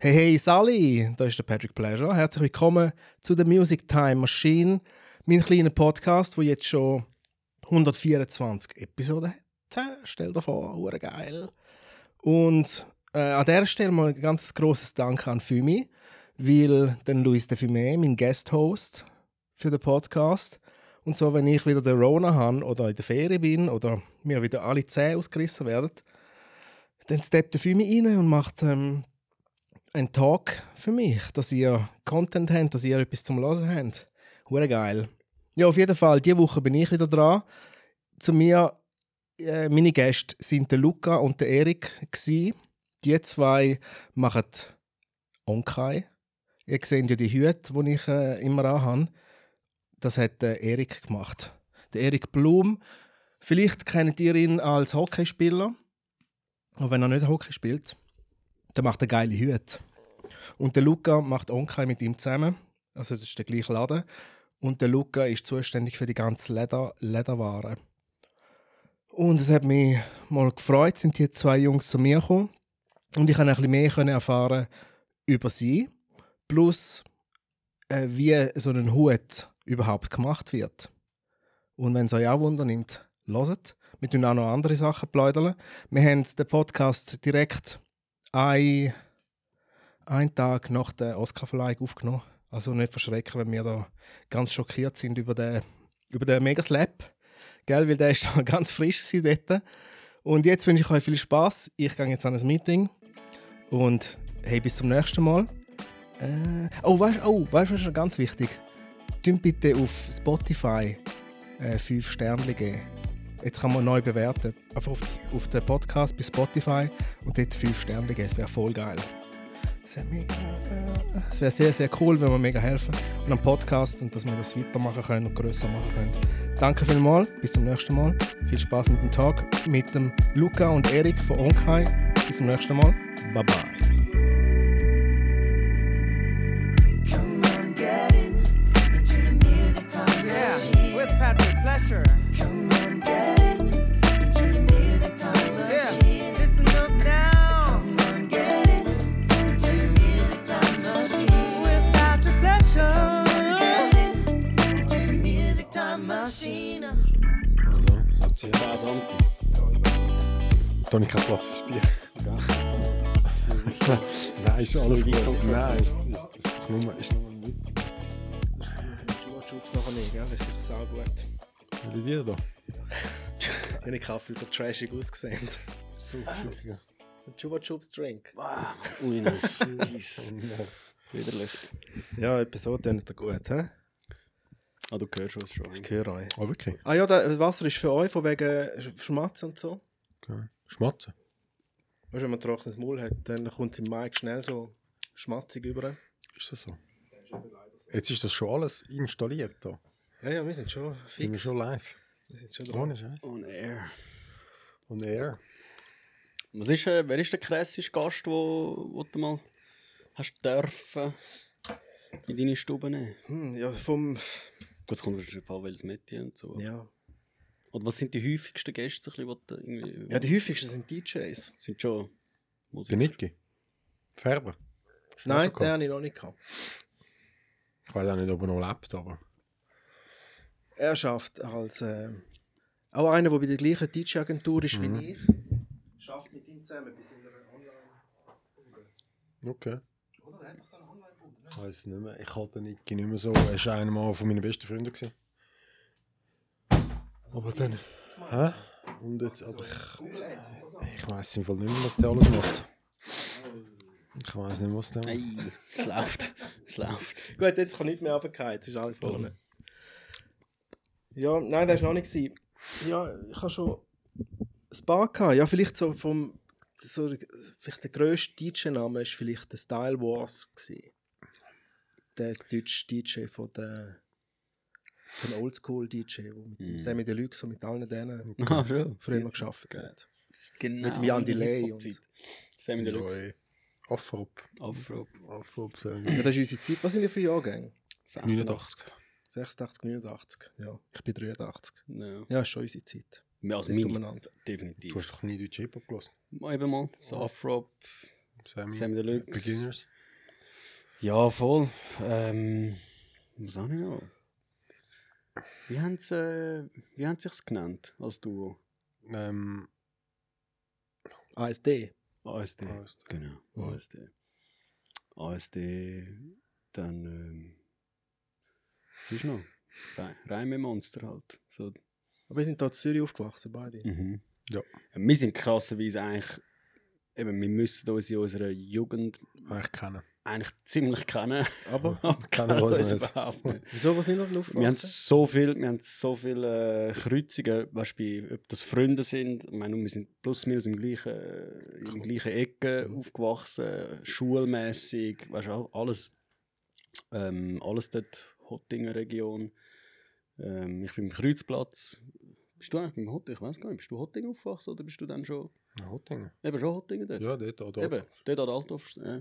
Hey, hey, Sally, da ist der Patrick Pleasure. Herzlich willkommen zu der Music Time Machine, mein kleiner Podcast, wo jetzt schon 124 Episoden hat. Stell dir vor, hure geil. Und äh, an dieser Stelle mal ein ganz großes Dank an Fumi, weil dann Luis de Fumé, mein Guest-Host für den Podcast, und so, wenn ich wieder den Rona habe oder in der Ferie bin oder mir wieder alle Zähne ausgerissen werden, dann steppt der Fumi rein und macht ähm, einen Talk für mich, dass ihr Content habt, dass ihr etwas zum Hören habt. Hure geil. Ja, auf jeden Fall, diese Woche bin ich wieder dran. Zu mir, äh, meine Gäste sind der Luca und der Erik. Die zwei machen Onkai. Ihr seht ja die Hüte, die ich äh, immer anhabe. Das hat der Erik gemacht. Der Erik Blum. Vielleicht kennt ihr ihn als Hockeyspieler. Aber wenn er nicht Hockey spielt, dann macht er geile Hüte. Und der Luca macht Onkai mit ihm zusammen. Also das ist der gleiche Laden. Und der Luca ist zuständig für die ganze Leder Lederware. Und es hat mich mal gefreut, sind die zwei Jungs zu mir gekommen. Und ich konnte ein bisschen mehr erfahren über sie. Plus, äh, wie so ein Hut überhaupt gemacht wird. Und wenn es euch auch Wunder nimmt, hört. Wir tun auch noch andere Sachen plaudern. Wir haben den Podcast direkt ein, einen Tag nach der Oscarverleihung aufgenommen. Also nicht verschrecken, wenn wir da ganz schockiert sind über den, über den Megaslap. Gell, weil der ist da ganz frisch dort. Und jetzt wünsche ich euch viel Spaß. Ich gehe jetzt an ein Meeting. Und hey, bis zum nächsten Mal. Äh, oh, weißt du, oh, was ist ganz wichtig? Tun bitte auf Spotify äh, 5 Sterne geben. Jetzt kann man neu bewerten. Einfach auf, auf den Podcast bei Spotify und dort 5 Sterne geben. Das wäre voll geil. Es wäre wär sehr, sehr cool, wenn wir mega helfen. Und am Podcast und dass wir das weitermachen können und größer machen können. Danke vielmals. Bis zum nächsten Mal. Viel Spaß mit dem Talk mit dem Luca und Erik von Onkai. Bis zum nächsten Mal. Bye bye. Come on, Also, sagt sie. Was, Anti? Da habe ich keinen Platz fürs Bier. Nein, ist alles gut. Nein, ist, ist, nur, ist nur ein Witz. Schubs nachher nicht, gell? Das ist sicher gut. Ich dir da? Meine Kaffee so trashig ausgesehen. So, schön. So Chupa Chups Drink. Ui, nein. Widerlich. Ja, so tönt er gut, hä? Ah, du hörst es schon. Ich höre euch. Oh, wirklich? Ah ja, das Wasser ist für euch, von wegen Schmatzen und so. Okay. Schmatzen? Weißt du, wenn man trockenes Maul hat, dann kommt es im Mai schnell so schmatzig über. Ist das so? Jetzt ist das schon alles installiert da. Ja, ja, wir sind schon Sind wir fix. schon live? Wir sind schon dran. Ohne Scheiß. On air. Und er? Was ist, äh, wer ist der krasseste Gast, wo, wo du mal hast dürfen in deine Stube nehmen? Hm, ja, vom... Gut, es kommt wahrscheinlich an, welches Metier und so. Ja. Oder was sind die häufigsten Gäste, so ein bisschen, die irgendwie... ja, die häufigsten sind DJs. sind schon Der Musiker. Niki? Färber? Nein, den habe ich noch nicht gehabt. Ich weiß auch nicht, ob er noch lebt, aber... Er schafft als... Äh, auch einer, der bei der gleichen DJ-Agentur ist Mhm. wie ich. Schafft mit ihm zusammen bis in einer Online... Okay. Oder? Er hat doch so eine Online-Bude, ne? Ich weiß nicht mehr. Ich hatte den Niki nicht mehr so. Er war einer mal von meinen besten Freunden. Gewesen. Aber dann... Hä? Und jetzt... Aber ich... Ich weiß im Fall nicht mehr, was der alles macht. Ich weiß nicht, was der macht. Nein, es läuft. Es läuft. Gut, jetzt kann nicht mehr runtergehen, jetzt ist alles vorne. Ja, nein, das war noch nicht. gewesen. Ja, ich habe schon ein paar gehabt. Ja, vielleicht so vom... So, vielleicht der grösste DJ-Name war vielleicht der Style Wars. Gewesen. Der deutsche DJ von der... So ein Oldschool-DJ, der mit Mhm. Sammy Deluxe und mit allen denen Ah, schon. früher noch gearbeitet hat. Genau. Mit dem Jan Delay Hip-Hop-Zeit. Sammy Deluxe. Afrop. Afro. Afrop Ja, sagen. das ist unsere Zeit. Was sind die für Jahrgänge? 86. 86, 89. Ja, ich bin 83. Ja. Ja, ist schon unsere Zeit. Also meine, definitiv. Du hast doch nie deutsche Hip-Hop gelassen. Mal eben mal, so Afro, Sammy, Sammy Deluxe. Beginners. Ja, voll. Ähm, was habe ich noch? Wie haben sie äh, wie haben sie sich's genannt als Duo? Ähm, ASD. ASD. ASD. Genau, Mhm. ASD. ASD, dann, ähm, wie ist noch? Re Reime-Monster halt. So. Aber wir sind hier in Zürich aufgewachsen, beide. Mhm. Ja. Wir sind krasserweise eigentlich, eben, wir müssen uns in unserer Jugend eigentlich kennen. Eigentlich ziemlich kennen. Aber Aber Kennen wir uns nicht. überhaupt nicht. wieso, wo sind wir denn Wir haben so viel, wir haben so viele äh, Kreuzungen, weißt, bei, ob das Freunde sind, ich meine, wir sind plus minus im gleichen, äh, in gleichen Ecken aufgewachsen, schulmäßig, weißt du, all- alles, ähm, alles dort, Hottingen Region. Ähm, ich bin im Kreuzplatz. Bist du eigentlich beim Hottingen? Ich weiß gar nicht, bist du Hottingen aufgewachsen oder bist du dann schon, Ja, Hottingen. eben schon Hottingen dort? Ja, dort oder Eben, dort an der Altdorf. Ja.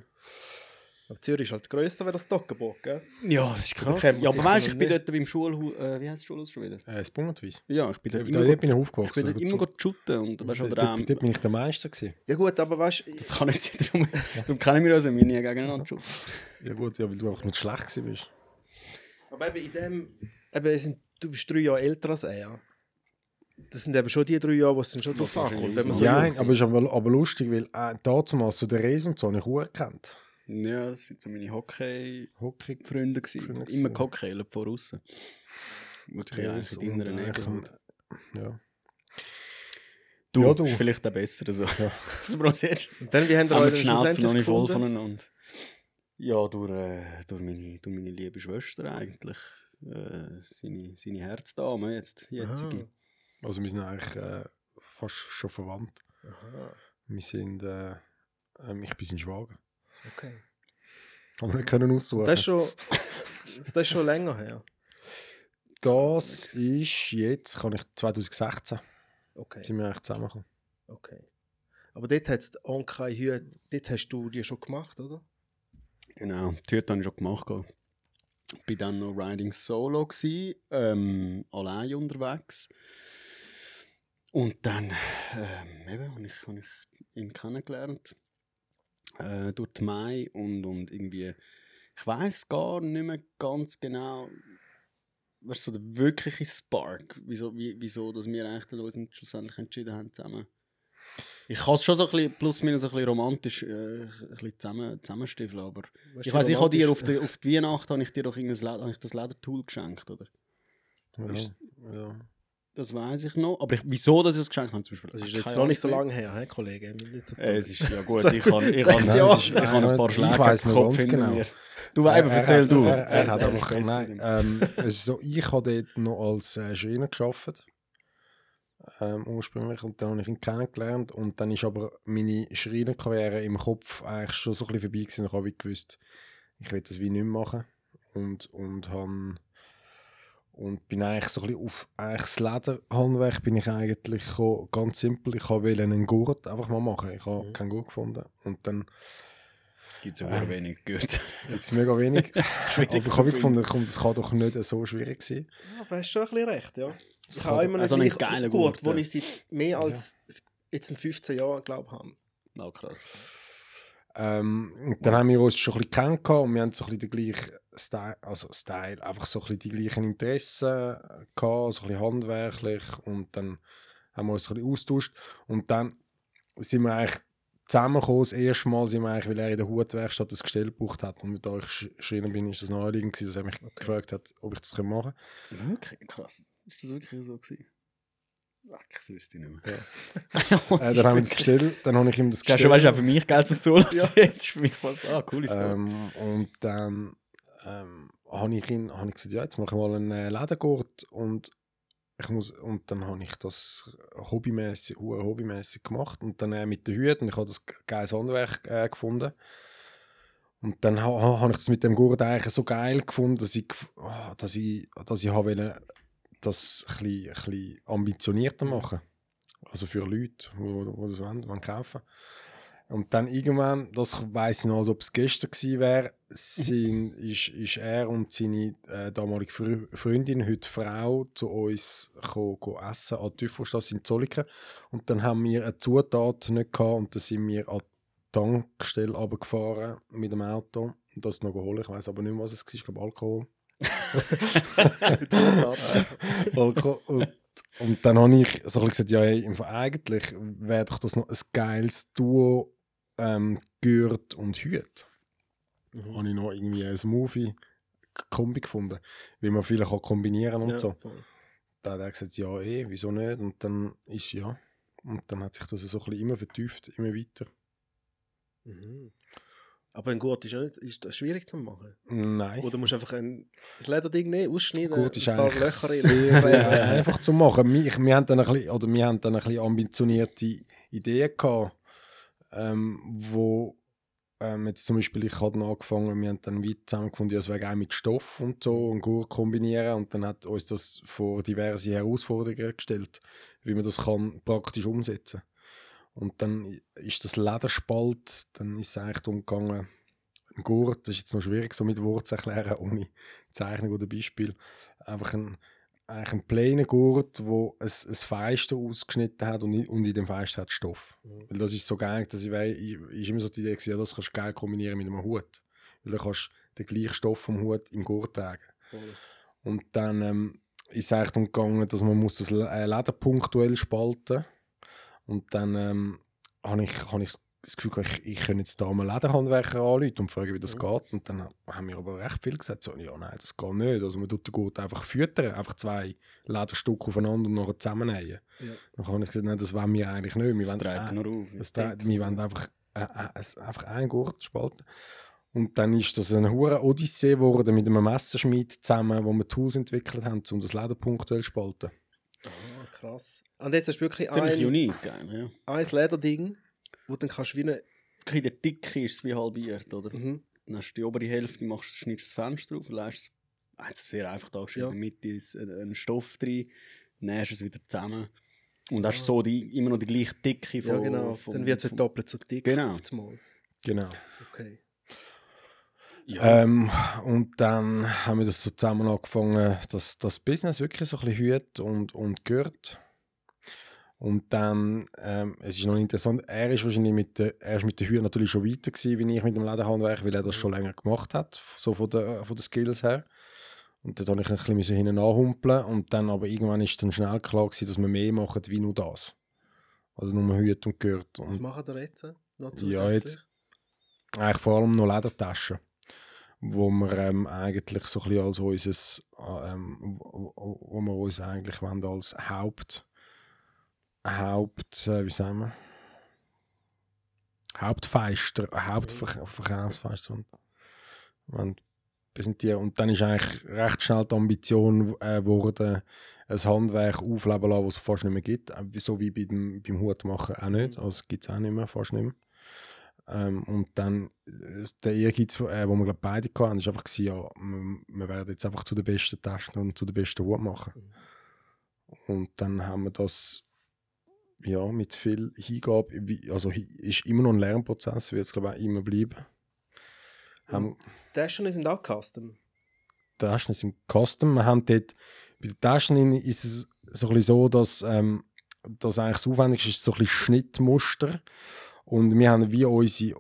Aber Zürich ist halt grösser als das Toggenburg, gell? Ja, das ist krass. krass. Ja, aber weißt du, ich bin dort beim Schulhaus, äh, wie heißt das Schulhaus schon wieder? Äh, das Bungertwies. Ja, ich bin Da, dort da, immer, dort bin ich ich aufgewachsen. bin dort immer gut shooten und weißt, du, dort, oder, dort, dort bin ich der Meister gewesen. Ja gut, aber weißt du, Das kann nicht sein, darum, darum kennen wir uns ja nie gegeneinander shooten. Ja gut, ja, weil du einfach nicht schlecht gewesen bist. aber eben in dem, eben, es sind, du bist drei Jahre älter als er. Das sind eben schon die drei Jahre, wo es dann schon drauf ankommt, so ja, aber es ist aber, aber lustig, weil äh, damals so der Reis und so habe ich auch gekannt. Ja, das sind so meine Hockey-Freunde. Hockey. Immer. Gehockey, von außen. Natürlich eigentlich in deiner Nähe. Ja. Du, Ja, du. ist vielleicht auch besser so. Ja. Uns jetzt Und dann, wie haben wir die Schnauze noch nicht voll voneinander. Ja, durch, äh, durch, meine, durch meine liebe Schwester eigentlich. Äh, seine, seine Herzdame jetzt, jetzige. Also wir sind eigentlich äh, fast schon verwandt. Aha, Wir sind, äh, ähm, ich bin sein Schwager. Okay. Haben wir können aussuchen. Das ist schon, das ist schon länger her. Das ist jetzt, kann ich 2016, Okay, sind wir eigentlich zusammengekommen. okay. Aber dort hat es Onkai Hüt, dort hast du die schon gemacht, oder? Genau, die Hütte habe ich schon gemacht. gehabt. Bin dann noch Riding Solo, gewesen, ähm, allein unterwegs. Und dann ähm, eben, habe ich, hab ich ihn kennengelernt. Äh, durch die Mai und, und irgendwie, ich weiß gar nicht mehr ganz genau, was so der wirkliche Spark, wieso, wie, wieso dass wir eigentlich dann uns schlussendlich entschieden haben zusammen. Ich kann es schon so ein bisschen, plus minus ein bisschen romantisch äh, ein bisschen zusammen, zusammenstiefeln, aber Weißt ich weiß, ich habe dir auf die, auf die Weihnacht habe ich dir doch irgendein habe ich das Ledertool geschenkt, oder? Ja, ja. Das weiß ich noch. Aber ich, wieso, dass ich das geschenkt habe, zum Beispiel. Das ist jetzt noch nicht so lange her, he, Kollege. Äh, es ist ja gut, ich habe ich habe- Jahre. ich habe ein paar Ich Schläge weiss im noch Kopf ganz genau. mir. Du, eben, erzähl hat- du. Er, erzähl, er hat einfach, nein, ähm, es ist so, ich habe dort noch als äh, Schreiner gearbeitet. Ähm, ursprünglich. Und dann habe ich ihn kennengelernt. Und dann ist aber meine Schreinerkarriere im Kopf eigentlich schon so ein bisschen vorbei gewesen. Ich habe gewusst, ich will das wie nicht mehr machen. Und, und han und bin eigentlich so ein bisschen auf eigentlich das Lederhandwerk bin ich eigentlich gekommen, ganz simpel. Ich wollte einen Gurt einfach mal machen. Ich habe Mhm. keinen Gurt gefunden. Und dann Gibt es ja wenig gut. Jetzt mega wenig. Aber ich habe gefunden, komm, das kann doch nicht so schwierig sein. Ja, aber hast schon ein bisschen recht, ja. Ich kann habe immer also einen geilen Gurt, Gurt, wo ja. ich seit mehr als jetzt in 15 Jahren, glaube ich, habe. Ja, krass. Ähm, und dann haben wir uns schon ein bisschen kennengelernt und wir haben so ein bisschen den gleichen Style, also Style, einfach so ein bisschen die gleichen Interessen gehabt, so ein bisschen handwerklich und dann haben wir uns ein bisschen austauscht und dann sind wir eigentlich zusammengekommen, das erste Mal sind wir eigentlich, weil er in der Hutwerkstatt das Gestell gebraucht hat und ich Sch- Schreiner bin, ist das naheliegend gewesen, dass er mich gefragt hat, ob ich das machen kann. Wirklich krass. Ist das wirklich so gewesen? Weg, das wüsste ich nicht mehr. Äh, dann haben wir das Gestell, dann habe ich ihm das Das ist auch für mich Geld zum Zulassen. Ja. Jetzt ist für mich voll so, ah, coole Story. Ähm, und dann ähm, habe ich ihn hab ich gesagt, ja, jetzt mache ich mal einen äh, Ledergurt und ich muss und dann habe ich das hobbymäßig, hobbymäßig gemacht und dann äh, mit den Hüten und ich habe das ge- geiles Handwerk äh, gefunden. Und dann ha, ha, habe ich das mit dem Gurt eigentlich so geil gefunden, dass ich, ah, dass ich, dass ich habe wollen, das ein bisschen, ein bisschen ambitionierter machen. Also für Leute, die das wollen, wollen kaufen. Und dann irgendwann, das weiß ich noch, als ob es gestern gewesen wäre, sind, ist, ist er und seine äh, damalige Fre Freundin, heute Frau, zu uns ko, ko essen an Tüffelstrasse in Zolliken. Und dann haben wir eine Zutat nicht gehabt und dann sind wir an Tankstelle runtergefahren mit dem Auto und das noch geholt. Ich weiß aber nicht mehr, was es war. Ich glaube Alkohol. Alkohol. Und, und dann habe ich so gesagt, ja, ey, im Fall eigentlich wäre doch das noch ein geiles Duo ähm, Gürtel und Hüt. Mhm. Habe ich noch irgendwie ein Movie-Kombi gefunden, wie man viele kann kombinieren und Ja, so. voll. Da hat er gesagt, ja, eh, wieso nicht? Und dann ist ja. Und dann hat sich das so ein bisschen immer vertieft, immer weiter. Mhm. Aber ein Gurt ist, ja nicht, ist das schwierig zu machen. Nein. Oder musst du einfach ein, das Lederding nehmen, ausschneiden, Gut ist ein paar Löcher rein. sehr, sehr einfach zu machen. Wir, wir, haben dann ein bisschen, oder wir haben dann ein bisschen ambitionierte Ideen gehabt, ähm, wo ähm, jetzt zum Beispiel, ich habe dann angefangen, wir haben dann wie zusammengefunden, ja, es wäre geil mit Stoff und so und gut kombinieren und dann hat uns das vor diverse Herausforderungen gestellt, wie man das kann praktisch umsetzen. Und dann ist das Lederspalt, dann ist es eigentlich darum gegangen, ein Gurt, das ist jetzt noch schwierig so mit Worten zu erklären, ohne Zeichnung oder Beispiel, einfach ein, eigentlich ein plainer Gurt, wo es ein Feister ausgeschnitten hat und, in- und in dem Feister hat Stoff. Mhm. Weil das ist so geil, dass ich weiß, ich, ist immer so die Idee gewesen, ja, das kannst du geil kombinieren mit einem Hut. Weil dann kannst du den gleichen Stoff vom Hut im Gurt tragen. Voll. Und dann ähm, ist es eigentlich darum gegangen, dass man muss das äh, Leder punktuell spalten Und dann ähm, habe ich, ich das Gefühl, ich, ich könnte jetzt da mal Lederhandwerker anrufen und fragen, wie das Mhm. geht. Und dann haben wir aber recht viel gesagt, so, ja, nein, das geht nicht. Also man tut den Gurt einfach füttern, einfach zwei Lederstücke aufeinander und nachher zusammennähen. Ja. Dann habe ich gesagt, nein, das wollen wir eigentlich nicht. Wir Das wollen, dreht nur auf. das dreht, wir wollen einfach, äh, äh, einfach einen Gurt spalten. Und dann ist das eine hure Odyssee geworden mit einem Messerschmied zusammen, wo wir Tools entwickelt haben, um das Leder punktuell zu spalten. Ah, krass. Und jetzt hast du wirklich Ziemlich ein, unique, eigentlich, ja. ein Lederding, wo dann kannst du wie eine... In der Dicke ist es wie halbiert, oder? Mhm. Dann hast du die obere Hälfte, machst, schneidest das Fenster drauf, lässt es sehr einfach dargestellt, Ja. in der Mitte ist ein, Stoff drin, nähst es wieder zusammen und hast Ah. so die, immer noch die gleiche Dicke von, Ja, genau. vom- dann wird es vom- doppelt so dick Genau. auf Mal. Genau. Okay. Ja, Ähm, und dann haben wir das so zusammen angefangen, das, das Business wirklich so ein bisschen hüt und, und gehört. Und dann, ähm, es ist noch interessant, er ist wahrscheinlich mit der, er ist mit der Hüte natürlich schon weiter gewesen, wie ich mit dem Lederhandwerk, weil er das schon länger gemacht hat, so von den von der Skills her. Und dort habe ich ein bisschen hinten anhumpeln und dann aber irgendwann ist dann schnell klar gewesen, dass wir mehr machen wie nur das. Also nur Hüte und gehört. Was machen wir jetzt noch Ja, zusätzlich? jetzt- eigentlich vor allem noch Ledertaschen, wo wir ähm, eigentlich so ein bisschen als unseres, äh, ähm, wo wir uns eigentlich wollen als Haupt, Haupt, äh, wie sagen wir, Hauptfeister, Hauptverkaufsfeister und präsentieren. Und dann ist eigentlich recht schnell die Ambition äh, ein Handwerk aufleben lassen, das es fast nicht mehr gibt. Äh, So wie bei dem, beim Hutmachen auch nicht. Also gibt es auch nicht mehr, fast nicht mehr. Ähm, und dann äh, der Ehrgeiz, äh, wo wir glaub, beide hatten, ist einfach gewesen, ja, wir, wir werden jetzt einfach zu den besten Taschen und zu den besten Hut machen. Und dann haben wir das ja, mit viel Hingabe, also ist immer noch ein Lernprozess, wird es glaube ich auch immer bleiben. Haben, Taschen sind auch custom. Taschen sind custom. Wir haben dort, bei den Taschen ist es so ein bisschen so, dass, ähm, dass eigentlich das Aufwendigste ist so ein bisschen Schnittmuster. Und wir haben wie unsere,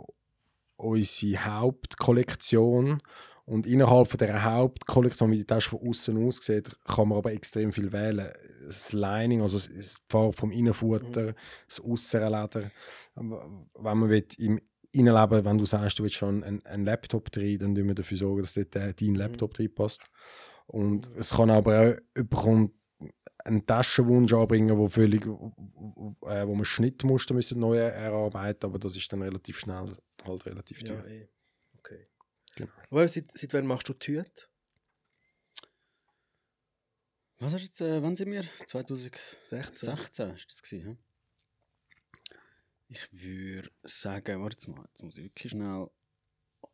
unsere Hauptkollektion. Und innerhalb von dieser Hauptkollektion, wie die Tasche von außen aussieht, kann man aber extrem viel wählen. Das Lining, also das- Farbe vom Innenfutter, das Aussenleder. Wenn man will, im Innenleben, wenn du sagst, du willst schon einen, einen Laptop drin, dann tun wir dafür sorgen, dass dort äh, dein Laptop drin passt. Und es kann aber auch jemand einen Taschenwunsch anbringen, wo völlig, äh, wo man Schnittmuster müssen neu erarbeiten, aber das ist dann relativ schnell halt relativ Ja, teuer. eh. Okay. Genau. Aber seit, seit wann machst du Hüte? Was du jetzt, äh, wann sind wir? 2016 16. ist das gewesen, ja? Ich würde sagen, warte jetzt mal, jetzt muss ich wirklich schnell,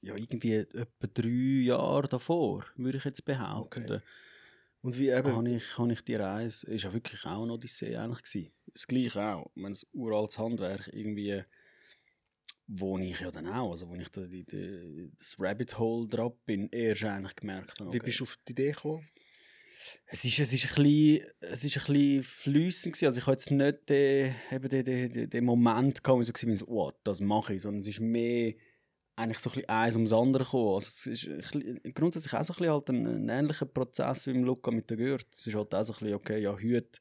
ja irgendwie etwa drei Jahre davor, würde ich jetzt behaupten. Okay. Und wie eben, habe ich, habe ich die Reise, ist ja wirklich auch eine Odyssee eigentlich gewesen. Das Gleiche auch, ich meine, das uraltes Handwerk, irgendwie, wo ich ja dann auch, also wo ich da die, die, das Rabbit Hole drauf bin, erst eigentlich gemerkt habe, wie bist du auf die Idee gekommen? Es ist, es ist ein bisschen, es ist ein bisschen flüssig. Also ich habe jetzt nicht den, den, den, den, Moment gehabt, wo ich so war, oh, das mache ich, sondern es ist mehr eigentlich so ein bisschen eins ums andere gekommen. Also es ist bisschen, grundsätzlich auch so ein bisschen halt ein, ein ähnlicher Prozess wie im Luca mit der Gürt. Es ist halt auch so ein bisschen, okay, ja, heute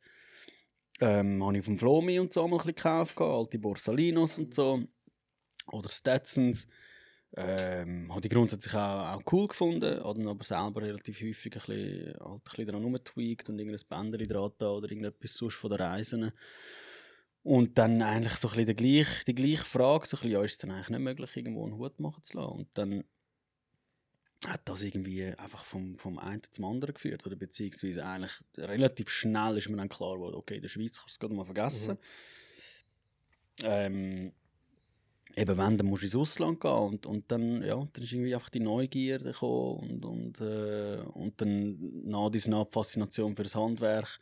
ähm, habe ich vom Flomi und so mal ein bisschen gekauft, alte Borsalinos und so. Oder Stetsons. Ähm, habe ich grundsätzlich auch, auch cool gefunden, habe dann aber selber relativ häufig ein bisschen, halt ein bisschen daran rumgetweakt und irgendein Bändchen dran da oder irgendetwas sonst von den Reisen. Und dann eigentlich so ein bisschen die gleiche, die gleiche Frage, so ein bisschen, ja, ist es dann eigentlich nicht möglich, irgendwo einen Hut machen zu lassen? Und dann hat das irgendwie einfach vom, vom einen zum anderen geführt. Oder beziehungsweise eigentlich relativ schnell ist mir dann klar geworden, okay, in der Schweiz kannst du es gerade mal vergessen. Ähm, eben wenn, dann musst du ins Ausland gehen und, und dann, ja, dann ist irgendwie einfach die Neugierde gekommen und, und, äh, und dann nach dies nach die Faszination für das Handwerk.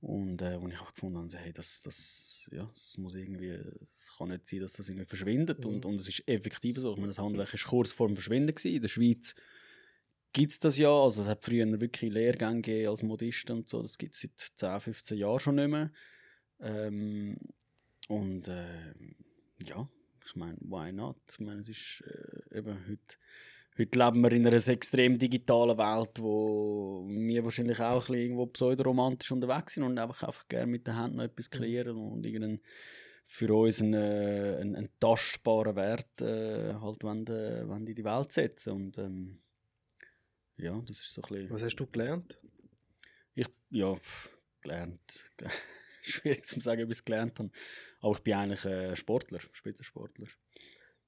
Und äh, wo ich einfach gefunden habe, hey, das, das, ja, das muss irgendwie, es kann nicht sein, dass das irgendwie verschwindet. Und, und es ist effektiv so, ich meine, das Handwerk ist kurz vor dem Verschwinden gewesen. in der Schweiz gibt es das ja, also es hat früher wirklich Lehrgänge gegeben als Modist und so, das gibt es seit 10, 15 Jahren schon nicht mehr. Ähm, und äh, ja, ich meine, why not? Ich meine, es ist äh, eben heute, heute leben wir in einer extrem digitalen Welt, wo wir wahrscheinlich auch ein bisschen irgendwo pseudoromantisch unterwegs sind und einfach, einfach gerne mit den Händen noch etwas kreieren und irgendeinen für uns einen, äh, einen, einen tastbaren Wert äh, halt wollen, äh, wollen in die Welt setzen und ähm, ja, das ist so ein bisschen... Was hast du gelernt? Ich, ja, gelernt. Schwierig zu sagen, ob ich es gelernt habe. Aber ich bin eigentlich äh, Sportler, Spitzensportler.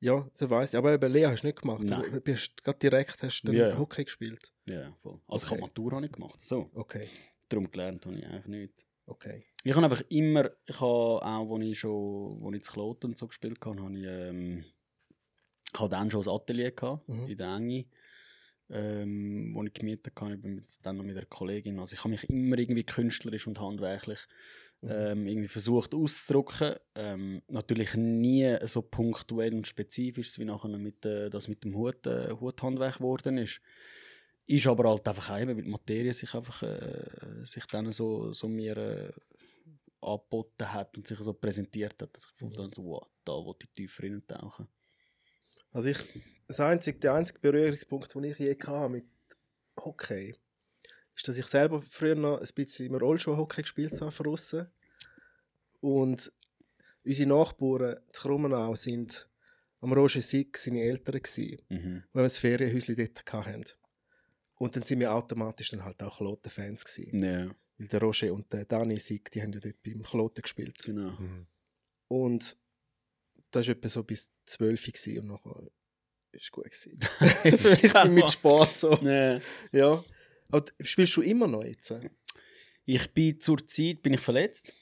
Ja, so weiss ich. Aber eben Lea hast du nicht gemacht. Nein. Du bist gerade direkt hast du dann Ja, ja. Hockey gespielt. Ja, voll. Also ich Okay. habe Matur ich gemacht. So, Okay, darum gelernt habe ich einfach nicht. okay. Ich habe einfach immer, ich habe auch, als ich schon, als ich zu Kloten und so gespielt habe, habe ich, ähm, ich habe dann schon ein Atelier gehabt, Mhm. in der Enge, ähm, wo ich gemietet habe, ich bin dann noch mit einer Kollegin. Also ich habe mich immer irgendwie künstlerisch und handwerklich. Ähm, irgendwie versucht auszudrücken. Ähm, natürlich nie so punktuell und spezifisch, wie nachher mit, äh, das mit dem Hut, äh, Huthandwerk geworden ist. Ist aber halt einfach eben, weil die Materie sich einfach äh, sich dann so, so mir äh, angeboten hat und sich so präsentiert hat, dass ich gefunden habe, so, wow, da wollte ich tiefer reintauchen. Also ich, das einzige, der einzige Berührungspunkt, den ich je hatte mit Hockey, ist, dass ich selber früher noch ein bisschen im Rollschuhhockey gespielt habe von aussen. Und unsere Nachbarn zu Krummenau sind am Roger Sieg seine Eltern gewesen, Mhm. weil wir das Ferienhäuschen dort hatten. Und dann sind wir automatisch dann halt auch Kloten-Fans gewesen. Ja, Weil der Roger und der Dani Sieg, die haben ja dort beim Kloten gespielt. genau. Mhm. Und das war etwa so bis 12 Uhr gewesen und nachher war es gut. Gewesen. Bin mit. Sport so. Ja. Ja. D- spielst du immer noch jetzt? Ich bin zurzeit bin ich verletzt.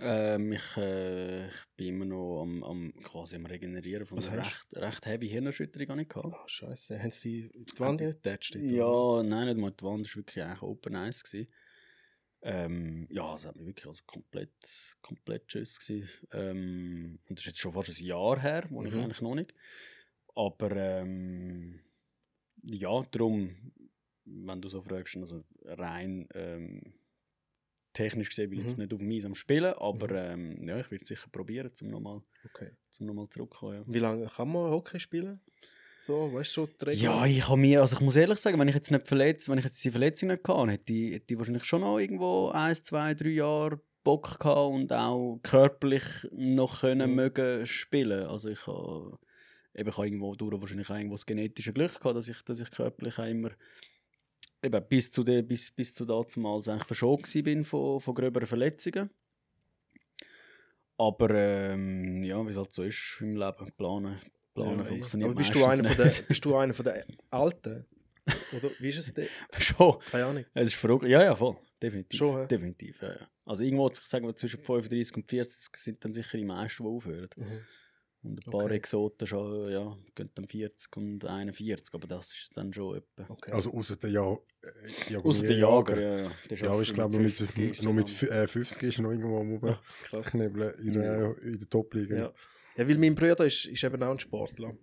Ähm, ich, äh, ich bin immer noch am, am, quasi am Regenerieren von Was einer recht, recht heavy Hirnerschütterung. habe ich gehabt. Oh, Scheiße. Haben sie die Wand getatscht? Ja, nein, nicht mal die Wand, das war wirklich eigentlich Open. Gewesen. Ähm, ja, es hat mich wirklich also komplett, komplett tschüss gewesen. Ähm, und das ist jetzt schon fast ein Jahr her, wo ich Mhm. eigentlich noch nicht. Aber ähm, ja, darum, wenn du so fragst, also rein ähm, technisch gesehen bin ich jetzt Mhm. nicht auf dem Eis am Spielen, aber Mhm. ähm, ja, ich werde sicher probieren, um nochmal Okay. zum nochmal zurückzukommen. Ja. Wie lange kann man Hockey spielen? So, weißt du schon? Ja, ich habe mir, also ich muss ehrlich sagen, wenn ich jetzt nicht verletzt, wenn ich jetzt die Verletzung nicht gehabt hätte, ich, hätte ich wahrscheinlich schon noch irgendwo eins, zwei, drei Jahre Bock gehabt und auch körperlich noch können Mhm. mögen spielen. Also ich habe, eben, ich habe irgendwo durch wahrscheinlich auch irgendwo das genetische Glück gehabt, dass ich, dass ich körperlich auch immer eben bis zu der, bis, bis zu damals eigentlich verschont bin von, von gröberen Verletzungen. Aber ähm, ja, wie es halt so ist im Leben, planen, planen Ja, funktioniert Aber bist du, einer von der, bist du einer von der Alten? Oder wie ist es denn? Schon. Keine Ahnung. Es ist verrückt. Ja, ja, voll. Definitiv. Schon, hä? Definitiv, ja, ja. Also irgendwo, sagen wir, zwischen 35 und 40 sind dann sicher die meisten, die aufhören. Mhm. Und ein paar Okay. Exoten schon, ja, gehen dann 40 und 41, aber das ist dann schon etwa. Okay. Also außer der ja äh, Außer der Jager, ja, ja. Der ist Ja, ich glaube, mit, 50 noch mit dann- f- äh, 50 ist noch irgendwo am Ja, krass. Knebeln in der, in der Top-Liga. Ja. ja, weil mein Bruder ist, ist eben auch ein Sportler.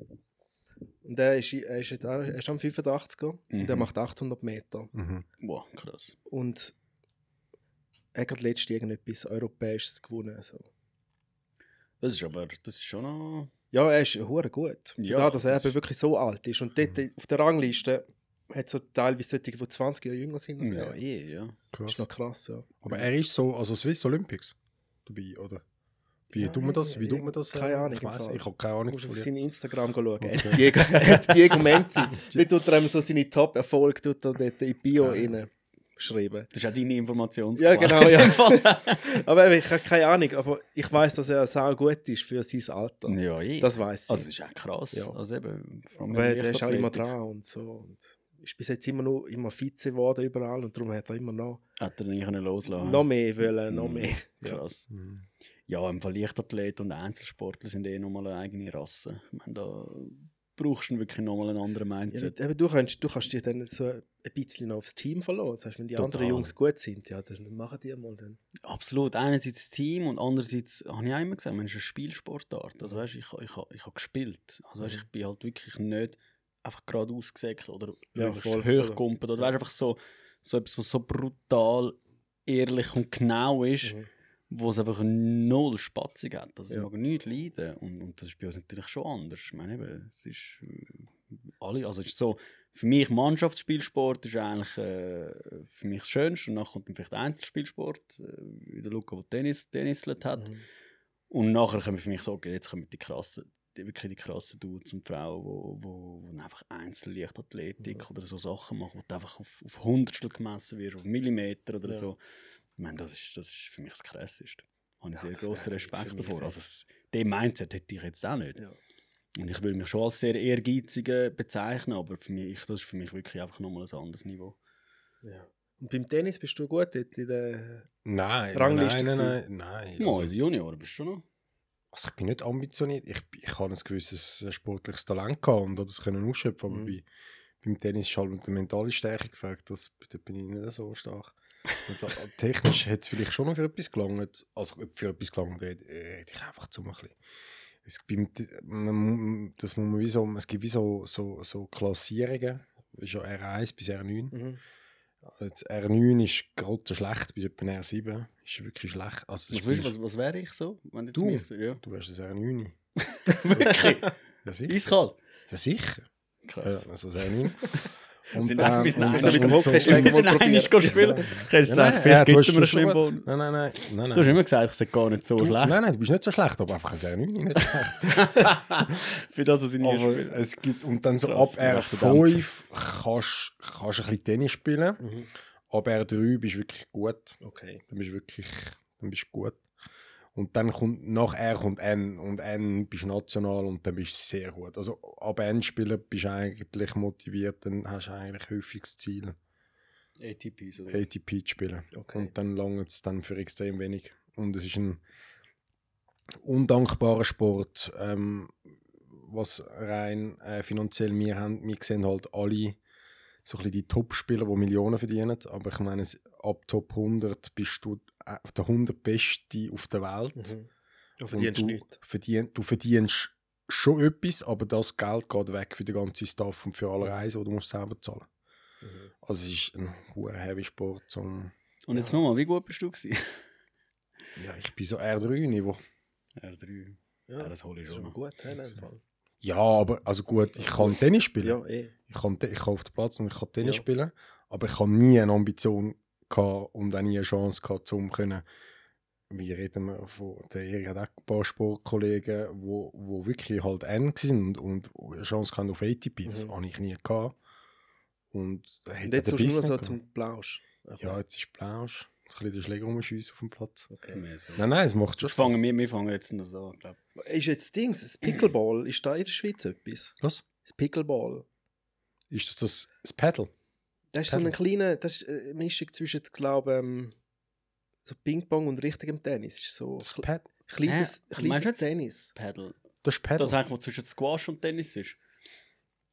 Und er ist, er ist, jetzt auch- er ist am 85er und er Mhm. macht 800 Meter. Mhm. Wow, krass. Und er hat letztens irgendetwas Europäisches gewonnen. Also. Das ist aber, das ist schon noch... Ja, er ist hure gut. Ja, da, dass er das eben ist- wirklich so alt ist. Und dort auf der Rangliste hat es so teilweise solche, die 20 Jahre jünger sind. als Ja, er. eh, ja. Krass. ist noch krass, ja. Aber er ist so, also Swiss Olympics dabei, oder? Wie Ja, tut man das? Wie tut man das? keine äh, Ahnung Ich, weiss, Fall. ich habe keine Du Ahnung. musst auf sein Instagram schauen. Okay. Diego, er Diego Menzi. Dort tut er ihm so seine Top-Erfolge er in die Bio rein schreiben. Das ist auch deine Information. Ja, genau, ja. aber ich habe keine Ahnung, aber ich weiß, dass er sau gut ist für sein Alter. ja, eh. Das weiß ich. Also, das ist echt krass. Ja. Also eben, aber er ist auch immer dran und so. Und ist bis jetzt immer noch immer Vize geworden überall und darum hat er immer noch, Hat er nicht loslassen noch mehr wollen, noch Mhm. mehr. Krass. Mhm. Ja, im Fall Leichtathlet und Einzelsportler sind eh nochmal eine eigene Rasse. Ich meine, da brauchst du wirklich nochmal einen anderen Ja, Mindset. aber du, kannst, du kannst dich dann so ein bisschen aufs Team verlassen. Das heißt, wenn die Total. anderen Jungs gut sind, ja, dann machen die mal dann. Absolut. Einerseits das Team und andererseits, habe ich auch immer gesagt, man ist eine Spielsportart. Also weißt, ich, ich, ich habe gespielt. Also weißt, ich bin halt wirklich nicht einfach gerade ausgesägt oder Ja, voll. hochgumpelt. Oder weißt, einfach so, so etwas, was so brutal ehrlich und genau ist, Mhm. Wo es einfach null Spatzig hat. Also, Ja. es mag nicht leiden. Und, und das ist bei uns natürlich schon anders. Ich meine, eben, es ist äh, alle, also es ist so, für mich Mannschaftsspielsport ist eigentlich äh, für mich das Schönste. Und dann kommt dann vielleicht Einzelspielsport, äh, wie der Luca, der Tennis, Tennislet hat. Mhm. Und nachher kommen für mich so, okay, jetzt kommen die krassen, die, wirklich die krassen Dudes und Frauen, wo, wo, wo einfach Einzelleichtathletik oder so Sachen machen, wo du einfach auf, auf Hundertstel gemessen wirst, auf Millimeter oder Ja. so. Ich meine, das ist, das ist für mich das Krasseste. Da habe ich Ja, sehr grossen Respekt davor. Also, den Mindset hätte ich jetzt auch nicht. Ja. Und ich will mich schon als sehr ehrgeiziger bezeichnen, aber für mich, das ist für mich wirklich einfach nochmal ein anderes Niveau. Ja. Und beim Tennis bist du gut dort in der. Nein, Rangliste nein, nein, nein, nein. Also, die Junioren bist du schon noch. also ich bin nicht ambitioniert. Ich, ich habe ein gewisses äh, sportliches Talent gehabt und das können ausschöpfen. Aber Mhm. bei, beim Tennis ist halt mit der mentalen Stärke gefragt. Das, da bin ich nicht so stark. Und da, technisch hätte es vielleicht schon noch für etwas gelangt. Also für etwas gelangt, rede, rede ich einfach zu ein bisschen. Es, gibt, man, das muss man wie so, es gibt wie so, so, so Klassierungen. Ist ja R1 bis R9. Mhm. Jetzt R9 ist gerade schlecht, bis etwa R7 ist wirklich schlecht. Also, Was, willst, was, was wäre ich so? Wenn du, sagst? Ja. Du wärst das R9. Wirklich? Ja, sicher. Eiskalt? Ja, sicher. Krass. Ja, also das R9. Und sind dann- auch- wir sind und auch- dann- so mit dem und Hockeyschläger Wir sind mal einig probieren. spielen. Ja. Ich hätte gesagt, nein, vielleicht du gibt es mir Schwimmbad. Nein, nein, nein. Du hast immer gesagt, ich sei gar nicht so du, schlecht. Nein, nein, du bist nicht so schlecht, aber einfach ein R9 nicht schlecht. Für das, was ich nie spiele. es gibt, und dann so Krass, ab rechter R5 kannst du ein bisschen Tennis spielen. Mhm. Ab R3 bist du wirklich gut. Okay. Dann bist du wirklich dann bist du gut. Und dann kommt, nach R kommt N und N bist national und dann bist du sehr gut. Also ab N spielen bist du eigentlich motiviert, dann hast du eigentlich häufig das Ziel, ATPs oder? ATP zu spielen. Okay. Und dann langt es dann für extrem wenig. Und es ist ein undankbarer Sport, ähm, was rein äh, finanziell wir haben. Wir sehen halt alle so ein bisschen die Top-Spieler, die Millionen verdienen. Aber ich meine, es- ab Top 100 bist du äh, der 100 Beste auf der Welt. Mhm. Du Und verdienst du, nichts. verdien, du verdienst schon etwas, aber das Geld geht weg für den ganzen Staff und für alle Reisen, die du musst selber zahlen Mhm. Also es ist ein hoher heavy Sport. Zum, Und jetzt nochmal, wie gut bist du gewesen? ja, ich bin so R3-Niveau. R3. Ja, Ja, das hole ich ist schon gut. Ja, in Fall. Ja, aber also gut, ich kann Tennis spielen. ja eh. Ich, kann, ich kann auf den Platz und ich kann Tennis Ja. spielen, aber ich habe nie eine Ambition gehabt und auch nie eine Chance gehabt, um können, wie reden wir von, der Erik hat auch ein paar Sportkollegen, wo, wo wirklich halt N sind und, und eine Chance gehabt auf ATP, das Mhm. habe ich nie gehabt. Und, Und jetzt so nur so nicht zum Plausch. gehabt. Ja, jetzt ist Plausch. Ein bisschen den Schläger rumschiessen auf dem Platz. Okay. Mehr so. Nein, nein, es macht schon Jetzt fangen wir, wir fangen jetzt noch so an, glaub. Ist jetzt das Ding, das Pickleball, ist da in der Schweiz etwas? Was? Das Pickleball. Ist das das, das Paddle? Das ist so eine Paddle. kleine das ist eine Mischung zwischen, glaube ähm, so Ping-Pong und richtigem Tennis. Ist so Das, Pad, kleines, kleines Tennis. Paddle. das ist Paddle. Das ist eigentlich, was zwischen Squash und Tennis ist.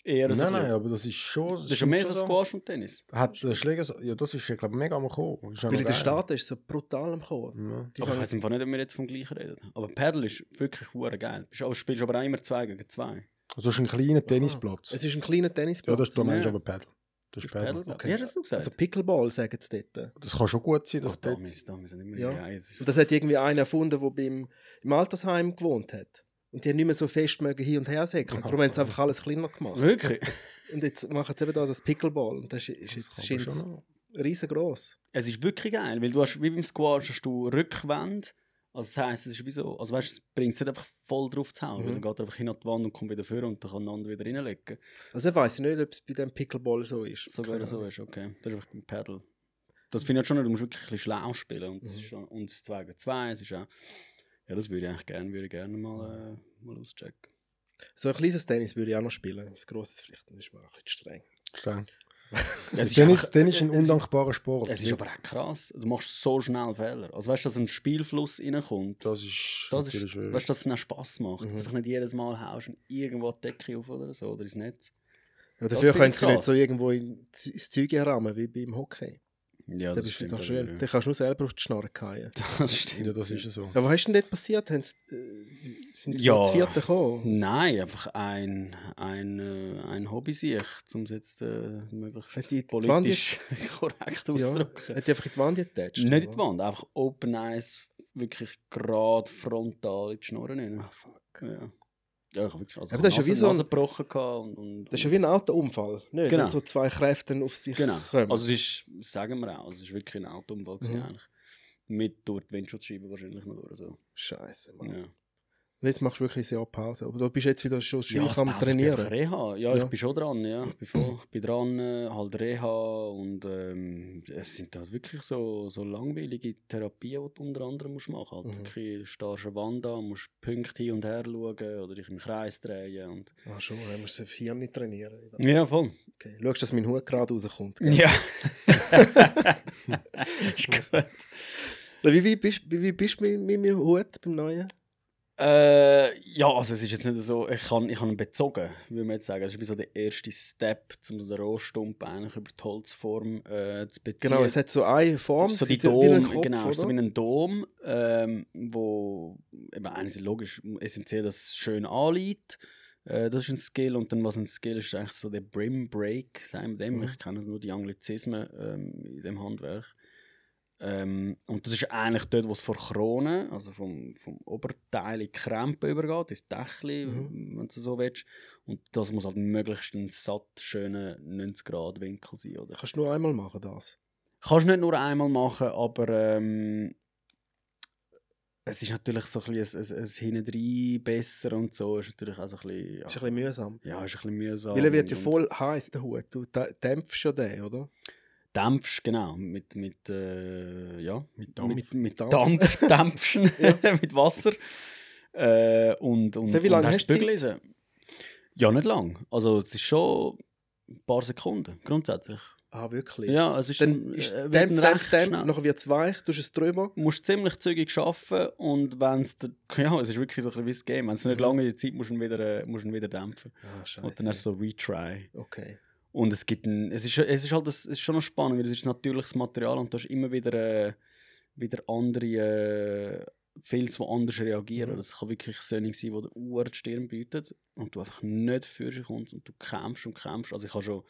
Eher so nein, ein nein, aber das ist schon... Das ist ja mehr so schon Squash und Tennis. Hat der Schläger so, ja, das ist ja, glaube ich, mega am Kommen. Ja Weil in den geil. Staaten ist es so brutal am Kommen. Ja. Die Aber ich weiß einfach nicht, ob wir jetzt vom gleichen reden. Aber Paddle ist wirklich hure geil. Aber spielst aber auch immer zwei gegen zwei. Also es ist ein kleiner Tennisplatz. Es ist ein kleiner Ja, Tennisplatz. das ist, da meinst du Ja. aber Paddle. Das ist Paddle. Paddle. Okay. Wie hast du gesagt? Also Pickleball, sagen sie dort. Das kann schon gut sein, oh, dass da dort... müssen, da müssen nicht mehr Ja. ja. ist- Und das hat irgendwie einer erfunden, der beim, im Altersheim gewohnt hat. Und die haben nicht mehr so fest mögen hin und her säckeln. Darum haben sie einfach alles kleiner gemacht. Wirklich? Und jetzt machen sie eben da das Pickleball. Und das ist, ist jetzt riesengroß. Es ist wirklich geil, weil du hast, wie beim Squash hast du Rückwände. Also das heisst, es ist wie so, also weißt, es bringt es nicht einfach voll drauf zu hauen, Mhm. dann geht er einfach hin an die Wand und kommt wieder vor und dann kann der andere wieder reinlegen. Also ich weiß nicht, ob es bei dem Pickleball so ist. Sogar Keine so ist, okay. Das ist einfach beim Paddle. Das finde ich schon, du musst wirklich ein bisschen schlau spielen und, Mhm. ist schon, und es ist 2 gegen 2, es ist auch, ja das würde ich eigentlich gerne, würde ich gerne mal, äh, mal auschecken. So ein kleines Tennis würde ich auch noch spielen. Das grosses vielleicht das ist mir auch ein bisschen streng. Streng. Es ist Tennis, einfach- Tennis ist ein es- undankbarer Sport. Es ist aber auch krass, du machst so schnell Fehler. Also weißt du, dass ein Spielfluss reinkommt. Das ist Das ist, schwierig. weißt du, dass es dann Spass macht. Dass Mhm. du einfach nicht jedes Mal haust und irgendwo die Decke auf oder so, oder ins Netz. Ja, Das dafür können sie nicht so irgendwo in, ins Zeug rammen wie beim Hockey. Ja, das, ist doch schön. Dann kannst du nur selber auf die Schnorre fallen. Das stimmt. ja, das ist ja so. Ja, was ist denn dort passiert? Äh, sind sie Ja. ja. vierte gekommen? Nein, einfach ein, ein, äh, ein Hobby sich, um es jetzt äh, möglichst die die politisch korrekt Ja, auszudrücken. hat die einfach in die Wand getatscht? Nicht in die? Wand, einfach Open Eyes, wirklich gerade frontal in die Schnorren rein. Ah, fuck. Ja. Ja, ich hab wirklich, also Aber das ist ja wie Nase, so ein- Nase gebrochen und, und, Das ist ja wie ein Autounfall. Nicht? Genau. Wenn so zwei Kräfte auf sich Genau. kommen. Also es ist, sagen wir auch, es ist wirklich ein Autounfall Mhm. eigentlich. Mit durch die Windschutzscheibe wahrscheinlich noch durch. So. Scheiße, Mann. Ja. Jetzt machst du wirklich ein Jahr Pause. Aber du bist jetzt wieder schon Ja, am Trainieren. Reha. Ja, Ja. ich bin schon dran, ja. Ich bin, voll, ich bin dran, äh, halt Reha und ähm, es sind halt wirklich so, so langweilige Therapien, die du unter anderem musst machen musst. Halt Mhm. wirklich, du stehst eine Wand an, musst Punkte hin und her schauen oder dich im Kreis drehen. Und Ah, schon, dann musst du vier nicht trainieren. ja, voll. Okay. Schaust, dass mein Hut gerade rauskommt. gell? Ja. ist gut. Wie, wie, bist, wie, wie bist du mit, mit meinem Hut beim Neuen? Äh, ja, also es ist jetzt nicht so, ich kann, ich kann ihn bezogen, würde man jetzt sagen. Das ist wie so der erste Step, um so den Rohstump eigentlich über die Holzform äh, zu beziehen. Genau, es hat so eine Form, so die sieht wie ein Dom, Kopf, genau, so oder? wie ein Dom, ähm, wo eben einerseits logisch essentiell das schön anliegt. Äh, das ist ein Skill und dann was ein Skill ist, ist eigentlich so der Brim Break, sagen wir dem. Mhm. Ich kenne nur die Anglizismen ähm, in dem Handwerk. Ähm, und das ist eigentlich dort, wo es vor Krone, also vom, vom Oberteil in Krempe übergeht, ins Dächli, Mhm. wenn du so willst. Und das muss halt möglichst ein satt schöner 90-Grad-Winkel sein. Oder? Kannst du nur einmal machen, das? Kannst du nicht nur einmal machen, aber ähm, es ist natürlich so ein bisschen ein, ein, ein Hintendrein besser und so. Ist natürlich auch so ein bisschen, ja, Ist ein bisschen mühsam. ja, ist ein bisschen mühsam. Weil er wird ja voll heiß, der Hut. Du dä- dämpfst ja den, oder? Dämpfst, genau, mit, mit, äh, ja, Mit Dampf. mit, mit Dampf. Dampf, dämpfst mit Wasser. Äh, und, und, Dann wie und lange hast hast du das Bügel Ja, nicht lang. Also es ist schon ein paar Sekunden, grundsätzlich. Ah, wirklich? Ja, es ist Dann ist äh, dämpf, dämpf, recht dämpf, nachher wird es weich, du es drüber. musst ziemlich zügig arbeiten und wenn es ja, es ist wirklich so ein bisschen wie das Game. Wenn es nicht Mhm. lange in der Zeit musst du ihn wieder, äh, musst du ihn wieder dämpfen. Ah, Und dann hast du so Retry. Okay. Und es gibt ein, es ist, es ist halt es ist schon noch spannend, weil es ist natürliches Material und du hast immer wieder, äh, wieder andere äh, Filze, die anders reagieren. Mhm. Das kann wirklich Sonne sein, die dir Uhr die Stirn bietet und du einfach nicht für sich kommst und du kämpfst und kämpfst. Also ich habe schon,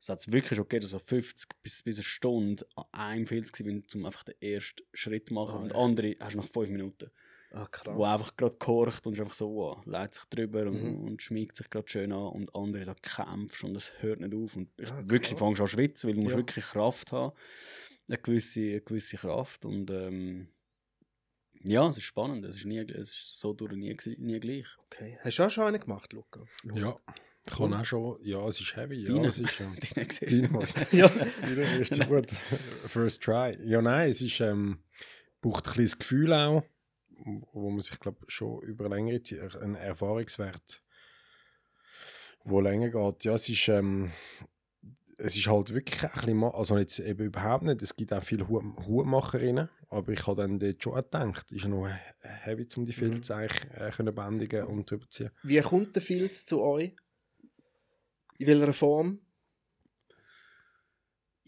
es hat wirklich schon gegeben, so 50 bis, bis eine Stunde an einem Filz gewesen, um einfach den ersten Schritt zu machen Ah, und echt? andere hast du nach 5 Minuten Ah, krass. wo einfach gerade kocht und ist einfach so, wow, leitet sich drüber und, Mhm. und schmiegt sich gerade schön an und andere da kämpfst und es hört nicht auf und ich Ah, wirklich fängst an zu schwitzen, weil du musst Ja. wirklich Kraft haben, eine gewisse, eine gewisse Kraft und ähm, ja, es ist spannend, es ist, nie, es ist so durch nie, nie gleich. Okay. Hast du auch schon einen gemacht, Luca? Ja, ich kann auch schon. Ja, es ist heavy. Ja, Deine? es ist, gesehen. Deine macht. Ja. Deine ist gut. First try. Ja, nein, es ist, ähm, braucht ein bisschen das Gefühl auch, wo man sich, glaube schon über längere Zeit, ein Erfahrungswert, wo länger geht. Ja, es ist, ähm, es ist halt wirklich ein bisschen, also jetzt eben überhaupt nicht, es gibt auch viele Hut Hutmacherinnen, aber ich habe dann dort schon gedacht, ist noch he- heavy, um die Filze eigentlich äh, können bändigen und drüber ziehen. Wie kommt der Filz zu euch? In welcher Form?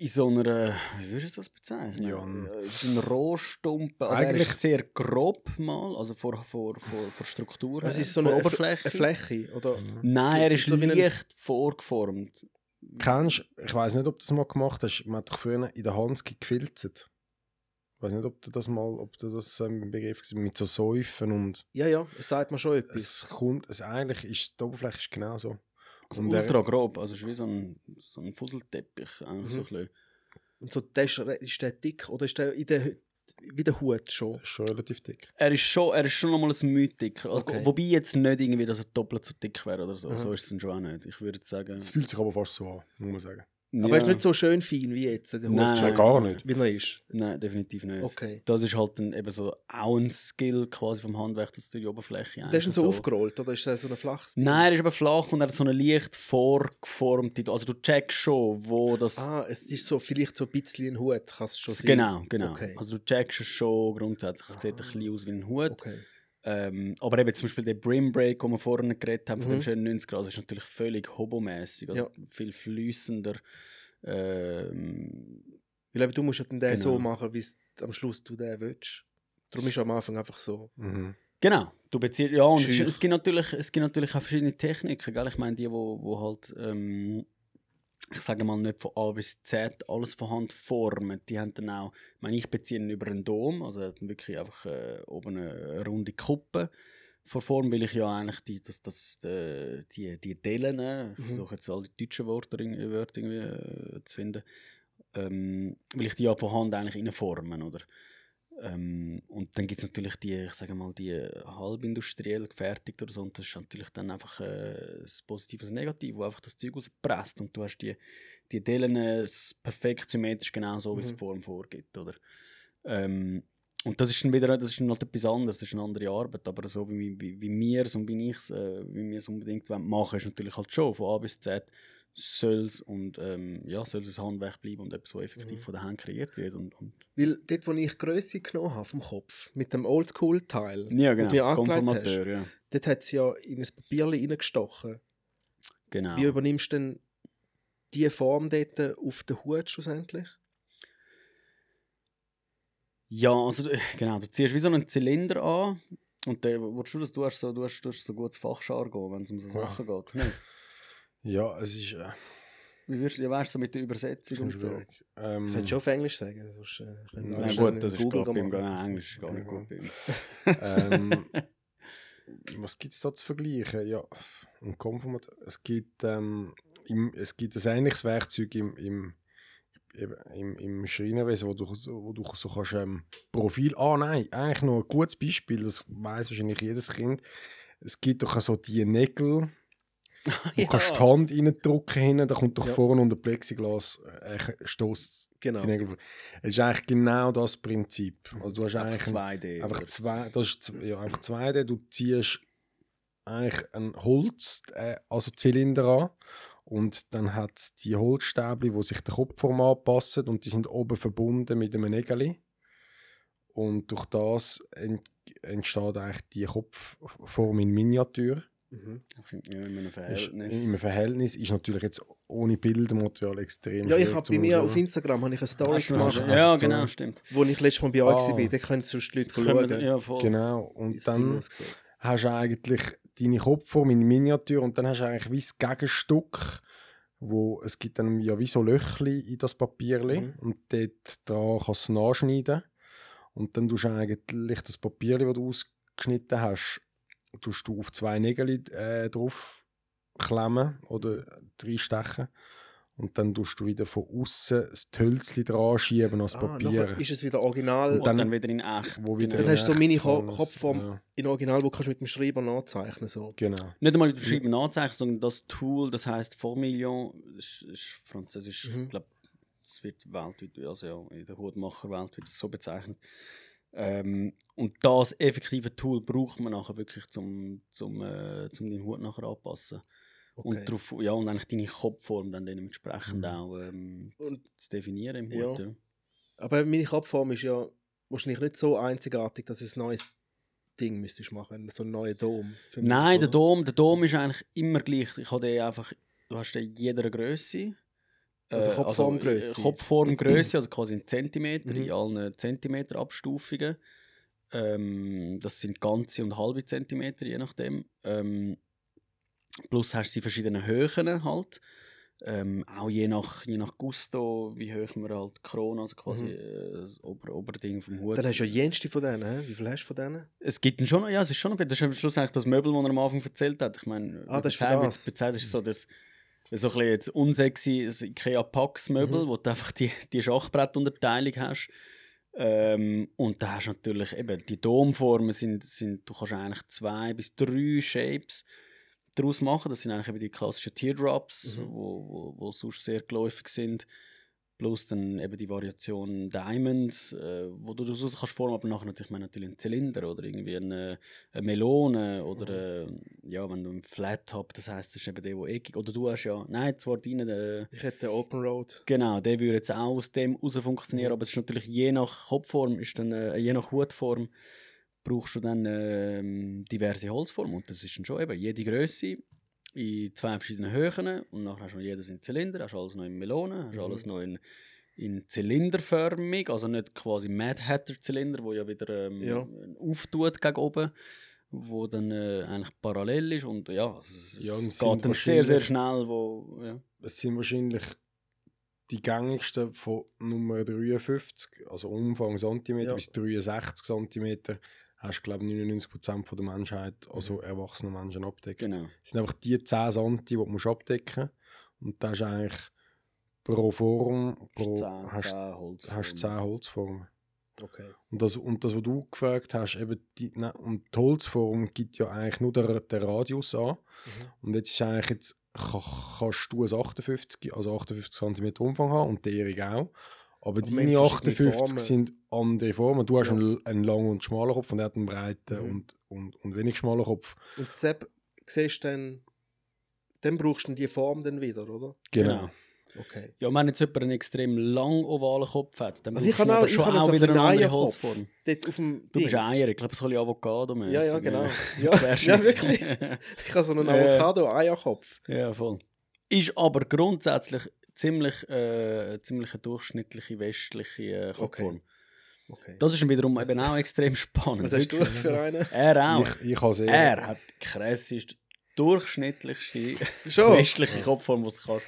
In so einer, wie würdest du das bezeichnen? Ja, ein- Äh, so ein Rohstumpen. Also Eigentlich- sehr grob mal, also vor, vor, vor, vor Struktur. Es ist so eine, Oberfläche. eine Fläche, oder? Nein, er ist so leicht vorgeformt. Kennst ich weiß nicht, ob du das mal gemacht hast, man hat doch früher in der Hanski gefilzt. Ich weiß nicht, ob du das mal, ob du das ähm, im Begriff mit so Säufen und Ja, ja, es sagt mir schon etwas. es kommt, es eigentlich ist, die Oberfläche ist genau so. Also Und der- ultra grob, also es ist wie so ein, so ein Fusselteppich. Eigentlich so Mhm. ein. Und so, der ist, ist der dick oder ist der in der, wie der Hut schon? Das ist schon relativ dick. Er ist schon, er ist schon nochmal ein Mühe dicker. Also, Okay. Wobei jetzt nicht irgendwie, dass er doppelt so dick wäre oder so. Aha. So ist es dann schon auch nicht. Ich würde sagen. Es fühlt sich aber fast so an, muss man sagen. Aber ja. er ist nicht so schön fein wie jetzt, der Hut. Nein, nein. gar nicht. Wie er ist. Nein, definitiv nicht. Okay. Das ist halt dann eben so auch ein Skill quasi vom Handwerk, dass du die Oberfläche Der ist einfach so aufgerollt oder ist der so ein flaches? Nein, er ist eben flach und er hat so eine leicht vorgeformte. Also du checkst schon, wo das. Ah, es ist so vielleicht so ein bisschen ein Hut, kann es schon sein. genau, genau. Okay. Also du checkst es schon grundsätzlich. Es sieht ein bisschen aus wie ein Hut. Okay. Ähm, aber eben zum Beispiel der Brim Break, den wir vorhin geredet haben, von Mhm. dem schönen 90 Grad, ist natürlich völlig hobomäßig. Also Ja. viel flüssender. Ähm, Weil eben, du musst ja den Genau. so machen, wie es am Schluss du den willst. Darum ist er am Anfang einfach so. Mhm. Genau, du beziehst, ja, und es, es, gibt natürlich, es gibt natürlich auch verschiedene Techniken, gell? Ich meine, die, wo, wo halt, ähm, ich sage mal, nicht von A bis Z alles von Hand formen, die haben dann auch, ich meine, ich beziehe ihn über einen Dom, also wirklich einfach äh, oben eine runde Kuppe vor Form, weil ich ja eigentlich die, das, das, äh, die, die Dellen, äh, ich Mhm. versuche jetzt all die deutschen Wörter, irgendwie- Wörter irgendwie äh, zu finden, ähm, weil ich die ja von Hand eigentlich reinformen, oder? Ähm, und dann gibt es natürlich die, ich sage mal, die halbindustriell gefertigt oder so. Und das ist natürlich dann einfach äh, das Positive und das Negative, wo einfach das Zeug rauspresst und du hast die, die Dellen äh, perfekt symmetrisch genau so, wie es die Mhm. Form vorgibt, oder? Ähm, und das ist dann wieder das ist dann halt etwas anderes, das ist eine andere Arbeit, aber so wie, wie, wie wir es und wie ich es äh, wie wir es unbedingt wollen machen ist natürlich halt schon von A bis Z soll es und ähm, ja, soll es ein Handwerk bleiben und etwas, was effektiv Mhm. von der Hand kreiert wird und, und Weil dort, wo ich Größe genommen habe vom Kopf, mit dem Oldschool-Teil, Ja, du mir genau. angelegt hast, ja. dort hat sie ja in ein Papier reingestochen. Genau. Wie übernimmst du denn die Form dort auf den Hut schlussendlich? Ja, also genau, du ziehst wie so einen Zylinder an und dann willst du das, du hast so, du hast, du hast so gutes Fachjargon, wenn es um so Ja. Sachen geht. Nicht? Ja, es ist, äh, Wie wirst du, ja, weißt du, so mit der Übersetzung und so? schwierig. Ähm, Ich könnte schon auf Englisch sagen. Sonst, äh, alle gut, das ist Google gerade beim. Nein, Englisch ist gar nicht gut bei ihm. ähm, was gibt es da zu vergleichen? Ja, ein Konformat. Es gibt, ähm, im, es gibt ein ähnliches Werkzeug im, im, im, im Schreinerwesen, wo du, so- wo du so kannst ähm, Profil. Ah nein, eigentlich noch ein gutes Beispiel, das weiß wahrscheinlich jedes Kind. Es gibt doch so die Nägel, wo du kannst die Hand reindrücken hinten, da kommt doch Ja. vorne unter Plexiglas, äh, stößt Genau. die Nägel. vor. Es ist eigentlich genau das Prinzip. Also du hast Einfach eigentlich ein- 2D. Einfach zwei, das ist ja, einfach 2D. Du ziehst eigentlich ein Holz, äh, also Zylinder an und dann hat es die Holzstäbli, wo sich der Kopfform anpassen und die sind oben verbunden mit einem Nägel. Und durch das ent entsteht eigentlich die Kopfform in Miniatur. Mhm. In- Ja, in einem Ist, Verhältnis. Im Verhältnis ist natürlich jetzt ohne Bildmaterial extrem Ja, ich habe bei mir schauen. auf Instagram habe ich eine Story du- gemacht, Ja, du- genau, stimmt. wo ich letztes Mal bei euch Ah. war. Da können sonst die Leute Können wir- schauen, Ja, voll. Genau. Und Ding dann hast du eigentlich deine Kopfform in Miniatur und dann hast du eigentlich wie das Gegenstück, wo es gibt dann ja wie so Löchli in das Papierli Mhm. und dort da kannst du nachschneiden und dann tust du eigentlich das Papierli, das du ausgeschnitten hast, tust du auf zwei Nägel äh, drauf klemmen oder reinstechen und dann tust du wieder von außen das Hölzli dran schieben als Ah, Papier. ist es wieder original. Und dann, wieder in echt. wo wieder Dann hast du so ist. Kopfform. Ja, in original, wo kannst du mit dem Schreiber nachzeichnen so. genau. Nicht einmal überschreiben nachzeichnen, sondern das Tool, das heißt Formillion, das ist französisch, Mhm. ich glaube, es wird weltweit, also ja, in der Hutmacherwelt wird es so bezeichnet. Ähm, und das effektive Tool braucht man nachher wirklich, zum, zum, äh, zum deinen Hut nachher anpassen. Okay. Und, drauf, ja, und eigentlich deine Kopfform dann dementsprechend Mhm. auch ähm, zu, Und- zu definieren im Ja. Hut. Ja. Aber meine Kopfform ist ja wahrscheinlich nicht so einzigartig, dass ich ein neues Ding müsstest machen, so einen neuen Dom. mich, Nein, der? Dom, der Dom ist eigentlich immer gleich. Ich habe den einfach, du hast den in jeder Größe. Also Äh, Kopfformgrösse. äh, Kopfformgröße, also quasi in Zentimeter, Mhm. in allen Zentimeterabstufungen. Ähm, das sind ganze und halbe Zentimeter, je nachdem. Ähm, plus hast du in verschiedenen Höhen halt. Ähm, auch je nach, je nach Gusto, wie hoch man halt die Krone, also quasi Mhm. äh, das Ober Oberding vom Hut. Dann hast du ja jenste von denen, hä? Wie viel hast du von denen? Es gibt schon noch, ja, es ist schon noch, das ist am Schluss eigentlich das Möbel, das er am Anfang erzählt hat. Ich meine, Ah, das ist bei das. Zeit ist so, dass so ein bisschen jetzt unsexy Ikea Pax Möbel, Mhm. wo du einfach die, die Schachbrettunterteilung hast. Ähm, und da hast du natürlich eben die Domformen sind, sind, du kannst eigentlich zwei bis drei Shapes daraus machen. Das sind eigentlich eben die klassischen Teardrops, Mhm. wo, wo, wo sonst sehr geläufig sind. Plus dann eben die Variation Diamond, äh, wo du daraus kannst formen, aber nachher natürlich, ich meine, natürlich einen Zylinder oder irgendwie eine, eine Melone oder Mhm. äh, ja, wenn du einen Flat Top, das heißt, das ist eben der, der eckig, oder du hast ja, nein, zwar deine, äh, Ich hätte den Open Road. Genau, der würde jetzt auch aus dem heraus funktionieren, Mhm. aber es ist natürlich je nach Kopfform, ist dann, äh, je nach Hutform, brauchst du dann ähm, diverse Holzformen. Und das ist dann schon eben jede Größe in zwei verschiedenen Höhen und nachher hast du jedes in Zylinder, hast alles noch in Melonen, hast Mhm. alles noch in, in zylinderförmig, also nicht quasi Mad Hatter Zylinder, wo ja wieder ähm, Ja. auftut gegen oben, wo dann äh, eigentlich parallel ist und ja, es, es Ja, und geht dann sehr, sehr schnell, wo, ja. Es sind wahrscheinlich die gängigsten von Nummer 53, also Umfang Zentimeter Ja. bis 63 Zentimeter, hast du, glaube ich, 99% von der Menschheit, also erwachsene Menschen, abdeckt. genau. Es sind einfach die 10 Santi, die du musst abdecken. Und das ist eigentlich pro Form, pro, Zehn- hast, zehn Holzformen. hast 10 Holzformen. Okay. Und das, und das, was du gefragt hast, eben die, ne, und die Holzform gibt ja eigentlich nur den, den Radius an. Und jetzt ist eigentlich jetzt, ka- kannst du ein 58, also 58 cm Umfang haben und der Erik auch. Aber, Aber deine haben verschiedene 58 Formen. sind andere Formen. Du hast Ja. einen, einen langen und schmalen Kopf und er hat einen breiten Mhm. und, und, und wenig schmalen Kopf. Und Sepp, siehst du dann, dann brauchst du die Form dann wieder, oder? Genau. Okay. Ja, wenn jetzt jemand einen extrem lang ovalen Kopf hat, dann Also ich brauchst habe du auch, aber ich schon auch so wieder einen eine andere Eierkopf. Holzform. Dort auf dem Du bist. Eier, ich glaube, es ist ein bisschen avocado Ja, ja, genau. Ja, Querschnitt. ja, wirklich. Ich habe so einen Ja, ja. Avocado-Eierkopf. ja, voll. Ist aber grundsätzlich ziemlich, äh, ziemlich eine durchschnittliche westliche äh, Kopfform. Okay. Das ist wiederum eben auch extrem spannend. Was hast du für einen? Er auch. Ich, ich sehr. er hat die krasseste, durchschnittlichste westliche Kopfform, die es kannst.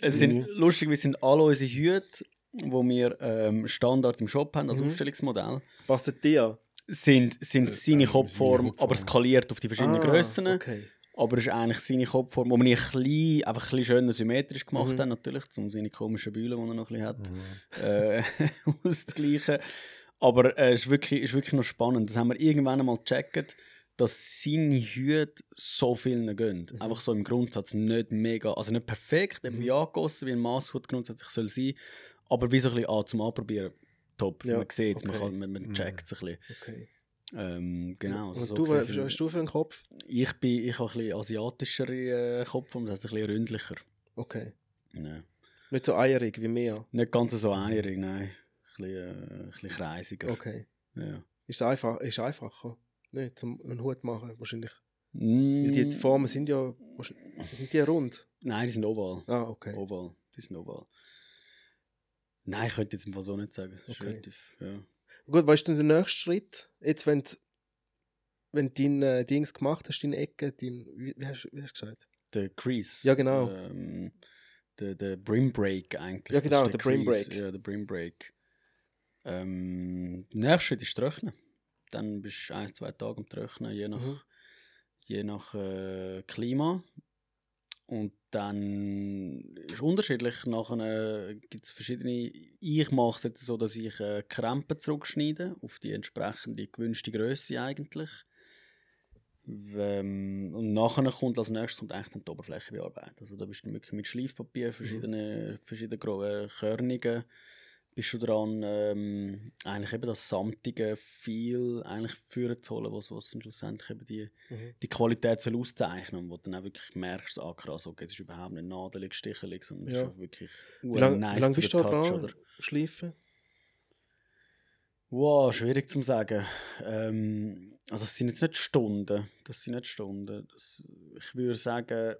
Es sind, Mhm. lustigerweise sind alle unsere Hüte, die wir ähm, Standard im Shop haben, als Mhm. Ausstellungsmodell, Passt dir? sind, sind Äh, seine äh, Kopfform, seine Kopfform. aber skaliert auf die verschiedenen Ah, Grössen. Okay. Aber es ist eigentlich seine Kopfform, die wir ein bisschen, einfach ein bisschen schöner symmetrisch gemacht Mhm. haben, natürlich, um seine komischen Bühlen, die er noch ein bisschen hat, Mhm. äh, auszugleichen. Aber äh, es ist wirklich, ist wirklich noch spannend. Das haben wir irgendwann einmal gecheckt, dass seine Hüte so vielen gehen. Mhm. Einfach so im Grundsatz nicht mega, also nicht perfekt, eben Mhm. wie angegossen, wie ein Masshut grundsätzlich soll sein, aber wie so ein bisschen ah, zum Anprobieren top. Ja, Man sieht es, man, okay. kann- man, man Mhm. checkt es ein bisschen. okay. Ähm, genau. Und also so du, was hast du für einen Kopf? ich bin ich habe ein bisschen asiatischere äh, Kopf, das heißt ein bisschen ründlicher. Okay. Ja. Nicht so eierig wie mir. Nicht ganz so eierig, nein. Ein bisschen, äh, ein bisschen kreisiger. Okay. Ja. Ist einfach, ist einfacher. Nicht, zum einen Hut machen, wahrscheinlich. Mm, Weil die Formen sind ja, sind die rund? Nein, die sind oval. Ah, okay. Oval. Die sind oval. Nein, ich könnte jetzt im Fall so nicht sagen. Das Okay. relativ, ja. Gut, was ist denn der nächste Schritt? Jetzt, wenn du wenn dein äh, Dings gemacht hast, deine Ecke, dein, wie, wie, hast, wie hast du gesagt? Der Crease. Ja, genau. Ähm, der, der Brim Break eigentlich. Ja, genau, ist der Brim. Break. Ja, der Brim Break. Ähm, der nächste Schritt ist Trocknen. Dann bist du ein, zwei Tage am Trocknen, je nach, Mhm. je nach äh, Klima. Und dann ist unterschiedlich. Nachher gibt es verschiedene. Ich mache es jetzt so, dass ich äh, Krempen zurückschneide, auf die entsprechende gewünschte Größe eigentlich. Ähm, und nachher kommt als nächstes kommt eigentlich dann die Oberfläche bearbeitet. Also da bist du wirklich mit Schleifpapier, verschiedene, verschiedene grobe Körnungen, bist du dran, ähm, eigentlich eben das samtige viel eigentlich führen zu holen, was, was schlussendlich eben die, Mhm. die Qualität soll auszeichnen, wo du dann auch wirklich merkst, ah krass, okay, es ist überhaupt nicht nadelig, stichelig, sondern es Ja. ist wirklich Wie lange nice wie lang to bist du dran? oder? Schleifen? Wow, schwierig zu sagen. Ähm, also das sind jetzt nicht Stunden. Das sind nicht Stunden. Das, ich würde sagen,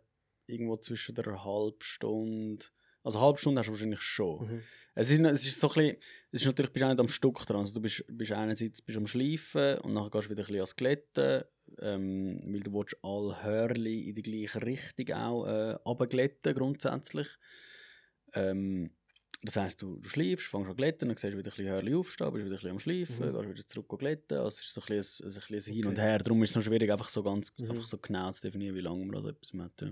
irgendwo zwischen einer halben Stunde Also eine halbe Stunde hast du wahrscheinlich schon. Mhm. Es ist, es ist so ein bisschen, es ist natürlich, bist du auch nicht am Stück dran. Also du bist, bist einerseits bist am Schleifen und dann gehst du wieder ein bisschen ans Glätten, ähm, weil du willst alle Hörli in die gleiche Richtung auch äh, grundsätzlich. Ähm, das heisst, du, du schläfst, fängst an glätten, dann siehst du wieder ein bisschen Hörli aufstehen, bist wieder ein bisschen am Schleifen, Mhm. gehst wieder zurück glätten. Also es ist so ein bisschen, ein, ein, bisschen Hin und Okay. Her. Darum ist es noch schwierig, einfach so ganz Mhm. einfach so genau zu definieren, wie lange man da etwas macht. Ja.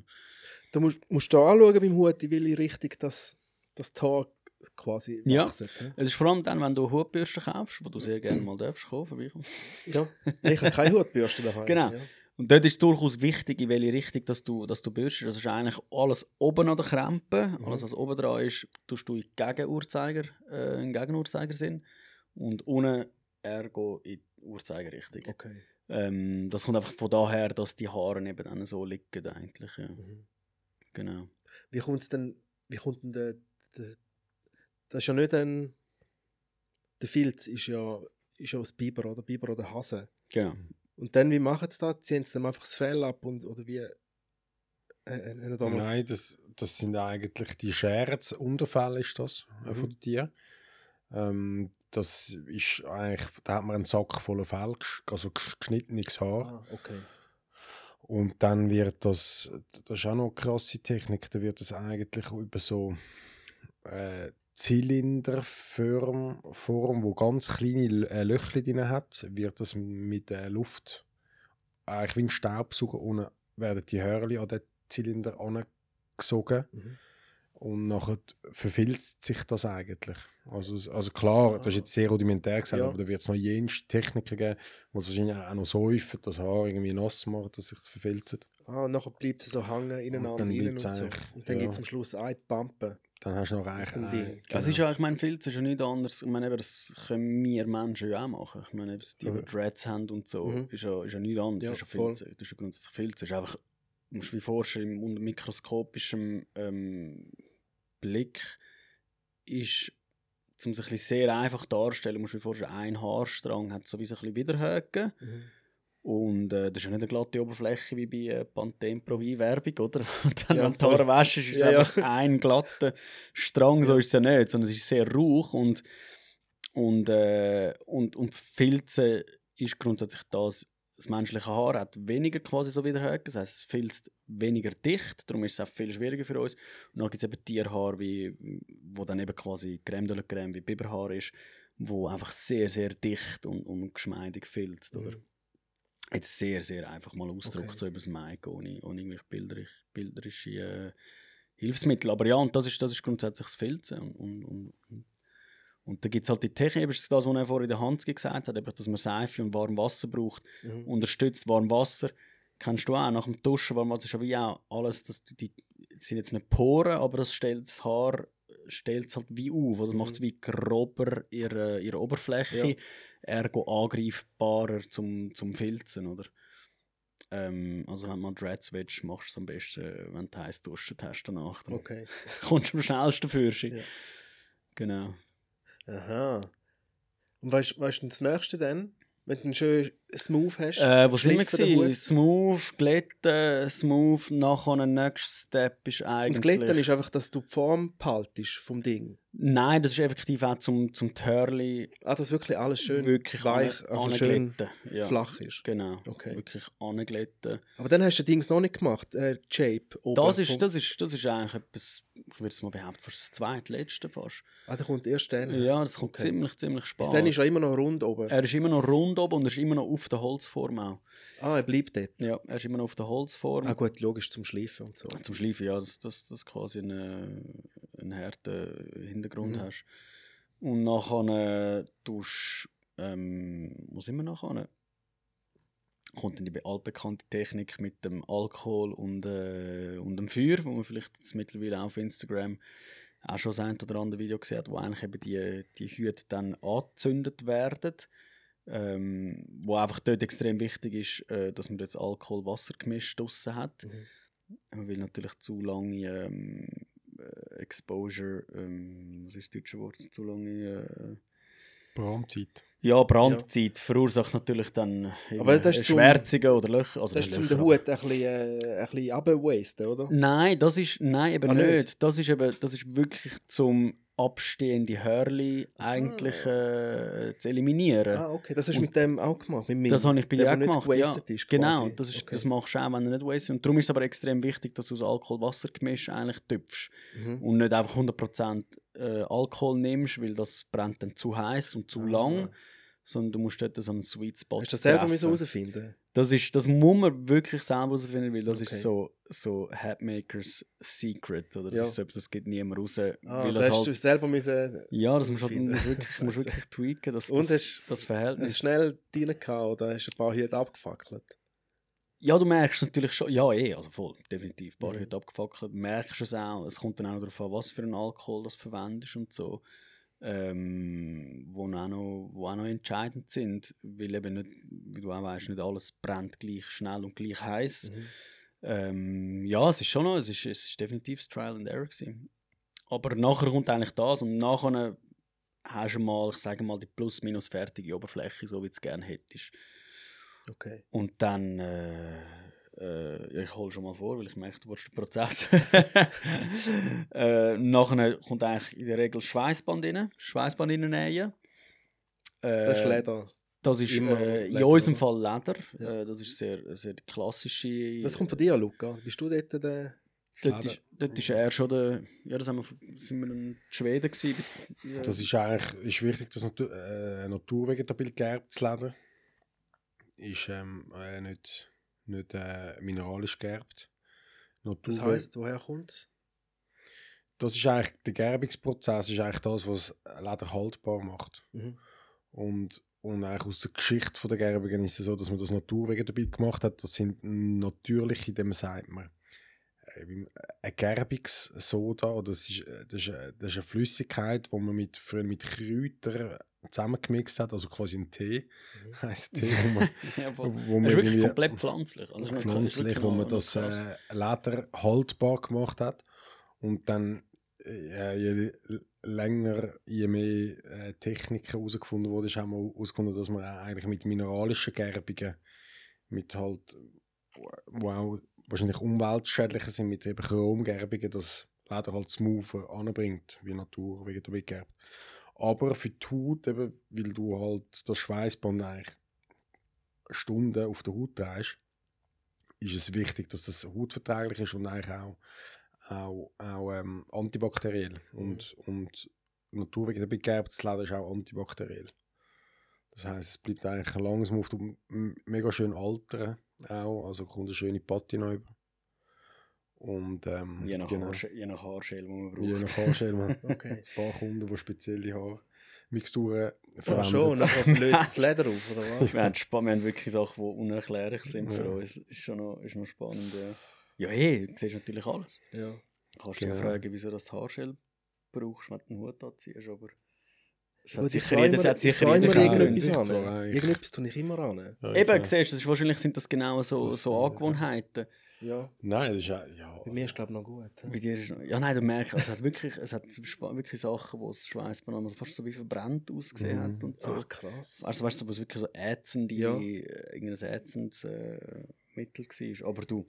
Du musst, musst da anschauen beim Hut, in welche Richtung das, das Tor quasi Ja. wachset, hä? Es ist vor allem dann, wenn du Hutbürsten kaufst, wo du sehr gerne mal darfst, kommen, vorbeikommen. ja. Ich habe keine Hutbürste daheim. Genau. Ja. Und dort ist es durchaus wichtig, in welche Richtung dass du, dass du bürstest. Das ist eigentlich alles oben an der Krempe. Mhm. Alles, was oben dran ist, tust du in Gegenuhrzeiger, äh, in Gegenuhrzeigersinn. Und unten ergo in die Uhrzeigerrichtung. Okay. Ähm, das kommt einfach von daher, dass die Haare neben dann so liegen eigentlich. Ja. Mhm. Genau. Wie kommt's denn, wie kommt denn der, der das ist ja nicht ein der Filz ist ja ist ja aus Biber oder Biber oder Hase. genau. Und dann, wie machen sie das? Ziehen sie dann einfach das Fell ab und, oder wie? Äh, äh, mal- Nein, das, das sind eigentlich die Scheren, das Unterfell ist das äh, von Mhm. den Tieren. Ähm, das ist eigentlich, da hat man einen Sack voller Fell, also gesch- geschnittenes Haar. Ah, okay. Und dann wird das, das ist auch noch eine krasse Technik, da wird das eigentlich über so äh, Zylinderform, Form, wo ganz kleine äh, drin hat, wird das mit der Luft eigentlich wie ein Staubsauger unten werden die Hörli an den Zylinder angesogen Mhm. und nachher verfilzt sich das eigentlich. Also, also klar, das ist jetzt sehr rudimentär gesagt, Ja. aber da wird es noch jenste Techniken geben, die es wahrscheinlich auch noch säufen, das Haar irgendwie nass machen, dass sich es verfilzt. Ah, und nachher bleibt es so hängen ineinander dann rein und so. eigentlich, Und dann ja. gibt es am Schluss eine Pampe. Dann hast du noch eigentlich dem ein- Ding. Das genau. ist ja, ich meine, Filz ist ja nichts anderes. Ich meine, eben, das können wir Menschen ja auch machen. Ich meine, die, die Aber- Dreads haben und so, Mhm. ist, ja, ist ja nichts anderes. Ja, das ist ja. Filz. Das ist ja grundsätzlich Filz. Das ist einfach, du musst dir vorstellen, unter mikroskopischem ähm, Blick ist, um sich ein bisschen sehr einfach darzustellen, musst du dir vorstellen, ein Haarstrang hat so wie so ein bisschen Widerhaken. Mhm. Und äh, das ist ja nicht eine glatte Oberfläche wie bei äh, Pantene Pro Werbung, oder? Und dann, Ja, wäschst, ist es Ja, ja. einfach ein glatter Strang, so ist es ja nicht, sondern es ist sehr rauch und, und, äh, und, und Filzen ist grundsätzlich das, das menschliche Haar hat weniger quasi so Widerhaken, das heißt, es filzt weniger dicht, darum ist es auch viel schwieriger für uns. Und dann gibt es eben Tierhaar, wie, wo dann eben quasi Creme de la Creme wie Biberhaar ist, wo einfach sehr, sehr dicht und, und geschmeidig filzt, oder? Jetzt sehr, sehr einfach mal ausdrückt, Okay. so über das Mic, ohne, ohne irgendwelche bilderisch, bilderische äh, Hilfsmittel. Aber ja, und das ist, das ist grundsätzlich das Filzen. Und, und, und, und, da gibt es halt die Technik, eben das, was er vorhin in der Hand gesagt hat, eben, dass man Seife und warm Wasser braucht, Mhm. unterstützt warm Wasser. Kennst du auch, nach dem Duschen, warm Wasser ist ja wie auch alles, das, die, die sind jetzt nicht Poren, aber das stellt das Haar stellt es halt wie auf, oder Mhm. macht es wie grober ihre, ihre Oberfläche, Ja. Ergo angreifbarer zum, zum Filzen, oder? Ähm, also wenn mal Dreads willst, machst du es am besten, wenn du heiß duschen hast danach. Dann Okay. kommst du am schnellsten für. Ja. Genau. Aha. Und weißt du das nächste dann? Wenn du einen schönen Smooth hast? Äh, wo sind wir gewesen? Smooth, glätten, smooth, nachher der nächste Step ist eigentlich... Und Glätten ist einfach, dass du die Form behaltest vom Ding. Nein, das ist effektiv auch zum, zum Törli Ah, dass wirklich alles schön wirklich weich, ane- also schön ja. flach ist. Genau, Okay. wirklich angeglätten. Aber dann hast du Dings noch nicht gemacht, äh, Shape. oben Das ist, das, ist, das ist eigentlich etwas, ich würde es mal behaupten, fast das zweitletzte fast. Ah, der kommt erst dann. Ja, das kommt Okay. ziemlich, ziemlich Bis spannend. dann ist er immer noch rund oben. er ist immer noch rund oben und er ist immer noch auf der Holzform auch. Ah, er bleibt dort. Ja, er ist immer noch auf der Holzform. Ah gut, logisch zum Schleifen und so. Zum Schleifen, ja, dass dass dass du quasi einen, einen harten Hintergrund Mhm. hast. Und nachher äh, tust ähm, wo sind wir nachher? Kommt dann die altbekannte Technik mit dem Alkohol und, äh, und dem Feuer, wo man vielleicht jetzt mittlerweile auch auf Instagram auch schon das ein oder andere Video gesehen hat, wo eigentlich eben die, die Hüte dann angezündet werden. Ähm, wo einfach dort extrem wichtig ist, äh, dass man das Alkohol-Wasser-Gemisch draussen hat. Mhm. Weil natürlich zu lange ähm, äh, Exposure, ähm, was ist das deutsche Wort? Zu lange. Äh, Brandzeit. Ja, Brandzeit verursacht natürlich dann Aber das ist zum- Schwärzungen oder Löcher. Also Das ist nicht zum den Löcher, Hut ein bisschen, äh, ein bisschen runterwasten, oder? Nein, das ist nein, eben Ah, nicht. nicht? Das ist eben das ist wirklich zum abstehende Hörli eigentlich äh, zu eliminieren. Ah, okay, das hast du mit dem auch gemacht. Mit dem, Das habe ich bei dir auch gemacht, ja. Ist, Genau, das, ist, Okay. das machst du auch, wenn du nicht wasted. Und darum ist es aber extrem wichtig, dass du das Alkohol-Wasser-Gemisch eigentlich tüpfst Mhm. und nicht einfach 100% äh, Alkohol nimmst, weil das brennt dann zu heiß und zu Ah. lang, sondern du musst dort so einen Sweet Spot Hast du das selber treffen. herausfinden? Das, ist, das muss man wirklich selber herausfinden, weil das Okay. ist so, so Hatmakers Secret. Oder das Ja. ist so etwas, das geht niemand raus. Ah, weil da das hast halt, du selber müssen ja, das musst du halt, wirklich, musst wirklich tweaken, das, Und das, hast- das Hast Verhältnis. du schnell drin gehabt oder hast du ein paar Hüte abgefackelt? Ja, du merkst natürlich schon, ja eh, also voll, definitiv, ein paar Mhm. heute abgefackelt, merkst es auch, es kommt dann auch darauf an, was für einen Alkohol das verwendest und so, ähm, wo, auch noch, wo auch noch entscheidend sind, weil eben nicht, wie du auch weißt, nicht alles brennt gleich schnell und gleich heiß. Mhm. Ähm, ja, es ist schon noch, es ist, es ist definitiv das Trial and Error gewesen. Aber nachher kommt eigentlich das und nachher hast du mal, ich sage mal, die plus-minus fertige Oberfläche, so wie du es gerne hättest. Okay. Und dann, äh, äh, ja, ich hole schon mal vor, weil ich merke, du willst den Prozess. äh, nachher kommt eigentlich in der Regel Schweißband rein, Schweißband reinnähen. Äh, Das ist Leder. Das ist äh, in unserem oder? Fall Leder. Ja. Äh, das ist sehr, sehr klassische. Das kommt von dir, Luca. Bist du dort der... Dort ist, dort ist er schon der. Ja, das haben wir, sind wir in Schweden gewesen. bei- Das ist eigentlich ist wichtig, dass Natur, äh, naturvegetabil geerbtes Leder ist ähm, äh, nicht, nicht äh, mineralisch geerbt. Das Naturve- heisst, woher kommt es? das ist eigentlich der Gerbungsprozess ist eigentlich das, was Leder haltbar macht. Mhm. Und, und eigentlich aus der Geschichte von der Gerbungen ist es so, dass man das naturvegetabil gemacht hat. Das sind natürliche, dem sagt man, äh, eine Gerbungssoda. Oder das, ist, äh, das, ist, äh, das ist eine Flüssigkeit, die man mit, früher mit Kräutern zusammengemixt hat, also quasi ein Tee. Mhm. Heisst Tee, wo man, Ja, voll. wo man Das ist wirklich komplett pflanzlich. Also pflanzlich, wo man das äh, Leder haltbar gemacht hat. Und dann, äh, je länger, je mehr äh, Techniken herausgefunden wurde, haben wir herausgefunden, dass man eigentlich mit mineralischen Gerbungen, mit halt, wo auch wahrscheinlich umweltschädlicher sind, mit eben Chromgerbungen, das Leder halt smoother anbringt, wie Natur, vegetabil gerbt. Aber für die Haut, eben, weil du halt das Schweißband eigentlich Stunden auf der Haut trägst, ist es wichtig, dass das hautverträglich ist und eigentlich auch, auch, auch ähm, antibakteriell. Und, und naturvegetabil geerbtes Leder ist auch antibakteriell. Das heisst, es bleibt eigentlich lange smooth und m- mega schön altern auch, also kommt eine schöne Patina über. Und ähm, Je nach, genau, Haarschä- je nach Haarschäl, die man braucht. je nach Haarschäl. Haben Okay. ein paar Kunden, die spezielle Haarmixturen Ja, verwenden. schon, nachher löst das Leder auf, oder was? wir, haben wir haben wirklich Sachen, die unerklärlich sind für Ja. uns. Ist schon noch, ist noch spannend. Ja, ja hey, du siehst natürlich alles. ja. Du kannst dich ja Genau. fragen, wieso du das Haarschell brauchst, wenn du einen Hut anziehst, aber es hat sicher jedes immer- hat ich sicher seine irgendetwas an. Irgendetwas tue ich immer an. Ja, Eben, klar. siehst du, das ist, wahrscheinlich sind das genau so, Das, so Angewohnheiten. Ja. Nein, das ist ja. ja Bei mir ist glaube ich noch gut. Bei dir ist, ja, nein, du merkst, es hat wirklich, es hat wirklich Sachen, wo das Schweißband fast so wie verbrannt ausgesehen Mhm. hat und so. Ach, krass. Also weißt du, wo es wirklich so ätzende, Ja. äh, irgendein ätzendes äh, Mittel war. Aber du,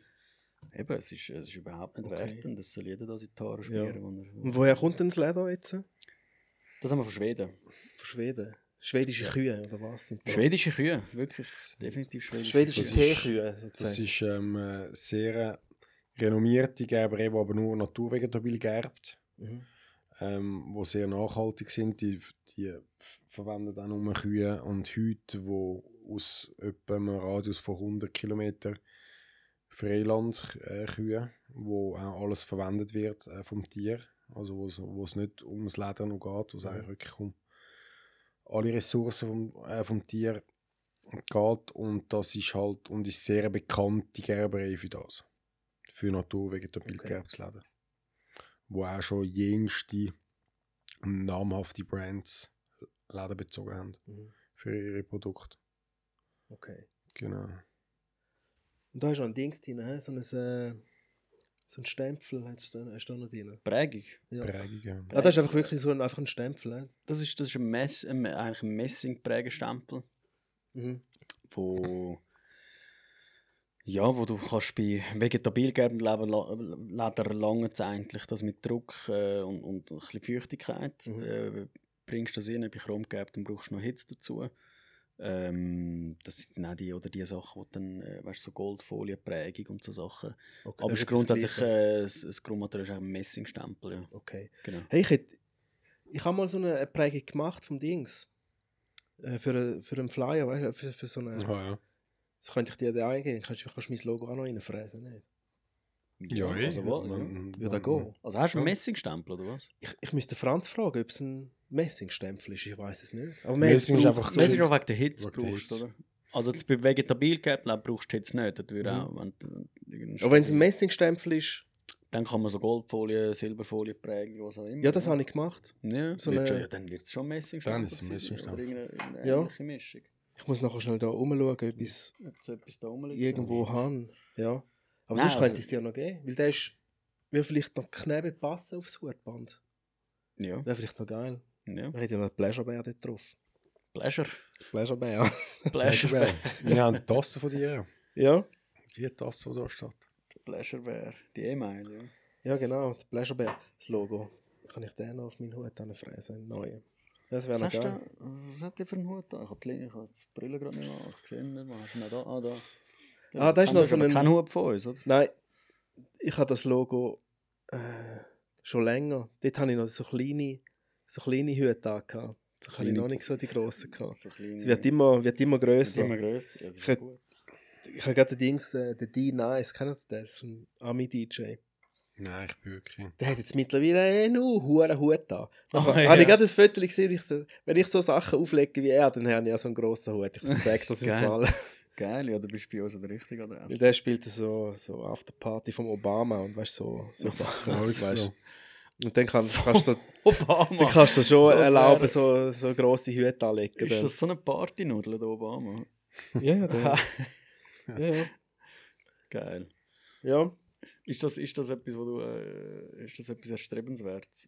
eben, es ist, es ist überhaupt nicht Okay. wertend. Das soll jeder da Haare Ja. schmieren. wo er- Und woher kommt denn das Leder jetzt? Von Das haben wir von Schweden. Schweden. Schwedische Kühe, oder was? Sind das? Schwedische Kühe, wirklich, definitiv schwedische, Schwedische Das ist- Teekühe, Das ist ähm, äh, sehr renommierte Gerberei, die aber nur naturvegetabil gerbt, Mhm. ähm, wo sehr nachhaltig sind. Die, die verwenden auch nur Kühe und Hüte, die aus etwa einem Radius von 100 km Freiland äh, Kühe, wo auch alles verwendet wird äh, vom Tier. Also wo es, nicht ums Leder noch geht, wo es eigentlich wirklich um alle Ressourcen vom, äh, vom Tier geht und das ist halt und ist sehr eine bekannte Gerberei für das. Für naturvegetabil Okay. geerbtes Leder. Wo auch schon jenste namhafte Brands Leder bezogen haben Mhm. für ihre Produkte. Okay. Genau. Und da ist noch ein Dings drin, so ein, äh, So ein Stempel hast du da, hast du da noch drin. Prägung. Ja. Prägung. Ja. Ah, das ist einfach wirklich so ein, einfach ein Stempel. Das ist, das ist ein, Mess, ein, eigentlich ein Messing-Prägestempel. Mhm. wo ja, wo du kannst bei vegetabilgerbendem Leder lange eigentlich das mit Druck äh, und, und ein bisschen Feuchtigkeit Mhm. äh, bringst das rein, bei chromgerbtem brauchst du noch Hitze dazu. Ähm, das sind dann auch die oder die Sachen, wo dann, äh, weißt, so Goldfolienprägung und so Sachen. Okay, Aber es ist grundsätzlich äh, das, das Grundmaterial ist eigentlich ein Messingstempel, ja. Okay. Genau. Hey, ich, ich habe mal so eine Prägung gemacht vom Dings. Äh, für, eine- für einen Flyer, weißt du, für, für so eine. Ja, ja. Das könnte ich dir da eingeben. Kannst du kannst du mein Logo auch noch reinfräsen? Nicht? Ja, also, was, ja. Man- Würde man- gehen. also hast du einen. Messingstempel oder was? Ich, ich müsste Franz fragen, ob es ein Messingstempel ist. Ich weiß es nicht. Aber Messing ist einfach so- Das ist auch wegen der Hitze brauchst, oder? Also jetzt bei Vegetabilgärten brauchst du Hitze nicht. Das würde Mhm. auch, wenn, Aber wenn es ein Messingstempel ist, Dann kann man so Goldfolie, Silberfolie prägen, was auch immer. ja, das habe ich gemacht. Ja, so wird eine- schon, ja dann wird es schon Messing Dann ist es ein Messingstempel. Oder irgendeine, irgendeine Ja. ähnliche Mischung. Ich muss nachher schnell da rumschauen, ob ich es irgendwo habe. Ja. Aber Nein, sonst könnte also- es dir noch geben. Weil der ist, würde vielleicht noch Knebel passen aufs Hutband. Ja, Wäre vielleicht noch geil. ja. Da hätte ja noch einen Pleasure Bear dort drauf. Pleasure. Pleasure Bear. Pleasure Bear. Wir haben die Tasse von dir. ja. Die Tasse, die da steht. Pleasure Bear. Die E-Mail, ja. Ja, genau. Der Pleasure Bear. Das Logo. Kann ich den noch auf meinen Hut anfräsen? Einen neuen. Das wäre Was, noch hast du, geil. da- was hat der für einen Hut da? Ich habe die, ich habe die Brille gerade nicht mehr gesehen. nicht mehr. Hast du ihn da? Ah, da. Ah, da ist noch so ein- Kein Hut von uns, oder? Nein, ich habe das Logo äh, schon länger. Dort habe ich noch so kleine, so kleine Hüte angehabt. So habe ich noch nicht so die grossen gehabt. So kleine- Es wird immer, wird immer wird grösser. immer grösser. Ja, das ist Ich gut. Ich habe gerade den Dings, äh, den D-Nice, kennt ihr das? Ein Ami-DJ. Nein, ich bin wirklich. Der hat jetzt mittlerweile einen hohen Hut an. Dann ja. habe ich gerade ein Foto gesehen, ich, wenn ich so Sachen auflege wie er, dann habe ich ja so einen grossen Hut. Ich sage das im. Fall. Geil, ja, du bist bei uns an der richtigen Adresse. der spielt so, so Afterparty vom Obama und weißt so, so Sachen. Ja, weißt. wirklich so. Und dann kann, kannst du Obama. dann kannst du schon So, erlauben, so, so grosse Hüte anlegen. Ist dann. das so eine Partynudel, der Obama? Ja, ja, der, ja, ja. Geil. ja. Ist das, ist das etwas, wo du, äh, ist das etwas Erstrebenswertes?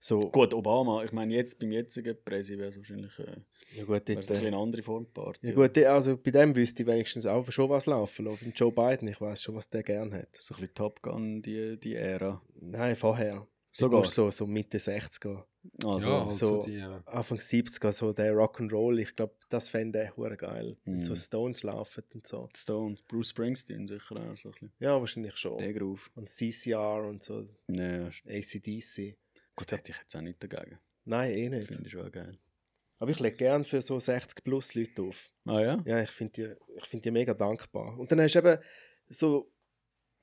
So, Gut, Obama, ich meine, jetzt beim jetzigen Präsident wäre es wahrscheinlich äh, ja gut, wäre dort, äh, eine andere Form Party. ja, gut, also bei dem wüsste ich wenigstens auch schon was laufen. lassen. Joe Biden, ich weiß schon, was der gern hat. So ein bisschen Top Gun, die, die Ära. Nein, vorher. Sogar. Sogar so, so Mitte 60er, Also, ja, halt so- so die. Äh, Anfang 70er, so der Rock'n'Roll. Ich glaube, das fände ich hure geil. Mhm. so Stones laufen und so. Stones, Bruce Springsteen sicher auch so ein bisschen. Ja, wahrscheinlich schon. Der Groove. Und CCR und so, Ja, ACDC. Gut, hätte ich jetzt auch nicht dagegen. Nein, eh nicht. Finde ich schon geil. Aber ich lege gern für so 60 plus Leute auf. Ah ja? Ja, ich finde die, ich find die mega dankbar. Und dann hast du eben so,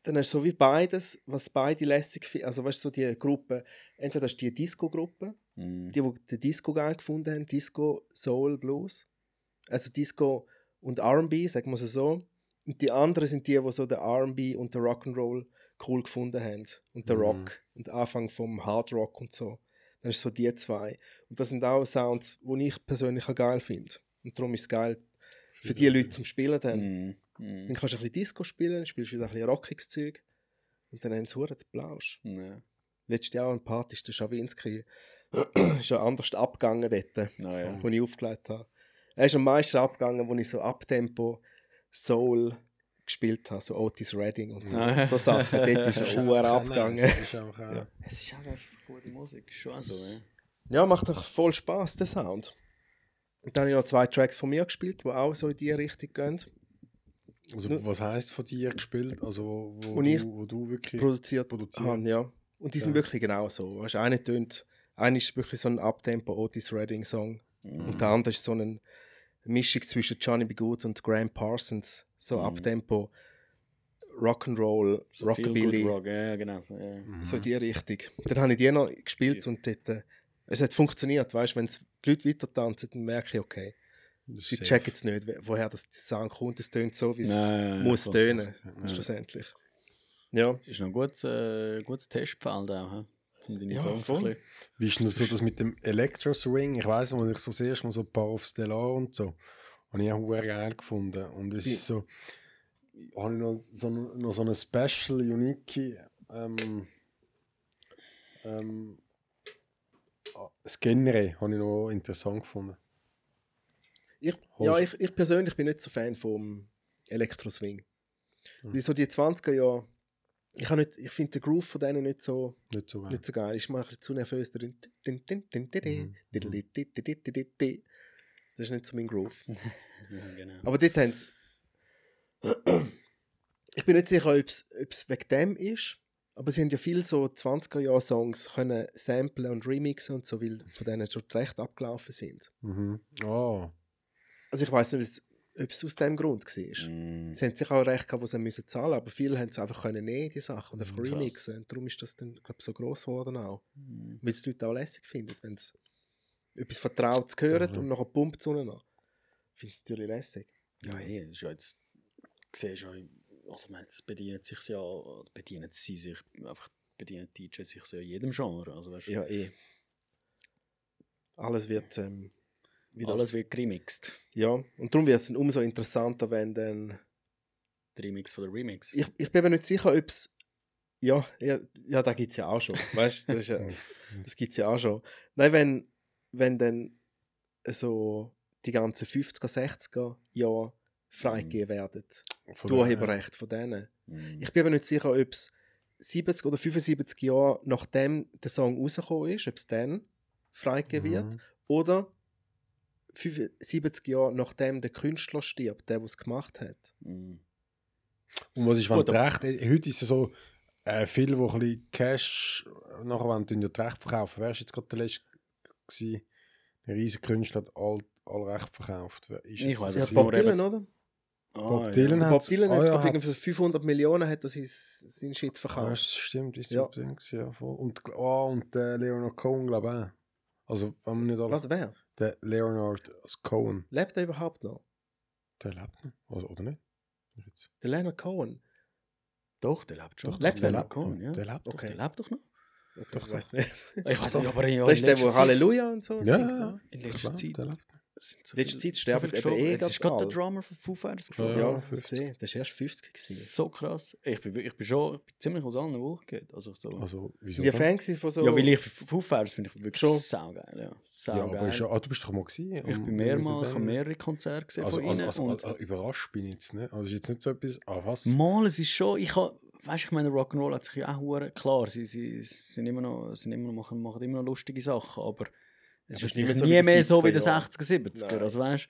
dann hast du so wie beides, was beide lässig finden. Also weißt du, so die Gruppe, entweder hast du die Disco-Gruppe, Mhm. die, die den Disco geil gefunden haben, Disco, Soul, Blues. Also Disco und R&B, sagen wir es so. Und die anderen sind die, die so den R&B und den Rock'n'Roll cool gefunden haben. Und den Mhm. Rock. Und den Anfang vom Hard Rock und so. Dann ist so die zwei. Und das sind auch Sounds, die ich persönlich auch geil finde. Und darum ist es geil für die Leute zum Spielen dann. Mhm. Mhm. Dann kannst du ein bisschen Disco spielen, dann spielst du wieder ein bisschen rockiges Zeug. Und dann haben sie den Plausch. Ja. Letztes Jahr an Party ist der Schawinski ist ja anders abgegangen dort, Ah, ja. wo ich aufgelegt habe. Er ist am meisten abgegangen, wo ich so Abtempo Soul gespielt habe, so Otis Redding und so, Ah. so Sachen. Dort ist er Uhr abgegangen. Das ist auch, Ja. Es ist auch einfach gute Musik, schon so, ja. Ja, macht doch voll Spaß der Sound. Und dann habe ich noch zwei Tracks von mir gespielt, die auch so in die Richtung gehen. Also, was heisst von dir gespielt? Also, wo, wo, Und du, ich wo du wirklich. produziert, Produziert. habe, ja. Und die sind Ja. wirklich genau so. Weißt, eine tönt, eine ist wirklich so ein Abtempo Otis Redding Song Mhm. und der andere ist so eine Mischung zwischen Johnny B. Good und Graham Parsons, so Mhm. Abtempo Rock'n'Roll, So Rockabilly, Rock, ja, genau so. Ja. Mhm. so die Richtung. Dann habe ich die noch gespielt und dort, äh, es hat funktioniert, weißt, wenn die Leute weiter tanzen, dann merke ich, okay, safe. checken jetzt nicht, woher das Sound kommt, es tönt so, wie es Ja, ja, muss voll. tönen, Ja. schlussendlich. Ja. Ist noch ein gutes, äh, gutes Testfeld auch, he? Ja, voll. Wie ist denn das so das mit dem Electro Swing? Ich weiß, als ich so das erste Mal so ein paar auf Stellar und so, habe ich auch sehr geil gefunden. Und es ist so, habe ich noch so, noch so eine Special, unique ähm, ähm, ah, das Genre habe ich noch interessant gefunden. Ich, ja, ich, ich persönlich bin nicht so Fan vom Elektro-Swing. Mhm. Weil so die 20er Jahre, ich, nicht- ich finde den Groove von denen nicht so, Nicht so geil. nicht so geil. Ich mache zu nervös. Mhm. Das ist nicht so mein Groove. Ja, genau. Aber dort haben sie. Ich bin nicht sicher, ob es wegen dem ist, aber sie haben ja viele so 20er-Jahr-Songs können samplen und remixen und so, weil von denen schon die Rechte abgelaufen sind. Mhm. Oh. Also ich weiß nicht, ob es aus dem Grund war. Mm. Sie haben sicher auch recht gehabt, wo sie müssen zahlen aber viele haben es einfach können nehmen, die Sachen, und einfach remixen. Und darum ist das dann, glaube so gross geworden auch. Mm. Weil es die Leute auch lässig finden, wenn sie etwas Vertrautes hören Mhm. und nachher pumpt es unten an. Ich finde es natürlich lässig. Ja, hey, das ist ja jetzt, siehst du ja, also ich jetzt bedienen sich ja, bedienen sie sich, einfach bedienen die DJs sich ja in jedem Genre, also weißt, du, Ja, eh. Alles wird ähm, alles wird geremixt. Ja, und darum wird es dann umso interessanter, wenn dann. Der Remix von der Remix. Ich, ich bin mir nicht sicher, ob es. Ja, ja, ja, da gibt es ja auch schon. Weißt du, das, ja, das gibt es ja auch schon. Nein, wenn, wenn dann so die ganzen 50er, 60er Jahre freigegeben werden, Von die der- Urheberrecht von denen. Mm. Ich bin mir nicht sicher, ob es 70 oder 75 Jahre nachdem der Song rausgekommen ist, ob es dann freigegeben wird. Mhm. Oder 75 Jahre nachdem der Künstler stirbt, der, der es gemacht hat. Mm. Und was ist, wenn aber- Rechte, äh, heute ist es so, äh, viele, die ein bisschen Cash nachher wollen, ja die Rechte verkaufen. Wer war jetzt gerade der letzte gewesen? Ein riesiger Künstler hat all, all Rechte verkauft. Ist Ich Ja, es Bob eben- Dylan, oder? Ah, Bob ja. Dylan Der hat's- Bob Dylan ah hat ja, hat's- für 500 Millionen hat er sein, sein Shit Ah, verkauft. das stimmt, ist Ja. Gewesen, ja, voll. Und, oh, und der Leonard Cohen, glaube ich auch. Also, wenn man nicht alles... Was, wer? Der Leonard Cohen, Lebt er überhaupt noch? der lebt noch. Also, oder nicht? Der Leonard Cohen? Doch, der lebt schon. Doch, lebt der er lebt Cohen, ja. Der lebt noch. Okay. Der lebt doch noch. Okay, Doch, ich weiß nicht. Ich weiß nicht, aber ja, das ist in der, letzter wo Halleluja und so Ja, singt. ja. In letzter Zeit. der lebt. sind so Letzte viele- Zeit sterben viele eben eh Jetzt ist gerade der. Drummer von Foo Fighters Ja, gestorben. Ja, ja, das 50. gesehen. Das war erst 50 gewesen. So krass. Ich bin, ich bin schon ich bin ziemlich aus allen Wolken gehört. Also so. Also, Sind die? Fan von so... ja, weil ich Foo Fighters finde ich wirklich Schon. saugeil. Ja, Ja, saugeil. aber ist ja, ah, du bist doch mal gewesen. ich bin mehrmals, ich habe mehrere Konzerte gesehen Also, von also, ihnen. also, also, überrascht bin ich jetzt nicht. Also, ist jetzt nicht so etwas. Ah, was? Mal, es ist schon, ich habe, weißt, ich meine, Rock'n'Roll hat sich ja auch hure- klar, sie, sie sind immer noch, sind immer noch machen, machen immer noch lustige Sachen, aber es Aber ist nicht so nie wie die mehr so wie 70er der Jahre. 60er, 70er, Nein. also weißt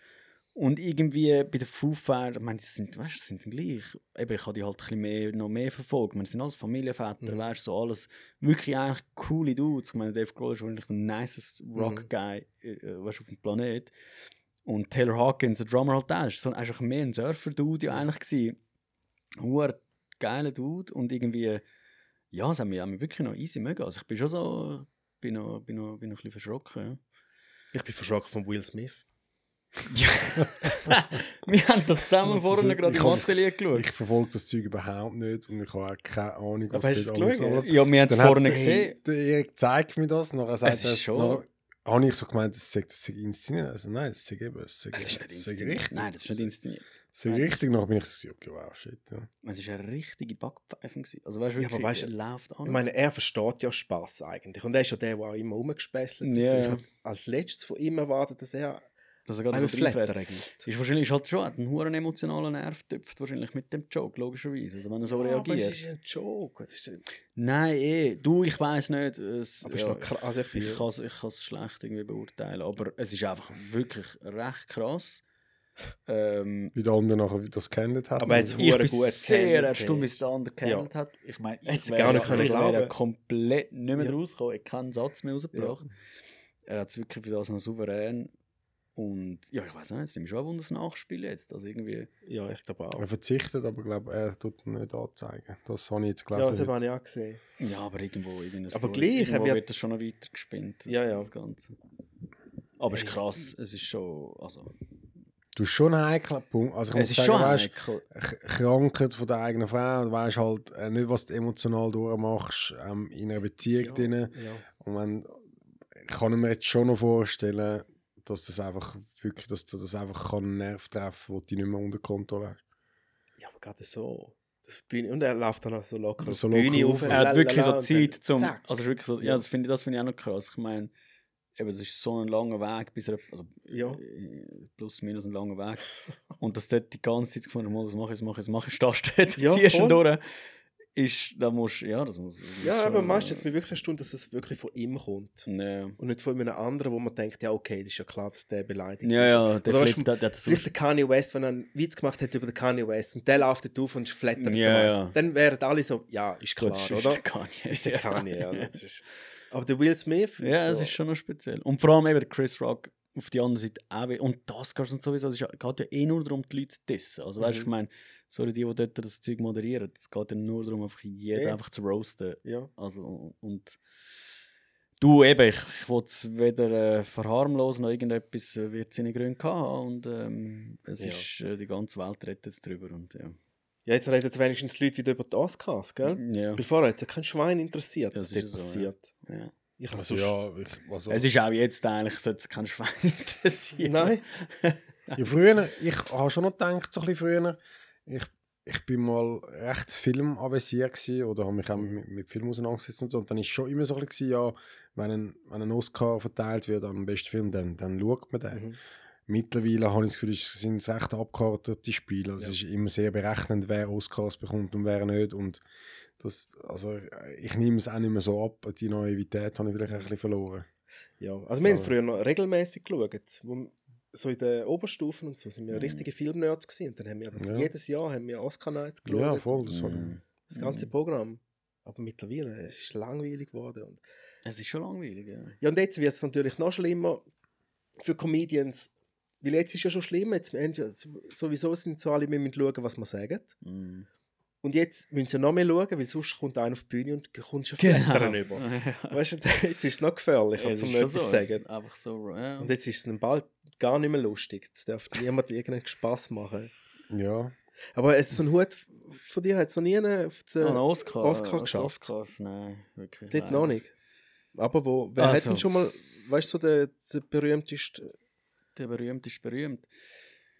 und irgendwie bei den Foo Fighters, ich meine, das sind, weißt, das sind gleich, eben, ich habe die halt ein bisschen mehr, noch mehr verfolgt, ich meine, das sind alles Familienväter, Mhm. weißt, so alles wirklich eigentlich coole Dudes, ich meine, Dave Grohl ist wahrscheinlich der nicest Mhm. Rock-Guy, äh, weißt, auf dem Planet und Taylor Hawkins, der Drummer halt auch, ist so einfach mehr ein Surfer-Dude ja eigentlich gewesen. Huere geiler Dude und irgendwie, ja, es hat mich wirklich noch easy mögen. Also ich bin schon so, bin noch, bin noch, bin noch ein bisschen verschrocken. Ich bin verschrocken von Will Smith. Ja. Wir haben das zusammen Das ist- gerade im Atelier geschaut. Ich verfolge das Zeug überhaupt nicht und ich habe auch keine Ahnung, was Aber hast dort du es alles abläuft. Ja, wir haben es der- gesehen. Erik zeigt mir das, nachher sagt Es ist schon- nachher habe ich so gemeint, das sei, das sei inszeniert. Also nein, das sei eben, das sei, Es ist nicht das inszeniert. richtig. Nein, das ist nicht inszeniert. Nein, das- richtig, nachher bin ich so, okay, wow, shit, ja. Es war eine richtige Backpfeife. Also weißt du, Ja, aber weißt er läuft an. Ich meine, er versteht ja Spaß eigentlich. Und er ist ja der, der auch immer. Ja, Ich ja. habe als letztes von ihm erwartet, dass er dass er gerade einen so reinfräst. Ist wahrscheinlich ist halt schon hat einen hohen emotionalen Nerv tüpft wahrscheinlich mit dem Joke, logischerweise. Also wenn er so Ja, aber reagiert. es ist ein Joke. Ist ein, Nein, eh. Du, ich weiß nicht. Es, aber es ist ja, noch krass. Also ich, ich kann es schlecht irgendwie beurteilen. Aber es ist einfach wirklich recht krass. Ähm, Wie der andere nachher das kennengelernt hat. Aber jetzt- ich bin gut sehr gehandelt erstaunt, wie es der andere gehandelt hat. Ich meine, Hätte ich sie gar nicht ja- können ich wäre komplett nicht mehr Ja. rausgekommen. Ich habe keinen Satz mehr rausgebracht. Er hat es wirklich für das noch souverän. Und ja, ich weiß nicht, es ist schon ein Wunder, das Nachspiel jetzt. Also irgendwie. ja, ich glaube auch. Er verzichtet, aber ich glaube, er tut ihn nicht anzeigen. Das habe ich jetzt Ja, gelesen. das habe ich auch gesehen. Ja, aber irgendwo. irgendeine Aber Story- gleich, er irgendwo wird- das schon noch weiter gespinnt. Das, Ja, ja. Das Ganze. Aber es ist krass. Es ist schon. Also, du hast schon einen heiklen Punkt. Also ich es muss ist sagen, schon weißt, Krankheit von der eigenen Frau. Du weißt halt äh, nicht, was du emotional durchmachst ähm, in einer Beziehung Ja, drin. ja. Und wenn, ich kann mir jetzt schon noch vorstellen, dass das einfach wirklich, dass du das einfach kann einen Nerv treffen, wo du nicht mehr unter Kontrolle hast. ja, aber gerade so. Das Bühne, und er läuft dann auch so locker So Bühne locker auf. auf. Er hat wirklich so Zeit zum. zack. Also ist wirklich so, ja, das finde ich, das finde ich auch noch krass. Ich meine, eben, das ist so ein langer Weg, bis er, also Ja. äh, plus minus ein langer Weg. Und dass dort die ganze Zeit gefunden mal, das mache ich, das mache ich, das mache ich, du dort, Ja, ziehst voll. durch, ist, da musst ja, das muss. Das Ja, aber meistens jetzt mir wirklich erstaunt, dass es wirklich von ihm kommt. Ja, Und nicht von einem anderen, wo man denkt, ja, okay, das ist ja klar, dass der beleidigt ja, ist. ja der Oder weißt Flip, der, der hat das Vielleicht der Kanye West, wenn er einen Witz gemacht hätte über den Kanye West und der läuft dort auf und flattert Ja, ja. Dann wären alle so, ja, ist klar, Gut, ist oder? der Kanye. Ist der Kanye, ja. Das ist, aber der Will Smith Ja, so, es ist schon noch speziell. Und vor allem eben Chris Rock auf die andere Seite auch. Und das geht und sowieso, es ist geht ja eh nur darum, die Leute zu dissen. Also weißt du, Mhm. ich meine, sorry, die, die dort das Zeug moderieren, es geht ja nur darum, einfach jeden Ja. einfach zu roasten. Ja. Also, und du eben, ich, ich will es weder äh, verharmlosen noch irgendetwas, äh, wird seine Gründe haben. Und ähm, es Ja. ist, äh, die ganze Welt redet jetzt drüber. Und, ja. Ja, jetzt reden wenigstens die Leute wieder über die Oscars, gell? Ja. Weil vorher hat es ja kein Schwein interessiert, Das was ist so, ja. passiert. Ja. Ich habe Also ja, ich, also, Es ist auch jetzt eigentlich, sollte es kein Schwein interessieren. Nein, ja, früher, ich habe schon noch gedacht, so ein bisschen früher, ich, ich bin mal recht filmavisiert gewesen, oder habe mich auch mit, mit Film auseinandergesetzt und so. Und dann ist schon immer so ein bisschen, ja, wenn ein, wenn ein Oscar verteilt wird an den besten Film, dann, dann schaut man den. Mhm. Mittlerweile habe ich das Gefühl, es sind recht abgekartete Spiele. Also Ja. Es ist immer sehr berechnend, wer Oscars bekommt und wer nicht. Und das, also ich nehme es auch nicht mehr so ab. Die Naivität habe ich vielleicht ein bisschen verloren. Ja, also wir haben früher noch regelmäßig geschaut. Wo, so in den Oberstufen und so sind wir Mhm. richtige Filmnerds gewesen. Und dann haben wir das Ja. jedes Jahr haben wir Oscar Night geschaut. Ja, voll. Das Mhm. Das ganze Programm. Aber mittlerweile es ist es langweilig geworden. Und, Es ist schon langweilig, ja. ja, und jetzt wird es natürlich noch schlimmer für Comedians. Weil jetzt ist ja schon schlimm. Jetzt, sowieso sind so alle, wir müssen schauen, was wir sagen. Mhm. Und jetzt müssen sie noch mehr schauen, weil sonst kommt einer auf die Bühne und kommt schon Genau. Flattern über. Weißt du, jetzt ist es noch gefährlich, Ja, um schon etwas zu so. sagen. Einfach so, ja. Und jetzt ist es dann bald gar nicht mehr lustig. Jetzt darf niemand irgendeinen Spaß machen. Ja. Aber es, so ein Hut von dir hat es noch nie einen auf den, einen Oscar, Oscar äh, geschafft. Oscars, nein, wirklich. dort noch nicht. Aber wo, wer Also. hat denn schon mal, weißt du, so der, der berühmteste Der berühmt ist berühmt.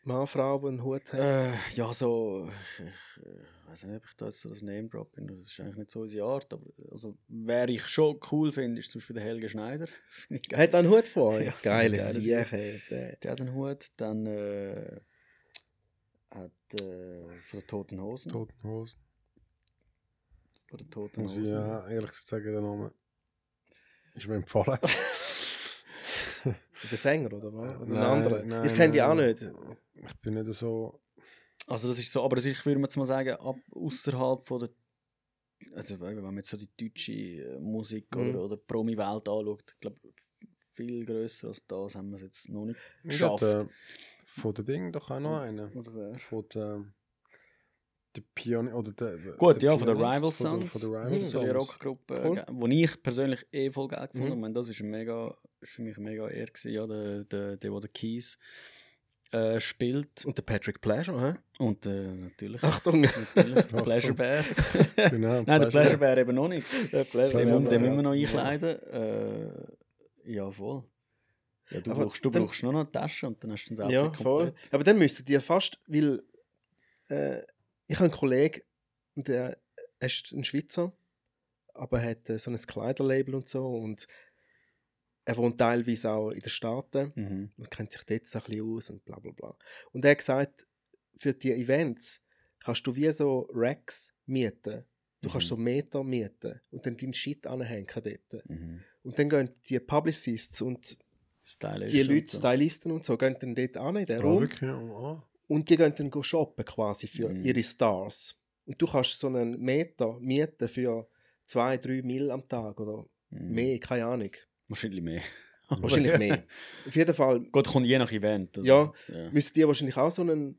Mann, Frau, der einen Hut hat? Äh, ja, so. Ich, ich weiß nicht, ob ich da jetzt so das Name drop bin. Das ist eigentlich nicht so unsere Art. Aber also, wer ich schon cool finde, ist zum Beispiel der Helge Schneider. Geil. hat er einen Hut vor? Ja, geil, das Sache. der- hat einen Hut. Dann äh, hat äh, von der Toten Hosen. Toten Hosen. Von der Toten Muss ich Hosen. ja ehrlich gesagt sagen, der Name ist mir empfohlen. Der Sänger, oder was? Oder ein Nein, anderer? nein, ich kenne die auch nicht. ich bin nicht so. Also das ist so, aber ich würde jetzt mal sagen, ab außerhalb von der also wenn man jetzt so die deutsche äh, Musik Mhm. oder, oder Promi-Welt anschaut, ich glaube, viel grösser als das haben wir es jetzt noch nicht geschafft. äh, von den Dingen doch auch noch einen. Oder wer? Von der. Der Pionier. Oder der, Gut, der ja, von der Rival von der- Sons. Von der Mhm, Rival so eine Sons. Rockgruppe, Cool. wo ich persönlich eh voll geil gefunden habe. Mhm. Ich meine, das ist, ein mega, für mich mega Ehr gewesen, ja, der, der, der, der Keys äh, spielt. Und der Patrick Pleasure, hä? Und äh, natürlich, Achtung! natürlich der. Pleasure Bear. Genau, Nein, der Pleasure Bear eben noch nicht. Der Pleasure Den, müssen- den müssen wir noch einkleiden. Äh, ja, voll. Ja, du Aber brauchst, du dann- brauchst nur noch eine Tasche und dann hast du den Outfit Ja, voll. komplett. Aber dann müsstet ihr fast, weil äh, ich habe einen Kollegen, der er ist ein Schweizer, aber er hat äh, so ein Kleiderlabel und so und er wohnt teilweise auch in den Staaten Mhm. und kennt sich dort so ein bisschen aus und bla bla bla. Und er hat gesagt, für die Events kannst du wie so Racks mieten. Du kannst Mhm. so Meter mieten und dann deinen Shit anhängen dort. Mhm. Und dann gehen die Publicists und Stylisch die und Leute, so. Stylisten und so, gehen dann dort an in den Ah, Raum wirklich? Ah. und die gehen dann go shoppen quasi für Mhm. ihre Stars. Und du kannst so einen Meter mieten für zwei, drei Mil am Tag oder Mhm. mehr, keine Ahnung. Wahrscheinlich mehr. Wahrscheinlich mehr. Auf jeden Fall Gut, kommt je nach Event. Also, Ja. ja. müssen die wahrscheinlich auch so einen.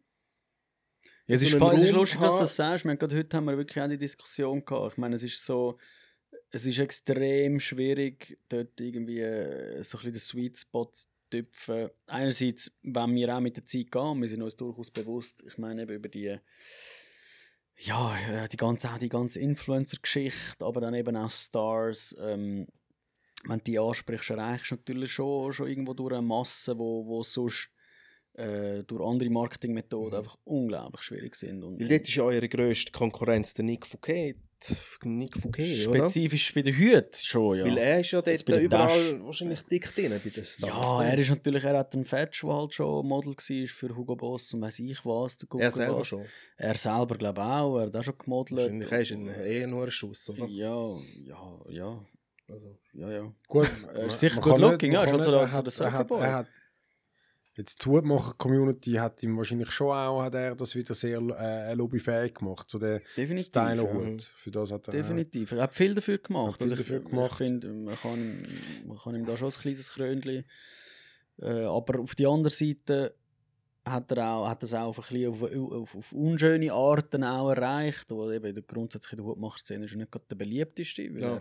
Ja, es, so ist, einen es ist lustig, dass du haben. das sagst. Haben gerade heute haben wir wirklich auch die Diskussion gehabt. Ich meine, es ist so, es ist extrem schwierig, dort irgendwie äh, so ein bisschen den Sweet Spot zu tüpfen. Einerseits, wenn wir auch mit der Zeit gehen, wir sind uns durchaus bewusst, ich meine eben über die ja, äh, die ganze, die ganze Influencer-Geschichte, aber dann eben auch Stars. Ähm, wenn du die ansprichst, erreichst du natürlich schon, schon irgendwo durch eine Masse, wo, wo sonst äh, durch andere Marketingmethoden einfach unglaublich schwierig sind. Und Weil dort ist ja eure grösste Konkurrenz der Nick Fouquet. Nick Fouquet, oder? spezifisch bei den Hüten schon, ja. Weil er ist ja dort überall Dash- wahrscheinlich dick drin bei den Stars. ja, ne? er ist natürlich, er hat einen Fetch, der halt schon Model war für Hugo Boss und weiß ich was. Der Gucci er selber was. schon. Er selber glaube ich auch, er hat auch schon gemodelt. Wahrscheinlich er ist ein, eher nur ein Schuss, oder? Ja, ja, ja, Also, ja, ja. Gut, Er ist sicher nicht- looking, ja, ist halt so der- so er der hat- er hat- er hat- Jetzt die Hutmacher-Community hat ihm wahrscheinlich schon auch hat er das wieder sehr äh, lobbyfähig gemacht, so der Definitiv. Styler-Hut. ja. Für das hat er Definitiv. Er hat viel dafür gemacht. Viel Also ich, dafür ich gemacht. finde, man kann, ihm- man kann ihm da schon ein kleines Krönchen. Äh, aber auf die andere Seite hat er auch, hat das auch auf, ein auf, auf, auf unschöne Arten auch erreicht. Wo eben der grundsätzlich in der Hutmacher-Szene ist er nicht gerade der beliebteste, weil Ja. er,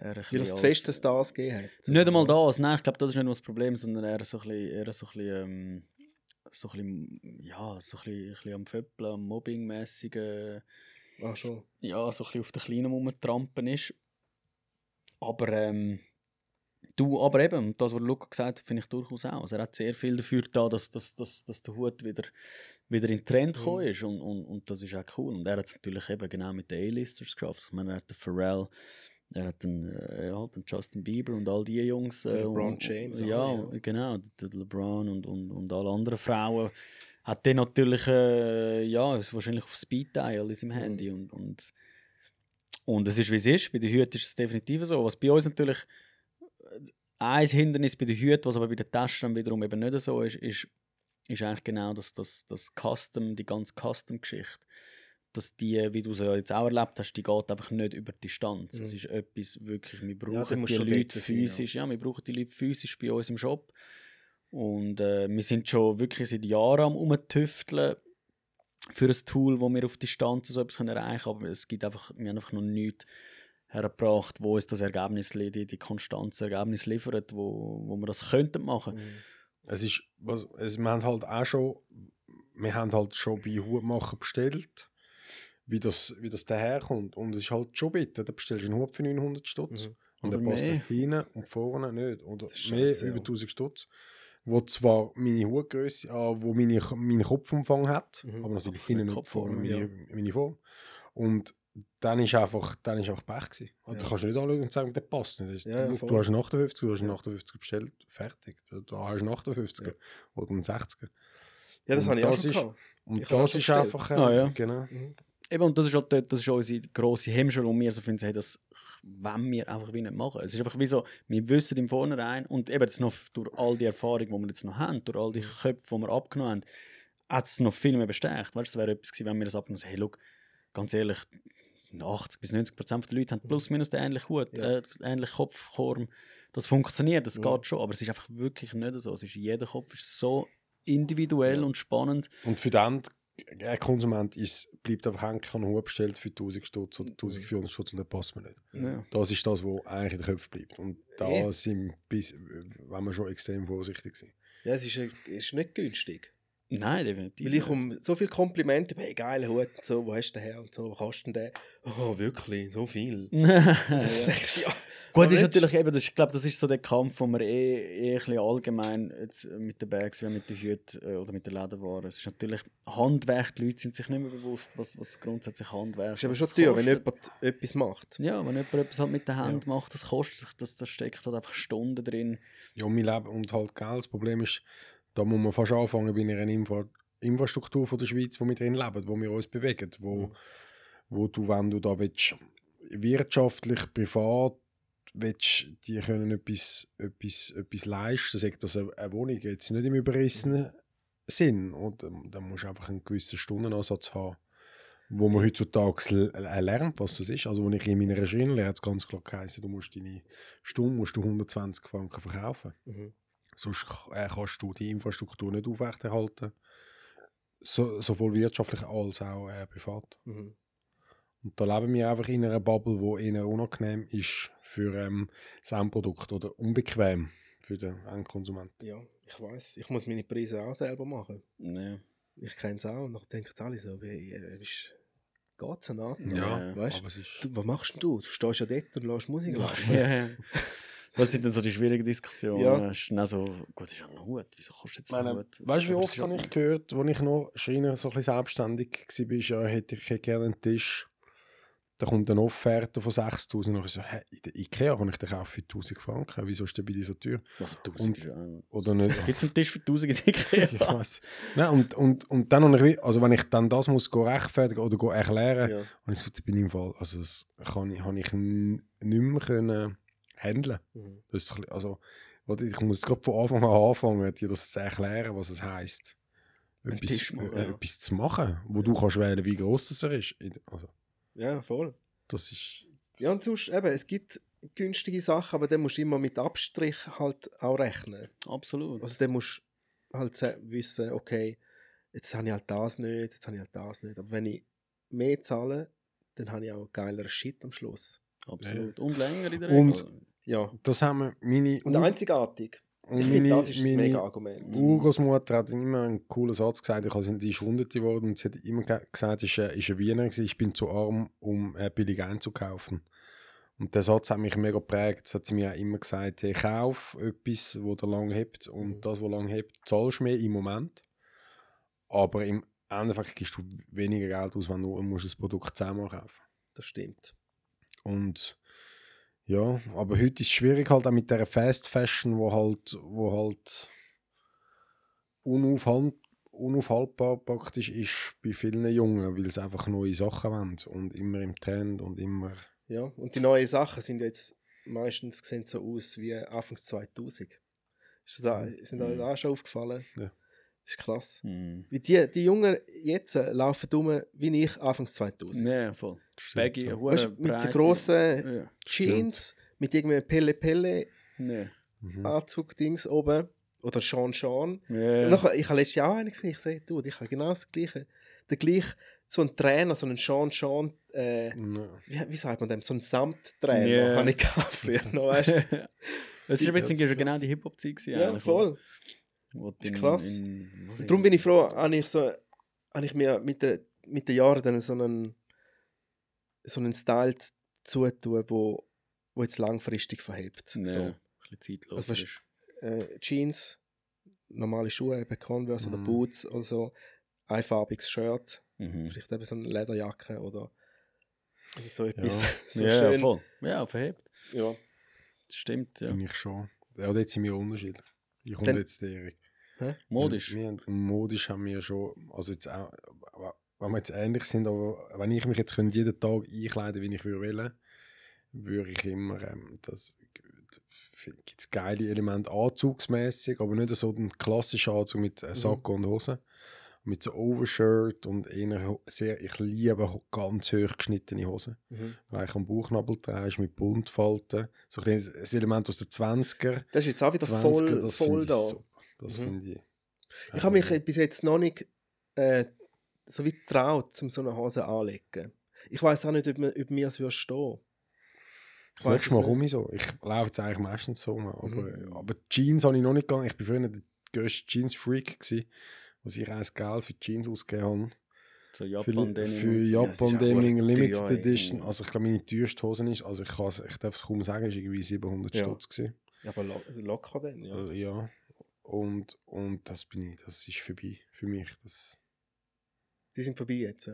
weil es zu als- feste Stars gegeben hat. Nicht einmal das, nein, ich glaube, das ist nicht nur das Problem, sondern eher so ein bisschen, eher so ein bisschen, ähm, so ein bisschen, ja, so ein bisschen, ein bisschen am Föppeln, am Mobbing-mässigen, Ach schon. ja, so ein bisschen auf den Kleinen rumtrampen ist. Aber, ähm, du, aber eben, und das, was Luca gesagt hat, finde ich durchaus auch. Also er hat sehr viel dafür getan, dass, dass, dass, dass der Hut wieder, wieder in den Trend Mhm. gekommen ist und, und, und das ist auch cool. Und er hat es natürlich eben genau mit den A-Listers geschafft. Ich meine, er hat den Pharrell, er hat den, äh, ja, den Justin Bieber und all die Jungs. Äh, LeBron und- James Ja, auch, ja. genau, der LeBron und, und, und alle anderen Frauen. Hat den natürlich, äh, ja, ist wahrscheinlich auf Speed Dial in seinem Handy und, und und es ist wie es ist. Bei den Hüten ist es definitiv so. Was bei uns natürlich äh, ein Hindernis bei den Hüten, was aber bei den Taschen wiederum eben nicht so ist, ist, ist eigentlich genau das, das, das Custom, die ganze Custom-Geschichte. Dass die, wie du es ja jetzt auch erlebt hast, die geht einfach nicht über die Distanz. Es Mhm. ist etwas wirklich, wir Ja, brauchen musst die Leute dort sein, ja. physisch, ja. wir brauchen die Leute physisch bei uns im Shop. Und äh, wir sind schon wirklich seit Jahren am umtüfteln für ein Tool, wo wir auf Distanz so etwas erreichen können. Aber es gibt einfach, wir haben einfach noch nichts hergebracht, wo uns das Ergebnis, die, die Konstanz Ergebnis liefert, wo, wo wir das könnten machen. Mhm. Es ist, was, es, wir haben halt auch schon, wir haben halt schon bei Hutmacher bestellt, wie das, wie das daherkommt. Und es ist halt schon bitter, da bestellst du einen Hut für 900 Stutz. Mhm. Und der passt dann hinten und vorne nicht. Oder Das ist mehr über ja. 1000 Stutz. Wo zwar meine Hutgröße, äh, wo meine, meinen Kopfumfang hat, Mhm. aber natürlich hinten Kopfform, vorne meine, ja. meine Form. Und dann ist einfach, dann ist einfach Pech gewesen. Und Ja. Da kannst du nicht anschauen und sagen, der passt nicht. Ja, du, du hast einen 58, du hast einen Ja. 58 bestellt, fertig. Da, da hast du einen 58er Ja. oder einen 60er. Ja, das Und habe ich auch schon ist-. Und Ich das schon ist bestellt. einfach, äh, Ah, ja. genau. Mhm. Eben, und das ist halt dort, das ist unsere grosse Hemmschwelle, und wir so finden, hey, das wollen wir einfach wie nicht machen. Es ist einfach wie so, wir wissen im Vornherein, und eben jetzt noch durch all die Erfahrung, die wir jetzt noch haben, durch all die Köpfe, die wir abgenommen haben, hat es noch viel mehr bestärkt. Weißt es wäre etwas gewesen, wenn wir das abgenommen hätten, hey, look, ganz ehrlich, 80 bis 90 Prozent der Leute haben plus minus den ähnlichen Hut, Ja. äh, ähnlichen Kopfform. Das funktioniert, das Ja. geht schon, aber es ist einfach wirklich nicht so. Es ist, jeder Kopf ist so individuell Ja. und spannend. Und für den äh, Konsument ist, bleibt einfach hängen, einen Hut bestellt für 1000 Stutz oder 1400 Stutz und der passt mir nicht. Ja. Das ist das, was eigentlich in den Köpfen bleibt. Und da Eh. sind wir bis, wenn wir schon extrem vorsichtig sind. Ja, es ist, äh, ist nicht günstig. Nein, definitiv. Weil ich nicht. komme so viele Komplimente hey, geiler Hut, und so, wo hast du den her und so, wo kostet denn der? Oh, wirklich, so viel. ja. Ja, Gut, aber ist natürlich eben, das, ich glaube, das ist so der Kampf, wo man eh, eh ein bisschen allgemein jetzt mit den Bags wie mit den Hüten äh, oder mit den Lederwaren. Es ist natürlich Handwerk, die Leute sind sich nicht mehr bewusst, was, was grundsätzlich Handwerk ist aber was schon teuer, wenn jemand etwas macht. Ja, wenn jemand etwas halt mit der Hand macht, das kostet sich, das, das steckt halt einfach Stunden drin. Ja, wir leben und halt, gell, das Problem ist, da muss man fast anfangen bei einer Infra Infrastruktur von der Schweiz, wo wir drin leben, wo wir uns bewegen, wo, Mhm. wo du, wenn du da willst, wirtschaftlich, privat, willst, die können etwas, etwas, etwas leisten, sagt das eine, Wohnung jetzt nicht im überrissenen Sinn, oder? dann musst du einfach einen gewissen Stundenansatz haben, wo man heutzutage äh, lernt, was das ist. Also, wenn ich in meiner Schreinerlehre hat es ganz klar geheißen, du musst deine Stunde musst du 120 Franken verkaufen. Mhm. Sonst äh, kannst du die Infrastruktur nicht aufrechterhalten. So, sowohl wirtschaftlich als auch äh, privat. Mhm. Und da leben wir einfach in einer Bubble, die eher unangenehm ist für ähm, das Endprodukt oder unbequem für den Endkonsumenten. Ja, ich weiß, ich muss meine Preise auch selber machen. Ja. Ich kenne es auch und dann denken sie alle so, wie äh, ist, geht's an Atem? Ja, weißt aber es ist... du, was machst denn du? Du stehst ja dort und lässt Musik laufen. Ja, ja. Das sind dann so die schwierigen Diskussionen. Ja. Ja. Ist dann so, gut, ist ja ein Hut. Wieso kostet jetzt Meine, Hut? weißt du, wie oft habe ich gehört, als ich noch Schreiner so ein bisschen selbstständig war, ja, hätte ich hätte gerne einen Tisch. Da kommt eine Offerte von 6000 und ich so, hä, in der Ikea kann ich den kaufen für 1000 Franken. Wieso ist der bei so teuer? Was, Und- 1000 ist ja auch- Oder nicht? Gibt es einen Tisch für 1000 Ikea? ich weiß. Nein, und, und, und dann habe ich, also wenn ich dann das muss rechtfertigen oder erklären, Ja. und ich so, bin ich im Fall, also das kann ich, habe ich nicht mehr können handeln. Mhm. Das ist also, ich muss gerade von Anfang an anfangen, dir das zu erklären, was es heisst. Etwas, machen, äh, ja. etwas zu machen, wo du kannst wählen, wie groß das er ist. Also, Ja, voll. das ist. Ja, und sonst, eben, es gibt günstige Sachen, aber dann musst du immer mit Abstrich halt auch rechnen. Absolut. Also dann musst du halt se- wissen, okay, jetzt habe ich halt das nicht, jetzt habe ich halt das nicht. Aber wenn ich mehr zahle, dann habe ich auch geileren Shit am Schluss. Absolut. Und länger in der Und- Regel. Ja. Das haben wir meine. Und einzigartig. und Ich finde, das ist das meine mega Argument. Urgroßmutter hat immer einen coolen Satz gesagt, ich habe die ist hundert geworden und sie hat immer ge- gesagt, ich war ein Wiener, gewesen, ich bin zu arm, um äh, billig einzukaufen. Und der Satz hat mich mega geprägt. Das hat sie mir auch immer gesagt, hey, kauf etwas, wo der lang hebt und Mhm. das, was lang hebt, zahlst du mehr im Moment. Aber im Endeffekt gibst du weniger Geld aus, wenn du musst das Produkt zehnmal kaufen Das stimmt. und ja, aber heute ist es schwierig halt auch mit der Fast Fashion, wo halt, wo halt unaufhand, unaufhaltbar praktisch ist bei vielen Jungen, weil sie einfach neue Sachen wollen und immer im Trend und immer... Ja. Und die neuen Sachen sind jetzt meistens sehen so aus wie Anfangs 2000. Ist das da, sind euch Mhm. da schon aufgefallen? Ja. Das ist krass. Hm. Wie die, die Jungen jetzt äh, laufen rum wie ich Anfangs 2000. Ja, voll. Baggy, ja. Weißt, mit den grossen Ja. Jeans, mit irgendeinem Pelle-Pelle Ja. Mhm. Anzug-Dings oben. Oder Sean Sean. Ja. Und nachher, ich habe letztes Jahr auch einen gesehen. Ich sage, du, ich habe genau das Gleiche. Der gleich, so ein Trainer, so einen Sean Sean, äh, Ja. wie, wie sagt man dem? So ein Samttrainer Ja. habe ich früher noch, weißt du? Es ist ein bisschen Das genau die Hip-Hop-Zeit. gewesen Ja, eigentlich, voll. Das ist in- krass. in- sind- darum bin ich froh, habe ich, so, habe ich mir mit, der, mit den Jahren dann so einen, so einen Style zutun, wo, wo jetzt langfristig verhebt. Ja, So, ein bisschen zeitlos Also, ist. äh, Jeans, normale Schuhe, eben Converse oder Mhm. Boots oder so, einfarbiges Shirt, Mhm. vielleicht eben so eine Lederjacke oder so etwas. so ja, schön. voll. Ja, verhebt. Ja. Das stimmt, ja. Bin ich schon. Ja, dort sind wir unterschiedlich. Ich Dann- jetzt der Erik. Modisch. Wir, wir, modisch haben wir schon, also jetzt auch, wenn wir jetzt ähnlich sind, aber wenn ich mich jetzt könnte jeden Tag einkleiden, wie ich will, würde ich immer, ähm, das gibt es geile Elemente anzugsmäßig, aber nicht so ein klassischer Anzug mit äh, Sakko und Hose. Mit so Overshirt und eher ho- sehr, ich liebe ganz hoch geschnittene Hosen. Mhm. Weil ich am Bauchnabel trägst mit Buntfalten. So ein Element aus den 20er. Das ist jetzt auch wieder 20er, voll, das voll da. super. Das Mhm. finde ich. Ich habe mich bis jetzt noch nicht äh, so wie getraut, um so eine Hose anzulegen. Ich weiß auch nicht, ob, mir- ob mir das würde stehen. Ich Das nächste es Mal nicht. komme ich so. Ich laufe jetzt eigentlich meistens so. Aber, Mhm. aber Jeans habe ich noch nicht gegangen. Ich bin früher der grösste Jeans-Freak was ich eins Geld für Jeans ausgegeben habe. So Für, Japan für. Ja, es ist Japan Denim teuer, Limited ey. Edition. Also ich glaube, meine teuerste Hose ist, also ich, ich darf es kaum sagen, ist irgendwie 700 Ja. Stutz gewesen. Ja, aber lo locker dann, ja. Äh, ja. Und, und das bin ich, das ist vorbei für mich. Das, Die sind vorbei jetzt.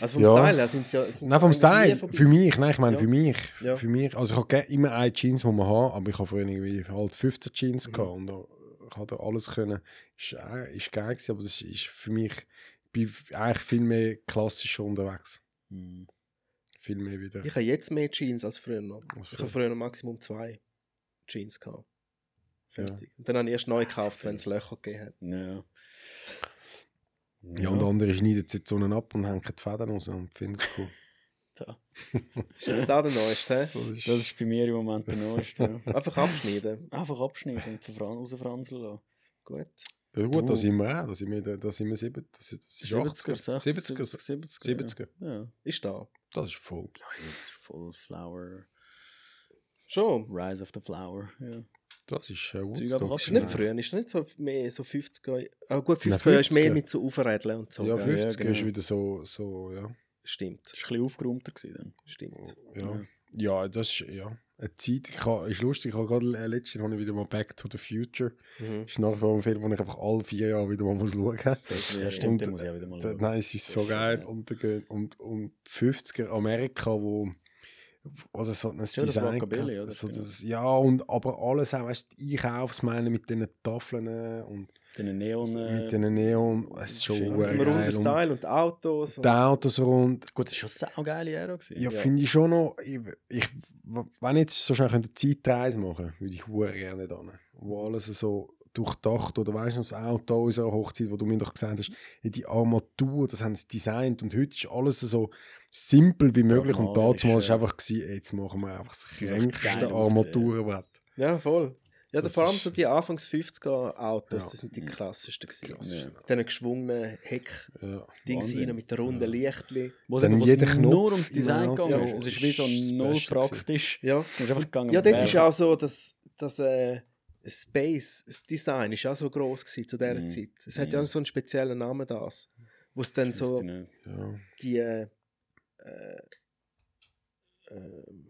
Also vom Ja. Style her sind sie ja. Sind Nein, vom Style. Für mich, nein, ich meine Ja. für mich. Ja. Für mich. Also ich habe immer eine Jeans, die man haben, aber ich habe früher irgendwie halt 15 Jeans Mhm. gehabt und da, ich habe da alles können. Ist, äh, ist geil gewesen, aber das ist, für mich, ich bin eigentlich viel mehr klassischer unterwegs. Mhm. Viel mehr wieder. Ich habe jetzt mehr Jeans als früher noch. Als Ich habe früher. früher noch Maximum zwei Jeans gehabt. Ja. Fertig. Und dann habe ich erst neu gekauft, wenn es Löcher gegeben hat. Ja. Ja, und andere schneiden sie so ab und hängen die Fäden raus und finden es cool. Da. Ist jetzt da der neueste? hä? Das ist, Das ist bei mir im Moment der neueste. ja. Einfach abschneiden. Einfach abschneiden und verfran- rausfranzeln lassen. Gut. ja, gut, da sind wir auch. Da sind wir, da sind wir sieben, das, ist- das ist 70er, 80er. 60er, 70er. 70er. 70er. Ja. ja. Ist da. Das ist voll. Ja, das ist voll Flower. Schon. Rise of the Flower. Ja. Das ist äh, Woodstock. Ist nicht Ja. früher, ist nicht so mehr so 50er. Ah, gut, 50er, Nein, ist mehr 50er. mit so Aufrädeln und so. Ja, gell? 50 genau. ist wieder so, so ja. Stimmt. Das war ein bisschen aufgeräumter gewesen dann. Stimmt. Ja. ja, das ist, ja. eine Zeit, ich ha, ist lustig, ich habe gerade äh, letztens habe ich wieder mal Back to the Future. Mhm. Ist nach wie vor ein Film, den ich einfach alle vier Jahre wieder mal muss schauen muss. Ja, stimmt, den muss ich auch wieder mal schauen. Nein, es ist so geil. Und, da gehen- und, und 50er Amerika, wo also so ein das Design Rockabilly, oder? so das, ja, und aber alles auch, weißt du, die Einkaufsmänner mit diesen Tafeln äh, und Den Neon. äh, mit diesen Neon, es ist schon schön. Runden Und Style und Autos. Und die Autos rund. Gut, das war schon eine saugeile Ära. gewesen. Ja, finde ich schon noch. Ich, ich, wenn ich jetzt so schnell eine Zeitreise machen könnte, würde ich hure gerne da. Wo alles so durchdacht oder weißt du, das Auto unserer Hochzeit, wo du mir doch gesagt hast, ja, die Armatur, das haben sie designt und heute ist alles so simpel wie möglich und Pragmatisch, damals war ja. einfach, gewesen, jetzt machen wir einfach das kränkste Armaturenbrett. Ja, voll. Ja, Das vor allem so die Anfangs 50er Autos, Ja. das sind die krassesten gewesen. Krass. Ja. Mit diesen geschwungenen Heck-Dings Ja. Wahnsinn. rein, mit den runden Lichtli. Wo es es nur ums Design im gegangen ist. Es ist wie so null praktisch. Ja, Du einfach gegangen. ja dort ist auch so, dass, dass äh, Space, das Design ist auch so gross gewesen zu dieser Mhm. Zeit. Es hat ja auch so einen speziellen Namen, das. Wo es dann so. Ja. die äh, äh, ähm,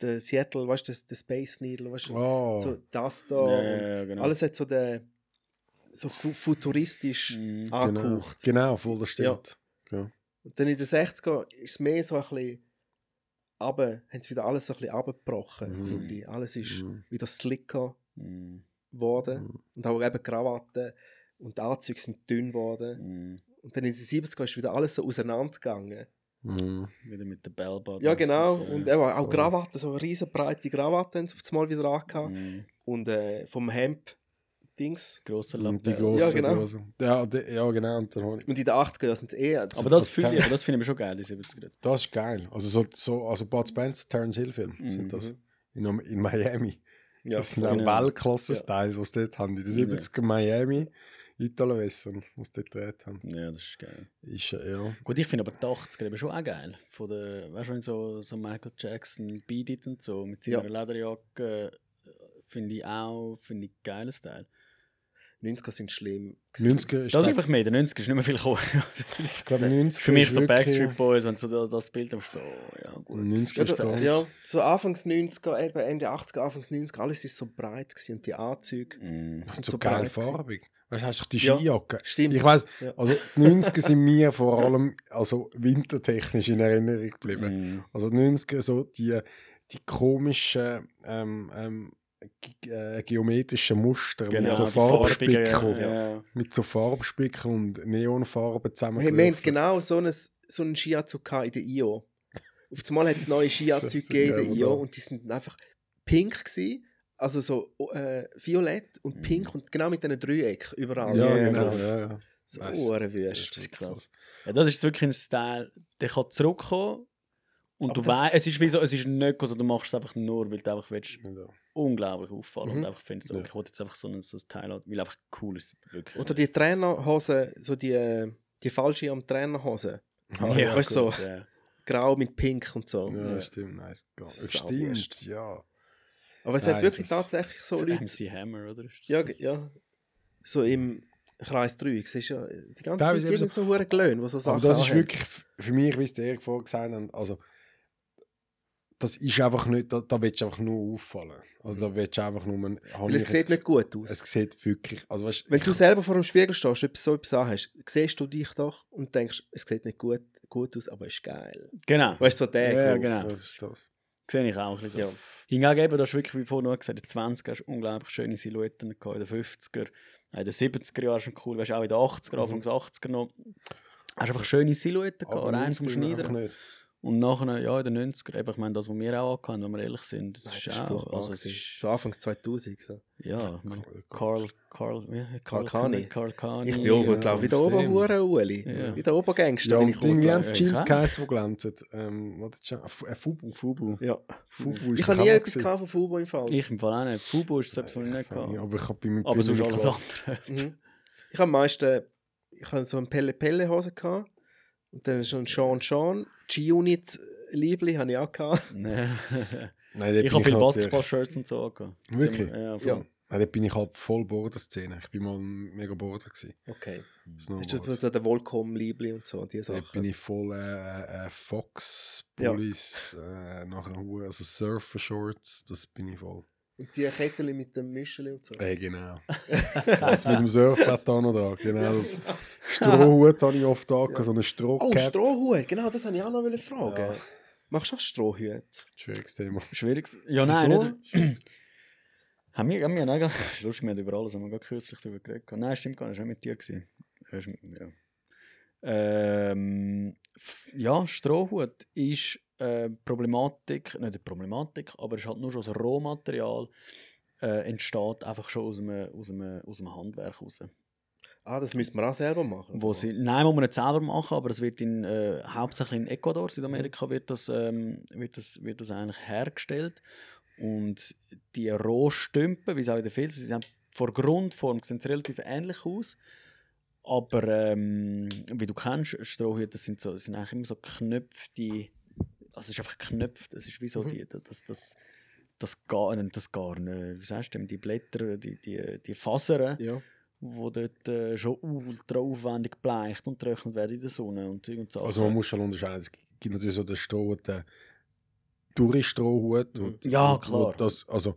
der Seattle, weißt du, das- der Space Needle, weißt du, Oh. so das da. Ja, und ja, ja, genau. Alles hat so den so fu futuristisch Mhm. genau. angehaucht. genau, voll, das stimmt. Ja. Und dann in den 60er ist es mehr so ein bisschen runter, haben sie wieder alles so ein bisschen runtergebrochen, Mhm. finde ich. Alles ist Mhm. wieder slicker Mhm. geworden. Mhm. Und auch eben Krawatten und die Anzüge sind dünn geworden. Mhm. Und dann in den 70er ist wieder alles so auseinandergegangen. Mhm. Wieder mit der Bellbottom. Ja, genau. so, Und ja. eben auch Voll. Krawatten, so riesen breite Krawatten haben sie auf einmal wieder angehabt. Mhm. Und äh, vom Hemd Dings. Grosser Und die Latte. grossen Ja, genau. Dosen. Ja, die, ja, genau. Und Und in den 80er Jahren sind es eh. Aber das fühle ich, aber das finde ich schon geil, die 70er. Das ist geil. Also so, so also Bud Spencer, Terence Hill Film Mhm. sind das. In, in Miami. ja, das sind voll. auch Genau. Weltklasse-Styles, die sie dort haben. In den 70er Miami, Italo Western, was dort gedreht haben. Ja, das ist geil. Ist, äh, ja. Gut, ich finde aber die 80er eben schon auch geil. Von der, weißt du, wenn so, so Michael Jackson, Beat It und so, mit seiner Ja. Lederjacke, äh, finde ich auch, finde ich geiler Style. 90er sind schlimm. 90er ist, Das ist einfach mehr, der 90er ist nicht mehr viel gekommen. ich glaube, 90er Für mich ist so Backstreet Boys, wenn du so das- Bild hast, so, ja gut. 90er Ja, ist da, ja, so Anfangs 90er, eben Ende 80er, Anfangs 90er, alles ist so breit gewesen und die Anzüge Mhm. sind so so, geil breit. farbig. Weißt du, hast du die Ja, Skijacke? Stimmt. Ich weiß, Ja. also die 90er sind mir vor allem also wintertechnisch in Erinnerung geblieben. Mhm. Also die 90er so die, die komischen ähm, ähm, äh, geometrischen Muster Genau, mit so Farbspickeln. Ja. Mit so Farbspickeln und Neonfarben Hey, zusammengewürfelt. wir haben genau so einen, so einen Skianzug in der IO. Auf einmal hat es neue Skianzüge gegeben in der IO und die sind einfach pink gewesen. Also so äh, violett und Mhm. pink und genau mit diesen Dreieck überall. Ja, Ja, genau. drauf. Ja, ja. So Weiss. Uhrenwüst. Das ist krass. Ja, das ist wirklich ein Style, der kann zurückkommen und Aber du weißt, es ist wie so, es ist nicht so, du machst es einfach nur, weil du einfach willst, Ja. unglaublich auffallen Mhm. und einfach findest, so, Ja. okay, ich will jetzt einfach so ein, so ein Teil haben, weil einfach cool ist, wirklich. Oder die Trainerhosen, so die, äh, die falsche am Trainerhosen. Ah, ja, weißt du, so. ja. grau mit pink und so. Ja, stimmt. Nice. Stimmt, ja. Aber es Nein, hat wirklich das- tatsächlich so Leute. MC Hammer, oder? Ist Ja, ja. So im Kreis 3. Siehst du ja, die ganze Zeit eben so, so hure Glöhn, die so Sachen Aber das ist wirklich für mich, wie es der Erik vorher gesagt hat, also das ist einfach nicht, da, da willst du einfach nur auffallen. Also da willst du einfach nur, Weil es sieht nicht gut aus. Es sieht wirklich, also weißt, Wenn du selber vor dem Spiegel stehst, etwas so etwas anhast, siehst du dich doch und denkst, es sieht nicht gut, gut aus, aber es ist geil. Genau. Weißt du, so der Ja, genau. Das ist das. Sehe ich auch ein bisschen so. Ja. Hingegen eben, du hast wirklich, wie vorhin noch gesagt, in den 20er hast du unglaublich schöne Silhouetten gehabt, in den 50er, in den 70er Jahren schon cool, weißt du, auch in den 80er, Mhm. Anfangs 80er noch. Hast einfach schöne Silhouetten gehabt, rein vom 90er Schneider. einfach nicht. Und nachher, ja, in den 90er, eben, ich meine, das, was wir auch hatten, wenn wir ehrlich sind, das Nein, ist das ist auch, also es ist, so Anfangs 2000. So. ja, meine, Carl- Carl, Carl, ja, Carl Carl Kani. Carl Kani. Ich bin oben, glaube ich, wie der stimmt. Oberhure Uli. Ja. Wie der Obergangster Ja, bin ich irgendwie haben die Jeans Ja. geheißen, die glänzen. Ähm, äh, Fubu. Fubu. Ja. Fubu ist Ich habe nie etwas gehabt von Fubo im Fall. Ich im Fall auch nicht. Fubu ist so etwas, was ich nicht Ja, gehabt Aber ich habe bei meinem Aber sonst alles andere. Mhm. Ich habe am meisten, ich habe so eine Pelle-Pelle-Hose gehabt. Und dann schon Sean Sean. G-Unit Liebli habe ich auch gehabt. Nein, Ich habe viele natürlich- Basketball-Shirts und so angehabt. Wirklich? Ja. Ja. Nein, dort bin ich halt voll Border-Szene. Ich bin mal mega Border gewesen. Okay. Snowboard. Hast du so den Volcom-Liebli und so, die Sachen? bin ich voll äh, äh, Fox, Bullies, äh, nachher also Surfer-Shorts, das bin ich voll. Und die Kettchen mit dem Mischeli und so. Äh, genau. das mit dem Surfbrett da noch dran. Genau, das Strohhut habe ich oft da, so eine Oh, Strohcap. Strohhut, genau, das wollte ich auch noch fragen. Ja. Machst du auch Strohhut? Schwieriges Thema. Schwierig. Ja, nein, Wieso? nicht. Haben wir, haben wir, nein, das ist lustig, wir haben über alles haben wir kürzlich darüber geredet. Nein, stimmt gar nicht, das war auch mit dir. Gewesen. Ja, Ja, ähm, ja Strohhut ist äh, Problematik, nicht eine Problematik, aber es ist halt nur schon das Rohmaterial, äh, entsteht einfach schon aus einem, aus einem, aus einem Handwerk raus. Ah, das müssen wir auch selber machen. Wo sie, nein, muss man nicht selber machen, aber es wird in, äh, hauptsächlich in Ecuador, Südamerika, wird das, ähm, wird das, wird das eigentlich hergestellt. Und die Rohstümpen, wie es auch in der Filz, sie sind von Grundform sehen relativ ähnlich aus. Aber ähm, wie du kennst, Strohhüte, das sind, so, das sind eigentlich immer so knöpfte, also es ist einfach knöpft, es ist wie so Mhm. die, das, das, das Garn, das Garn, äh, wie sagst du die Blätter, die, die, die Fasern, Ja. wo dort äh, schon ultra aufwendig bleicht und trocknet werden in der Sonne und Zeug und so. Also man muss schon unterscheiden. Es gibt natürlich so den Strohhut, den Tourist-Strohhut. und- Ja, klar. und Das, also,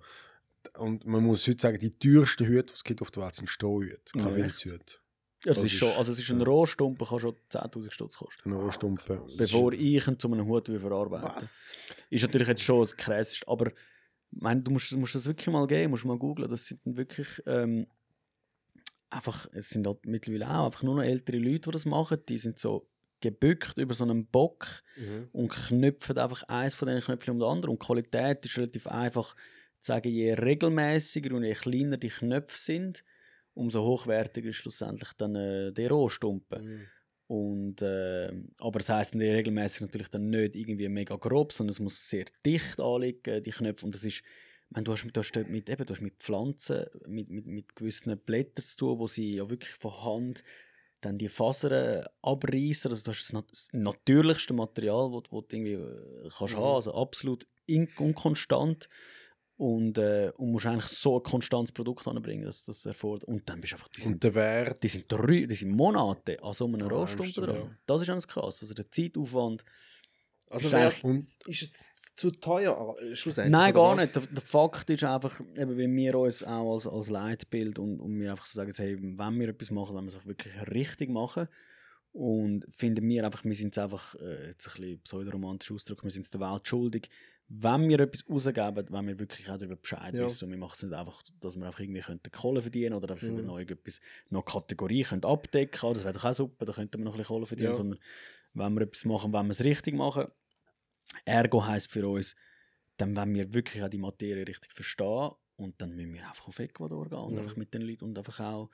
und man muss heute sagen, die teuersten Hüte, die es gibt auf der Welt, sind Strohhüte. Ja, Keine echt? Ja, es das ist schon, ist- also es ist ein. Rohstumpen, kann schon 10'000 Stutz kosten. Ein Rohstumpen. Bevor ich ihn zu einem Hut will verarbeiten Was? Ist natürlich jetzt schon das Krasseste, aber ich meine, du musst, musst das wirklich mal geben, musst mal googlen, das sind wirklich ähm, einfach, es sind halt mittlerweile auch einfach nur noch ältere Leute, die das machen, die sind so gebückt über so einen Bock Mhm. und knüpfen einfach eins von diesen Knöpfen um den anderen. Und die Qualität ist relativ einfach zu sagen, je regelmäßiger und je kleiner die Knöpfe sind, umso hochwertiger ist schlussendlich dann äh, der Rohstumpen. Mhm. Und, äh, aber das heisst regelmäßig natürlich dann nicht irgendwie mega grob, sondern es muss sehr dicht anliegen, die Knöpfe. Und das ist, meine, du hast, du hast mit, eben, du hast mit Pflanzen, mit, mit, mit gewissen Blättern zu tun, wo sie ja wirklich von Hand dann die Fasern abreißen. Also du hast das, nat das natürlichste Material, das du irgendwie äh, kannst Mhm. haben, also absolut unkonstant. Und, äh, und musst eigentlich so ein konstantes Produkt anbringen, dass das erfordert. Und dann bist du einfach, die sind Und der Wert, die sind, drei, die sind Monate an so einem Ah, Rohstumpen stimmt, dran. ja. Das ist ganz krass. Also der Zeitaufwand. Also Ist ist es zu teuer schlussendlich? Nein, gar was? nicht. Der, der Fakt ist einfach, eben, wenn wir uns auch als, als Leitbild und, und wir einfach so sagen, hey, wenn wir etwas machen, dann wir es auch wirklich richtig machen. Und finden wir einfach, wir sind es einfach, äh, jetzt ein bisschen pseudoromantisch ausdrücken, wir sind es der Welt schuldig. Wenn wir etwas rausgeben, wenn wir wirklich auch darüber Bescheid Ja. wissen und wir machen es nicht einfach, dass wir einfach irgendwie könnten Kohle verdienen oder einfach Mhm. neu etwas, noch Kategorie können abdecken können. Das wäre doch auch super, da könnten wir noch ein bisschen Kohle verdienen, Ja. sondern wenn wir etwas machen, wenn wir es richtig machen. Ergo heisst für uns, dann wenn wir wirklich auch die Materie richtig verstehen und dann müssen wir einfach auf Ecuador gehen und Mhm. einfach mit den Leuten und einfach auch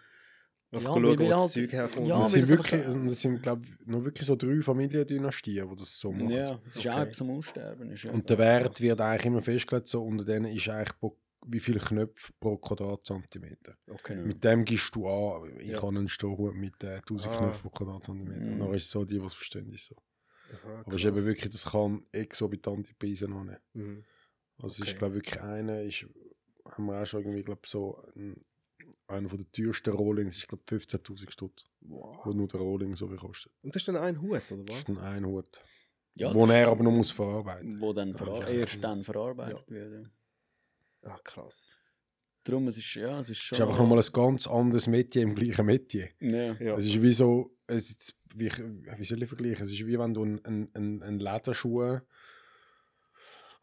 Einfach Ja, schauen, wo das halt- Zeug herkommt. Ja, das sind das einfach- wirklich, also das sind, glaube ich, noch wirklich so drei Familiendynastien, die das so machen. ja, es ist auch Okay. etwas am Aussterben. Ist, ja. Und der Wert krass. wird eigentlich immer festgelegt, so unter denen ist eigentlich pro, wie viele Knöpfe pro Quadratzentimeter. Okay. Ja. Mit dem gibst du an, ich Ja. habe einen Strohhut mit äh, 1000 Ah. Knöpfen pro Quadratzentimeter. Mhm. Und dann ist es so, die, die es verstehen, ist so. Aha, Aber es ist eben wirklich, das kann exorbitante Preise noch nicht. Mhm. Also es Okay. ist, glaube ich, wirklich einer, ist, haben wir auch schon irgendwie, glaube so ein, einer von der teuersten Rollings ist, glaube 15'000 Stutz, Wow. wo nur der Rolling so viel kostet. Und das ist dann ein Hut, oder Das was? ist dann ein Hut. ja, wo das er aber noch muss verarbeiten wo dann Ja, verar das erst dann verarbeitet wird. Ja. Ah, krass. Darum, es ist, ja, es ist Es schon... ist einfach nochmal ein ganz anderes Metier im gleichen Metier. Ja. Ja. Es ist wie so, es ist, wie, wie soll ich vergleichen? Es ist wie wenn du einen ein, ein, ein Lederschuh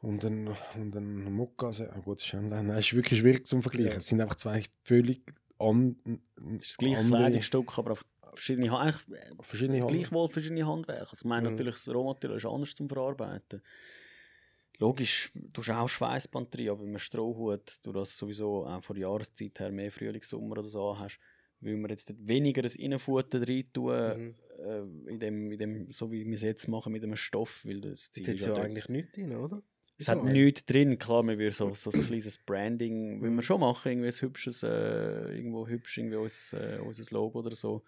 und einen, und einen Mokka, ah gut, das ist, ein, nein, es ist wirklich schwierig zum Vergleichen. Ja. Es sind einfach zwei völlig an, das gleiche andere- Kleidungsstück, aber auf verschiedene, eigentlich, äh, verschiedene gleichwohl verschiedene Handwerke. Also, ich meine, Mhm. natürlich, das Rohmaterial ist anders zum Verarbeiten. Logisch, du hast auch Schweißband drin, aber beim Strohhut, du das sowieso auch von der Jahreszeit her mehr Frühling, Sommer oder so hast, weil wir jetzt weniger das Innenfutter rein tun, Mhm. äh, in dem, in dem, so wie wir es jetzt machen mit einem Stoff, weil das Ziel ist ja eigentlich nichts drin, oder? Es hat nichts drin, klar, wir würden so, so ein kleines Branding, Mhm. wir schon machen, irgendwie ein hübsches, äh, irgendwo hübsch, irgendwie unser, äh, unser Logo oder so.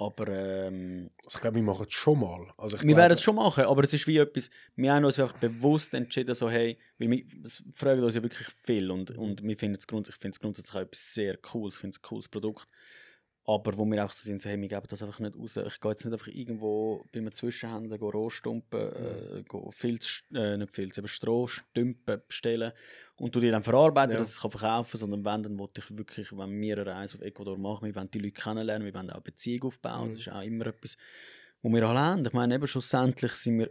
Aber ähm, Also ich glaube, wir machen es schon mal. Also ich wir werden es schon machen, aber es ist wie etwas, wir haben uns einfach bewusst entschieden, so hey, weil wir es fragen uns ja wirklich viel und, und wir finden es grundsätzlich, ich finde es grundsätzlich auch etwas sehr cooles, ich finde es ein cooles Produkt. Aber wo wir auch so sind, so hey, wir geben das einfach nicht raus. Ich gehe jetzt nicht einfach irgendwo bei einem Zwischenhändler Rohstumpen, äh, go Filz, äh, nicht Filz, eben Strohstümpen bestellen und du die dann verarbeiten, Ja. dass ich es kann verkaufen sondern wenn, dann wollte ich wirklich, wenn wir eine Reise auf Ecuador machen, wir wollen die Leute kennenlernen, wir wollen auch Beziehung aufbauen, Mhm. das ist auch immer etwas, wo wir alle haben. Ich meine, eben schlussendlich sind wir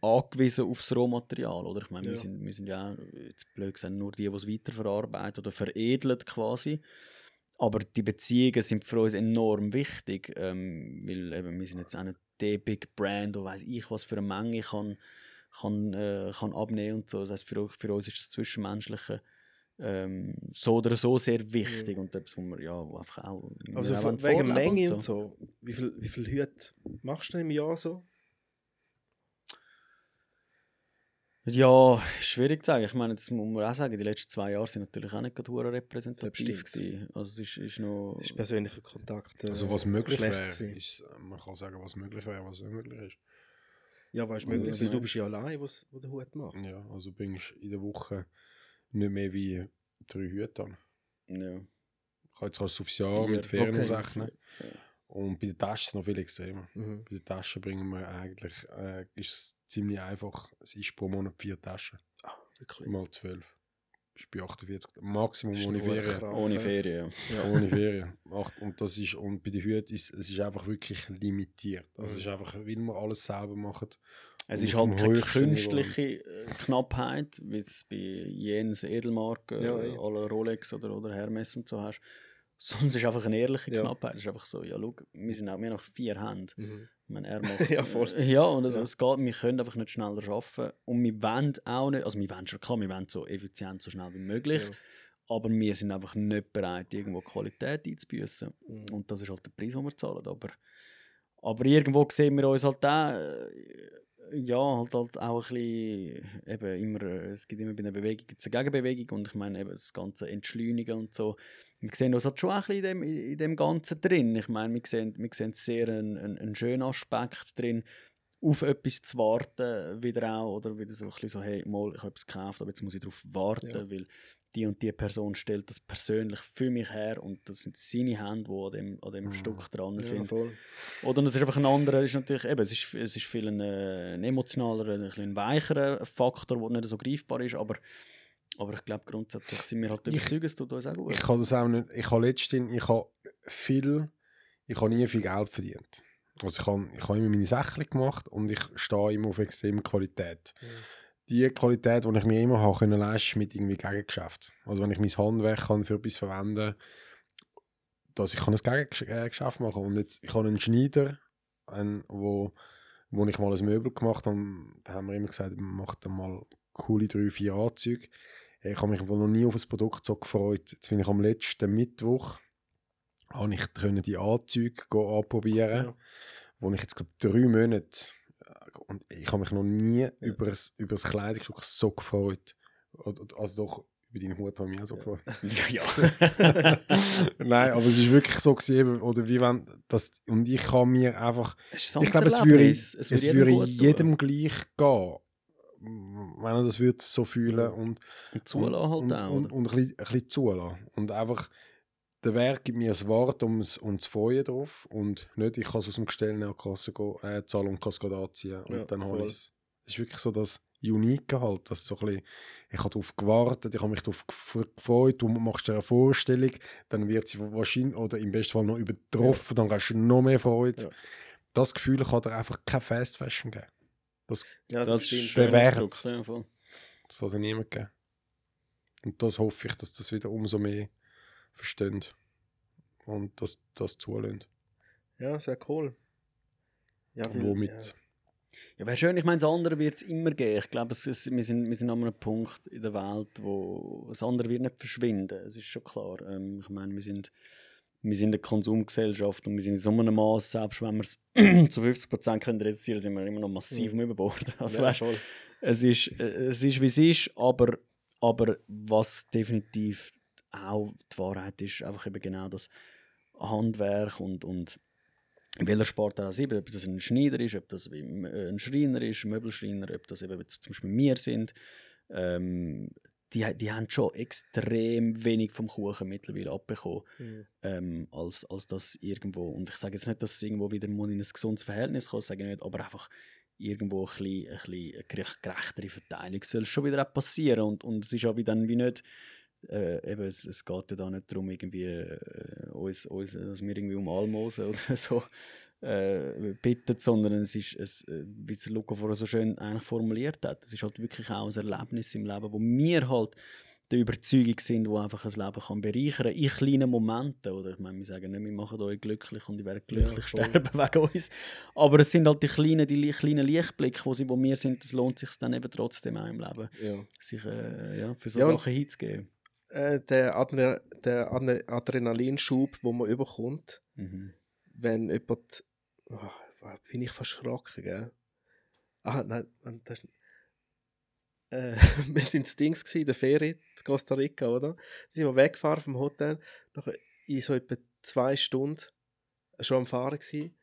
angewiesen auf das Rohmaterial, oder? Ich meine, Ja. wir, sind, wir sind ja jetzt blöd gesagt, nur die, die es weiterverarbeiten oder veredelt quasi. Aber die Beziehungen sind für uns enorm wichtig, ähm, weil eben, wir sind jetzt auch nicht der Big Brand, wo weiß ich, was für eine Menge kann, kann, äh, kann abnehmen und so. Das heißt, für, für uns ist das Zwischenmenschliche ähm, so oder so sehr wichtig und etwas, wo wir ja einfach auch Also auch wegen Menge und so. Wie viel, wie viel Hüte machst du denn im Jahr so? Ja, schwierig zu sagen. Ich meine, das muss man auch sagen, die letzten zwei Jahre sind natürlich auch nicht gerade repräsentativ gewesen. Also es ist, ist noch... Das ist persönlicher Kontakt. Äh, Also was möglich schlecht wäre, ist, äh, man kann sagen, was möglich wäre, was nicht möglich ist. Ja, weißt du, Ja, möglich, weil du bist ja allein, was, wo der Hut macht. Ja, also bringst in der Woche nicht mehr wie drei Hüte an. ja. Ich kann jetzt als aufs Jahr mit Vier. Ferien Okay. ausrechnen. Ja. Und bei den Taschen ist es noch viel extremer. Mhm. Bei den Taschen bringen wir eigentlich, äh, ist es ziemlich einfach, es ist pro Monat vier Taschen. Wirklich. Mal zwölf. Ist bei 48, Maximum ohne Ferien. Ohne ja. Ferien, ja. Ja. Ohne Ferien. Und, das ist, und bei den Hüten ist es ist einfach wirklich limitiert. Also es ist einfach, weil wir alles selber machen. Es ist halt keine Niveau. künstliche äh, Knappheit, wie es bei Jens Edelmarken, Ja, äh, ja. alle Rolex oder, oder Hermes und so hast. Es ist einfach eine ehrliche. Knappheit. Es ist einfach so, ja, schau, wir sind auch, haben noch vier Hände. Mhm. Ich meine, er macht, Ja, voll. Ja, und also, Ja. es geht, wir können einfach nicht schneller arbeiten. Und wir wollen auch nicht, also wir wollen schon, klar, wir wollen so effizient, so schnell wie möglich, Ja. aber wir sind einfach nicht bereit, irgendwo Qualität einzubüßen. Mhm. Und das ist halt der Preis, den wir zahlen. Aber, aber irgendwo sehen wir uns halt auch, äh, ja, halt, halt auch ein bisschen, eben immer, äh, es gibt immer bei einer Bewegung gibt's eine Gegenbewegung und ich meine eben das ganze Entschleunigen und so. Wir sehen uns halt schon ein bisschen in dem, in dem Ganzen drin. Ich meine, wir sehen, wir sehen sehr einen, einen, einen schönen Aspekt drin, auf etwas zu warten, wieder auch, oder wieder so ein bisschen so, hey, mal, ich habe etwas gekauft, aber jetzt muss ich darauf warten, Ja. weil die und die Person stellt das persönlich für mich her und das sind seine Hände, die an dem, an dem Mhm. Stück dran Ja, sind. voll. Oder es ist einfach ein anderer, ist natürlich, eben, es ist, es ist viel ein, äh, ein emotionaler, ein, ein weicherer Faktor, der nicht so greifbar ist, aber, aber ich glaube grundsätzlich sind wir halt Ich- überzeugt, es tut uns auch gut. Ich habe das auch nicht. Ich habe letztens, ich habe viel, ich habe nie viel Geld verdient. Also ich habe, ich habe immer meine Sachen gemacht und ich stehe immer auf extreme Qualität. Ja. Die Qualität, die ich mir immer habe können leisten, ist mit irgendwie Gegengeschäft. Also wenn ich mein Handwerk kann für etwas verwenden dass ich kann ein Gegengeschäft machen und jetzt, ich habe einen Schneider, einen, wo, wo ich mal ein Möbel gemacht habe, da haben wir immer gesagt, mach dann mal coole drei, vier Anzüge. Ich habe mich wohl noch nie auf ein Produkt so gefreut. Jetzt bin ich am letzten Mittwoch, habe ich können die Anzüge go anprobieren, Ja. wo ich jetzt glaube drei Monate und ich habe mich noch nie über das, über das Kleidungsstück so gefreut. Also doch über deinen Hut habe ich mich auch so gefreut. ja, ja. Nein, aber es ist wirklich so gewesen, eben, oder wie wenn das und ich kann mir einfach ich glaube, es würde, es würde jedem gleich gehen, wenn er das würde so fühlen und Und zulassen halt und, auch, und, oder? und, ein, bisschen, ein bisschen zulassen. Und einfach, der Werk gibt mir das Wort um es um zu freuen drauf und nicht, ich kann es aus dem Gestell der Kasse go, äh, zahlen und es anziehen. Und Ja, dann voll. ich es. Es ist wirklich so das Unique halt, dass so ein bisschen, ich habe darauf gewartet, ich habe mich darauf gef- gefreut, du machst dir eine Vorstellung, dann wird sie wahrscheinlich, oder im besten Fall noch übertroffen, dann hast du noch mehr Freude. Ja. Das Gefühl kann dir einfach kein Fast Fashion geben. Ja, Das stimmt. ist Der Wert. ja. Das soll dir niemand geben. Und das hoffe ich, dass das wieder umso mehr verstehen und dass das zulässt. Ja, das wäre cool. Ja, weil- Womit? Ja. Ja, wäre schön, ich meine, das andere wird es immer geben. Ich glaube, es ist, wir, sind, wir sind an einem Punkt in der Welt, wo das andere wird nicht verschwinden. Es ist schon klar. Ähm, ich meine, wir sind, wir sind eine Konsumgesellschaft und wir sind in so einem Maß, selbst wenn wir es zu 50% können reduzieren, sind wir immer noch massiv Mhm. Überbord. Also, ja, weißt, es ist, es ist, wie es ist, aber, aber was definitiv auch die Wahrheit ist, einfach eben genau das Handwerk und, und welcher Sport auch immer, ob das ein Schneider ist, ob das ein Schreiner ist, ein Möbelschreiner, ob das eben zum Beispiel wir sind, ähm, die, die haben schon extrem wenig vom Kuchen mittlerweile abbekommen, Mhm. ähm, als, als das irgendwo, und ich sage jetzt nicht, dass es irgendwo wieder in ein gesundes Verhältnis kommt, sage ich nicht, aber einfach irgendwo ein bisschen, ein bisschen eine gerecht- gerechtere Verteilung soll schon wieder auch passieren und, und es ist auch dann wie nicht äh, eben, es, es geht ja da nicht darum, irgendwie äh, uns, uns, dass wir irgendwie um Almosen oder so äh, bitten, sondern es ist, es, äh, wie es Luca vorher so schön eigentlich formuliert hat, es ist halt wirklich auch ein Erlebnis im Leben, wo wir halt der Überzeugung sind, wo einfach ein Leben kann bereichern in kleinen Momenten. Oder ich meine, wir sagen nicht, wir machen euch glücklich und ihr werdet glücklich voll. sterben wegen uns. Aber es sind halt die kleinen, die kleinen Lichtblicke, wo, sie, wo wir sind, das lohnt sich dann eben trotzdem auch im Leben, Ja. sich äh, ja, für so Ja, Sachen hinzugeben. Äh, der, Adre der Adre Adrenalinschub, den man überkommt, Mhm. wenn jemand. Oh, bin ich verschrocken, gell? Ah, nein, das. Äh, wir sind in Dings in der Ferie in Costa Rica, oder? Da sind wir weggefahren vom Hotel, nachher in so etwa zwei Stunden schon am Fahren gsi.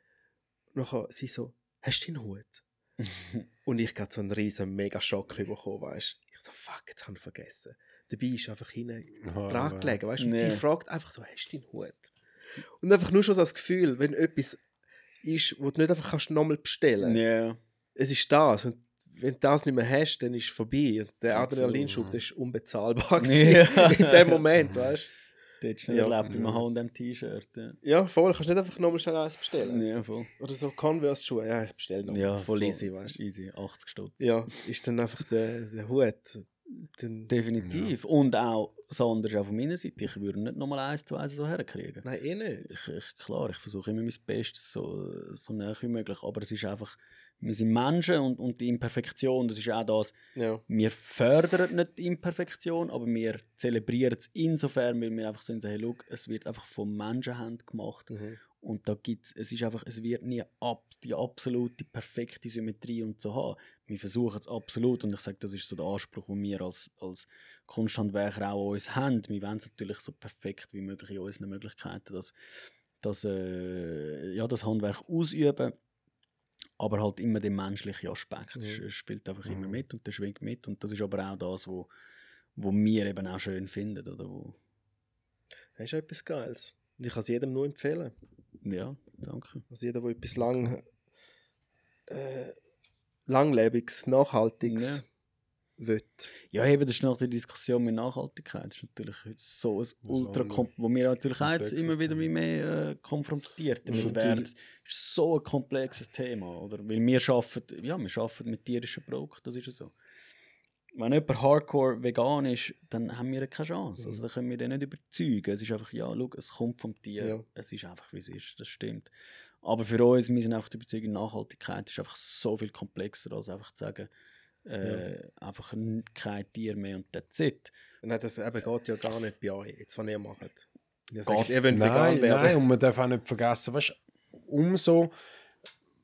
Nachher sie so, hast du deinen Hut? Und ich gerade so einen riesen mega Schock bekommen, weißt Ich so, fuck, jetzt habe ich vergessen. Dabei ist einfach hinten Aha, dran aber- gelegen, weißt du? Und Nee. sie fragt einfach so, hast du deinen Hut? Und einfach nur schon das Gefühl, wenn etwas ist, wo du nicht einfach kannst nochmal bestellen Ja. es ist das. Und wenn du das nicht mehr hast, dann ist es vorbei. Und der Adrenalinschub, der ist unbezahlbar gewesen in dem Moment, weißt du? Das nicht Ja. erlebt im Ja. H&M-T-Shirt. Ja. Ja, voll. Kannst nicht einfach nochmal schnell eins bestellen. ja, voll. Oder so Converse-Schuhe. Ja, ich bestelle noch. Ja, voll easy, weißt du? Easy, 80 Stutz. Ja, ist dann einfach der, der Hut. Dann, Definitiv. Und auch ist auch von meiner Seite. Ich würde nicht nochmal eins, zwei so herkriegen. nein, eh nicht. Ich, ich, klar, ich versuche immer mein Bestes, so, so nah wie möglich. Aber es ist einfach, wir sind Menschen und, und die Imperfektion, das ist auch das, Ja. wir fördern nicht die Imperfektion, aber wir zelebrieren es insofern, weil wir einfach so sagen, hey, look, es wird einfach von Menschenhand gemacht. Mhm. Und da gibt's, es ist einfach, es wird nie ab, die absolute perfekte Symmetrie und so haben. Wir versuchen es absolut und ich sage, das ist so der Anspruch, den wir als, als Kunsthandwerker auch an uns haben. Wir wollen es natürlich so perfekt wie möglich in unseren Möglichkeiten, dass, dass, äh, ja, das Handwerk ausüben, aber halt immer der menschliche Aspekt Mhm. spielt einfach immer Mhm. mit und der schwingt mit und das ist aber auch das, wo, wo wir eben auch schön finden, oder wo, Das ist etwas Geiles. Und ich kann es jedem nur empfehlen. ja, danke. Also jeder, der etwas lang, äh, langlebiges, nachhaltiges will. Ja, eben, das ist noch die Diskussion mit Nachhaltigkeit. Das ist natürlich so ein ultra, wo wir natürlich auch jetzt komplexes immer wieder Thema. wie mehr äh, konfrontiert damit werden. Das ist so ein komplexes Thema, oder? Weil wir arbeiten, ja, wir arbeiten mit tierischen Produkten, das ist ja so. Wenn jemand hardcore vegan ist, dann haben wir keine Chance. Also dann können wir den nicht überzeugen. Es ist einfach, ja, schau, es kommt vom Tier. Ja. Es ist einfach, wie es ist. Das stimmt. Aber für uns, wir sind einfach der Überzeugung, Nachhaltigkeit ist einfach so viel komplexer, als einfach zu sagen, äh, einfach n- kein Tier mehr und that's it. Nein, das eben geht ja gar nicht bei euch, jetzt, was ihr macht. Ihr sagt, ihr wollt vegan Nein, werden. nein, und man darf auch nicht vergessen, weißt, umso,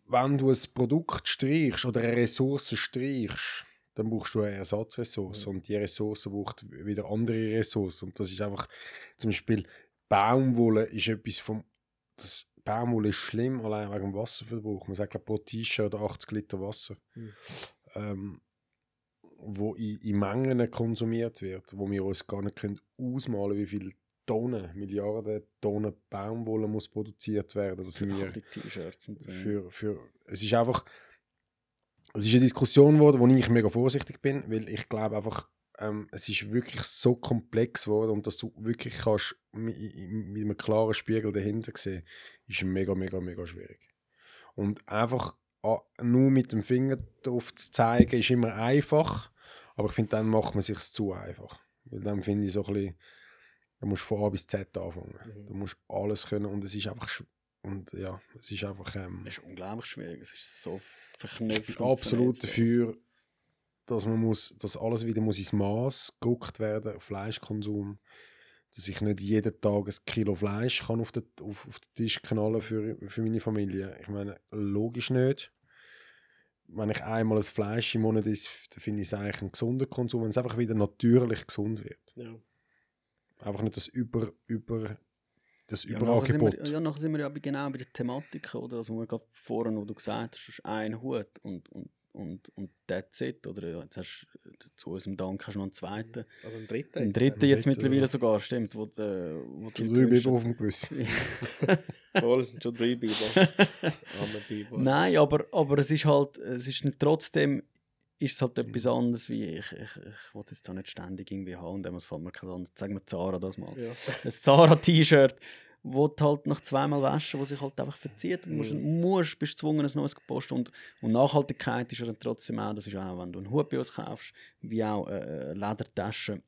wenn du ein Produkt streichst oder eine Ressource streichst, dann brauchst du eine Ersatzressource und die Ressource braucht wieder andere Ressourcen und das ist einfach, zum Beispiel Baumwolle ist etwas vom, das Baumwolle ist schlimm, allein wegen dem Wasserverbrauch. Man sagt glaub, pro T-Shirt 80 Liter Wasser, Mhm. ähm, wo in, in Mengen konsumiert wird, wo wir uns gar nicht können ausmalen wie viele Tonnen, Milliarden Tonnen Baumwolle muss produziert werden, dass Für wir die T-Shirts und so. für, für es ist einfach es ist eine Diskussion geworden, wo ich mega vorsichtig bin, weil ich glaube einfach ähm, es ist wirklich so komplex geworden und dass du wirklich kannst mit, mit einem klaren Spiegel dahinter sehen, ist mega mega mega schwierig. Und einfach ah, nur mit dem Finger drauf zu zeigen ist immer einfach, aber ich finde dann macht man sich zu einfach, weil dann finde ich so ein bisschen da musst du von A bis Z anfangen. Mhm. Du musst alles können und es ist einfach und ja, es ist einfach ähm, Das ist unglaublich schwierig. Es ist so ich verknüpft. bin und absolut dafür, dass man muss, dass alles wieder muss ins Maß geguckt werden, Fleischkonsum, dass ich nicht jeden Tag ein Kilo Fleisch kann auf den, auf, auf den Tisch knallen für, für meine Familie. Ich meine, logisch nicht. Wenn ich einmal ein Fleisch im Monat esse, dann finde ich es eigentlich ein gesunder Konsum, wenn es einfach wieder natürlich gesund wird. Ja. Einfach nicht das über, über das Ja, überall nachher sind wir, Gebot. ja, nachher sind wir ja genau bei der Thematik, oder? Also, wir gerade vorhin, wo du gesagt hast, das ist ein Hut und, und, und, und that's it, oder? Jetzt hast du zu unserem Dank hast du noch einen zweiten. Oder ein dritter. Einen jetzt, dritten jetzt dritten, mittlerweile ja. sogar, stimmt. Wo, der, wo Schon drei Biber auf dem Gewissen. Voll, schon drei Biber. Nein, aber, aber es ist halt, es ist trotzdem ist es halt etwas anderes, wie ich, ich, ich will jetzt da nicht ständig irgendwie haben, und dann fällt mir kein anderes. Sagen wir Zara das mal. Ja. Ein Zara-T-Shirt, wo du halt nach zweimal waschen, wo sich halt einfach verzieht und musst, Mhm. musst bist gezwungen, ein neues zu posten. Und, und Nachhaltigkeit ist ja dann trotzdem auch, das ist auch, wenn du einen Hut bei uns kaufst, wie auch äh, Ledertaschen,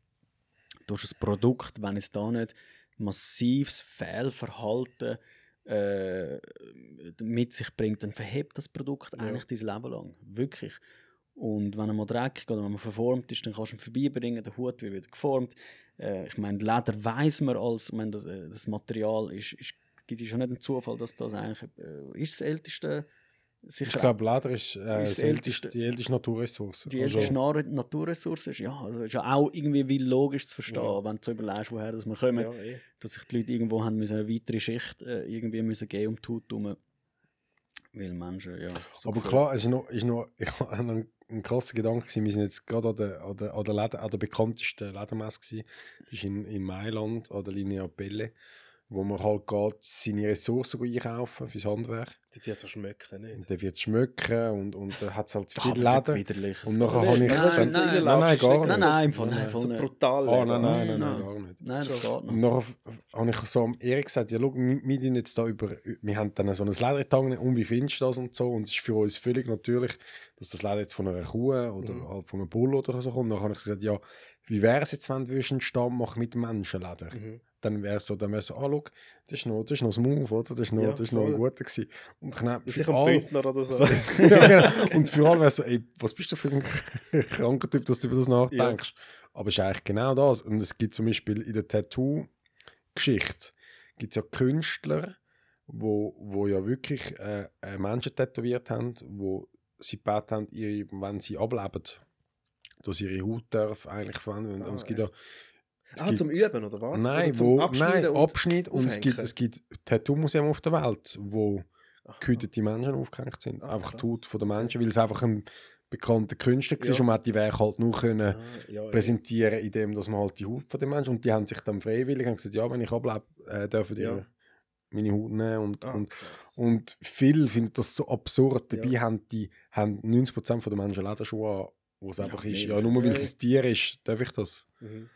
du hast ein Produkt, wenn es da nicht massives Fehlverhalten äh, mit sich bringt, dann verhebt das Produkt Ja. eigentlich dein Leben lang. Wirklich. Und wenn er mal dreckig oder wenn man verformt ist, dann kannst du ihn vorbeibringen, der Hut wird wieder geformt. Äh, ich meine, Leder weiß man als, ich meine, das, äh, das Material ist, ist, gibt es schon nicht einen Zufall, dass das eigentlich äh, ist das älteste sicher Ich glaube, Leder ist, äh, Ist älteste, die älteste Naturressource. die Also, älteste Na- Naturressource ist. Ja, also ist ja auch irgendwie wie logisch zu verstehen, Ja. wenn du so überlegst, woher das wir kommen. Ja, eh. dass sich die Leute irgendwo haben müssen eine weitere Schicht äh, irgendwie müssen geben um die Haut herum. Weil Menschen, ja. so aber klar, es ist noch, ist noch ich habe einen, einen krassen Gedanke gewesen. Wir sind jetzt gerade an der, an der, an der, Leder, an der bekanntesten gewesen. Das ist in, in Mailand, an der Linea Belle, wo man halt geht, seine Ressourcen einkaufen fürs Handwerk. Die wird so schmecken, nicht? Und dann wird es schmecken und, und dann hat es halt Ach, viel aber nicht Leder. widerliches. Und nachher Nein, habe ich- nein, dann- nein, nein, nein, gar nicht. Nein, nein, Fall, Nein, nicht. brutal. Ah, nein, nein, Nein. nein, nein, gar nicht. Nein, das geht Und noch. nachher habe ich so am Erik gesagt, ja, schau, wir, tun jetzt da über, wir haben dann so ein Leder getangen und wie findest du das und so. Und es ist für uns völlig natürlich, dass das Leder jetzt von einer Kuh oder Mhm. halt von einem Bull oder so kommt. Dann habe ich gesagt, ja, wie wäre es jetzt, wenn du einen Stamm machen mit Menschenleder? Mhm. Dann wäre es so, dann wäre es so, ah, schau, das ist noch, das ist noch smooth, oder? Das ist noch, Ja, das ist noch ein guter gewesen. Und ich nehme Das für ist ein Bündner oder so. ja, genau. Und für alle wäre so, ey, was bist du für ein kranker Typ, dass du über das nachdenkst? Aber es ist eigentlich genau das. Und es gibt zum Beispiel in der Tattoo-Geschichte gibt es ja Künstler, wo, wo ja wirklich äh, äh, Menschen tätowiert haben, wo sie gebeten haben, ihre, wenn sie ableben, dass ihre Haut darf eigentlich verwenden. Und, Ah, und es gibt ja es Ah, gibt- zum Üben, oder was? Nein, oder zum wo, Abschneiden nein, und Abschnitt. Und es gibt, es gibt Tattoo-Museen auf der Welt, wo gehütete Menschen aufgehängt sind. Ah, einfach krass. Haut der Menschen, weil es einfach ein bekannter Künstler war Ja. und man hat die Werke halt nur können Ah, ja, ja. präsentieren, indem dass man halt die Haut von den Menschen und die haben sich dann freiwillig haben gesagt, ja, wenn ich ablebe, äh, dürfen die Ja. meine Haut nehmen und, Ah, und, krass. und viele finden das so absurd. Ja. Dabei haben die haben 90% von der Menschen Lederschuhe an, wo es Ja, einfach ist, ja, nur weil Ja, es ein Tier ist, darf ich das? Mhm.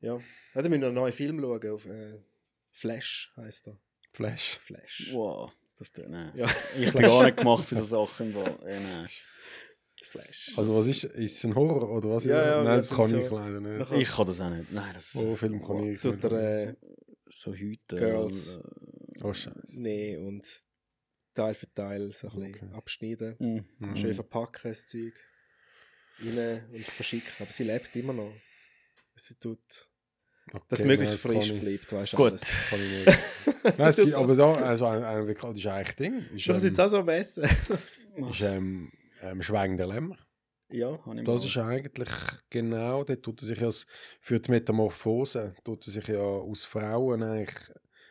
Ja. ja, dann müssen wir einen neuen Film schauen. Auf, äh, Flash heisst er. Flash. Flash. Wow, das tut nein. Ja. Ich bin gar nicht gemacht für so Sachen. Wo, ja, nein. Flash. Also was ist, ist es ein Horror oder was? Ja, ja, Nein, das kann sind ich so- leider nicht. Ich kann das auch nicht. Nein, das Horrorfilm kann ich Tut er, äh, so heute. Girls. äh, Oh Scheiße. nee, und Teil für Teil so ein bisschen Okay. abschneiden. mm. Mhm. Schön verpacken, das Zeug. Rein und verschicken. Aber sie lebt immer noch. Sie tut, Okay, dass nein, möglichst kann frisch bleibt, weißt du. Gut. alles. Kann ich nicht. Nein, gibt, aber da, also ein, ein, das ist eigentlich Ding. Ist, ist jetzt ähm, auch so am Essen. ist ähm, ähm, Schweigen der Lämmer. ja. Habe ich Das ist eigentlich genau, dort tut er sich ja für die Metamorphose, tut er sich ja aus Frauen eigentlich,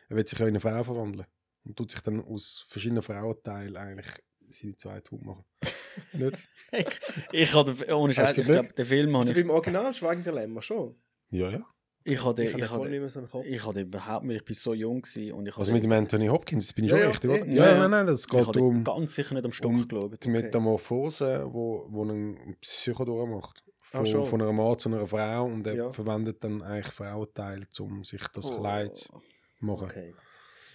er will sich ja in eine Frau verwandeln. Und tut sich dann aus verschiedenen Frauenteilen eigentlich seine zweite Haut machen. Nicht? ich, ich habe, den- ohne Scheiß, du ich nicht? glaube, den Film habe Also ich, beim Original Schweigen der Lämmer schon. Ja, ja. ich habe, Ich ich habe habe, nicht mehr so im Kopf. ich habe überhaupt nicht, ich bin so jung gewesen und ich habe, Also mit dem Anthony Hopkins, das bin ich Ja, schon ja, richtig, oder? Ja, Ja, nein, nein, das ich geht habe um ganz sicher nicht am Stock um geschaut. die Metamorphose, wo, wo ein Psycho. Ah, Von, schon. von einer Mann zu einer Frau und er Ja. verwendet dann eigentlich Frauenteile, um sich das Oh. Kleid zu machen. Okay.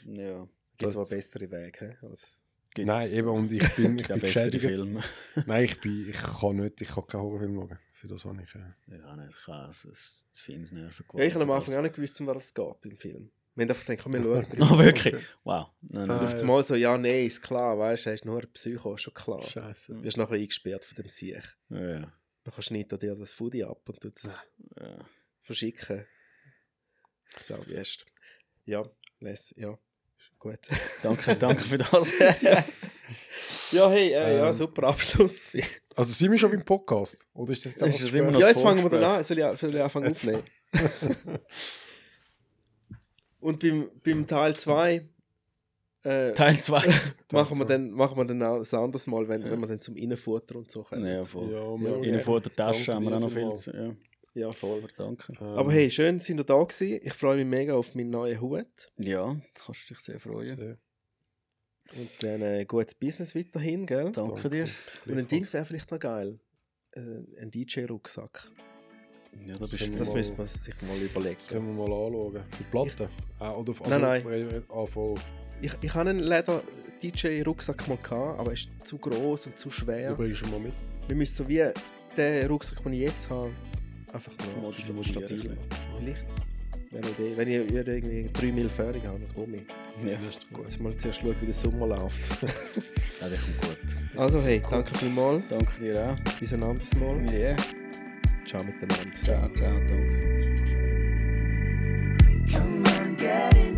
Ja. Gibt es Das- aber bessere Wege als Gibt's. Nein, eben, und ich bin, ich Der bin geschädigt. Film. Nein, ich, bin, ich kann nicht, ich kann keinen Horrorfilm schauen. Für das habe ich... Äh, kann nicht, ich kann es, es zu viel Nerven Ja, ich habe am Anfang auch nicht gewusst, um was es geht im Film. Wir haben einfach gedacht, komm, wir schauen. Oh, wirklich? Wow. Nein, Und nein. auf einmal so, ja, nein, ist klar, weißt du, er ist nur ein Psycho, ist schon klar. Scheiße. Du wirst nachher eingesperrt von dem Sieg. Ja, ja. Nachher schneidet er dir das Foodie ab und tut es ja. verschicken. So, wie ist Ja, les, ja, gut. Danke, danke für das. ja, hey, äh, ja, Ähm, super Abschluss gewesen. Also sind wir schon beim Podcast? Oder ist das, Ist das das immer noch- Ja, das jetzt fangen wir dann an. Soll ich, soll ich anfangen Jetzt- aufnehmen? Und beim, beim Teil 2 äh, Teil 2. machen, wir dann, machen wir dann auch ein anderes Mal, wenn, wenn wir dann zum Innenfutter und so kommen. ja, voll. Ja, Ja, wir- okay. In vor der Tasche Danke haben wir auch noch viel zu. Ja, Ja, voll. danke. Ähm, Aber hey, schön, sind ihr da gewesen. Ich freue mich mega auf meinen neuen Hut. Ja, da kannst du dich sehr freuen. sehr. Und dann äh, gutes Business weiterhin, gell? Danke dir. Und ein Dings wäre vielleicht noch geil. Äh, ein DJ-Rucksack. Ja, da Das du. Das mal- müsste man sich mal Das überlegen. können wir mal anschauen. Die Platte? Ah, oder auf, Nein, nein. nein. Ah, voll. Ich, ich habe einen Leder-DJ-Rucksack mal gehabt, aber er ist zu groß und zu schwer. Du bringst ihn mal mit. Wir müssen so wie den Rucksack, den ich jetzt habe, einfach noch Modifizieren. stabil machen. Vielleicht. Eine Idee. Wenn ich wieder irgendwie 3 Mil Fährung habe, dann komme ich. Ja, Das ist gut. Jetzt mal zuerst schauen, wie der Sommer läuft. ja, das kommt gut. Also hey, danke vielmals. Danke dir auch. Bis ein anderes Mal. Ja. Ciao miteinander. Ciao, ciao, danke. Come on, get in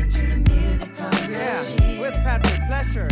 into the music time Yeah, with Patrick Pleasure.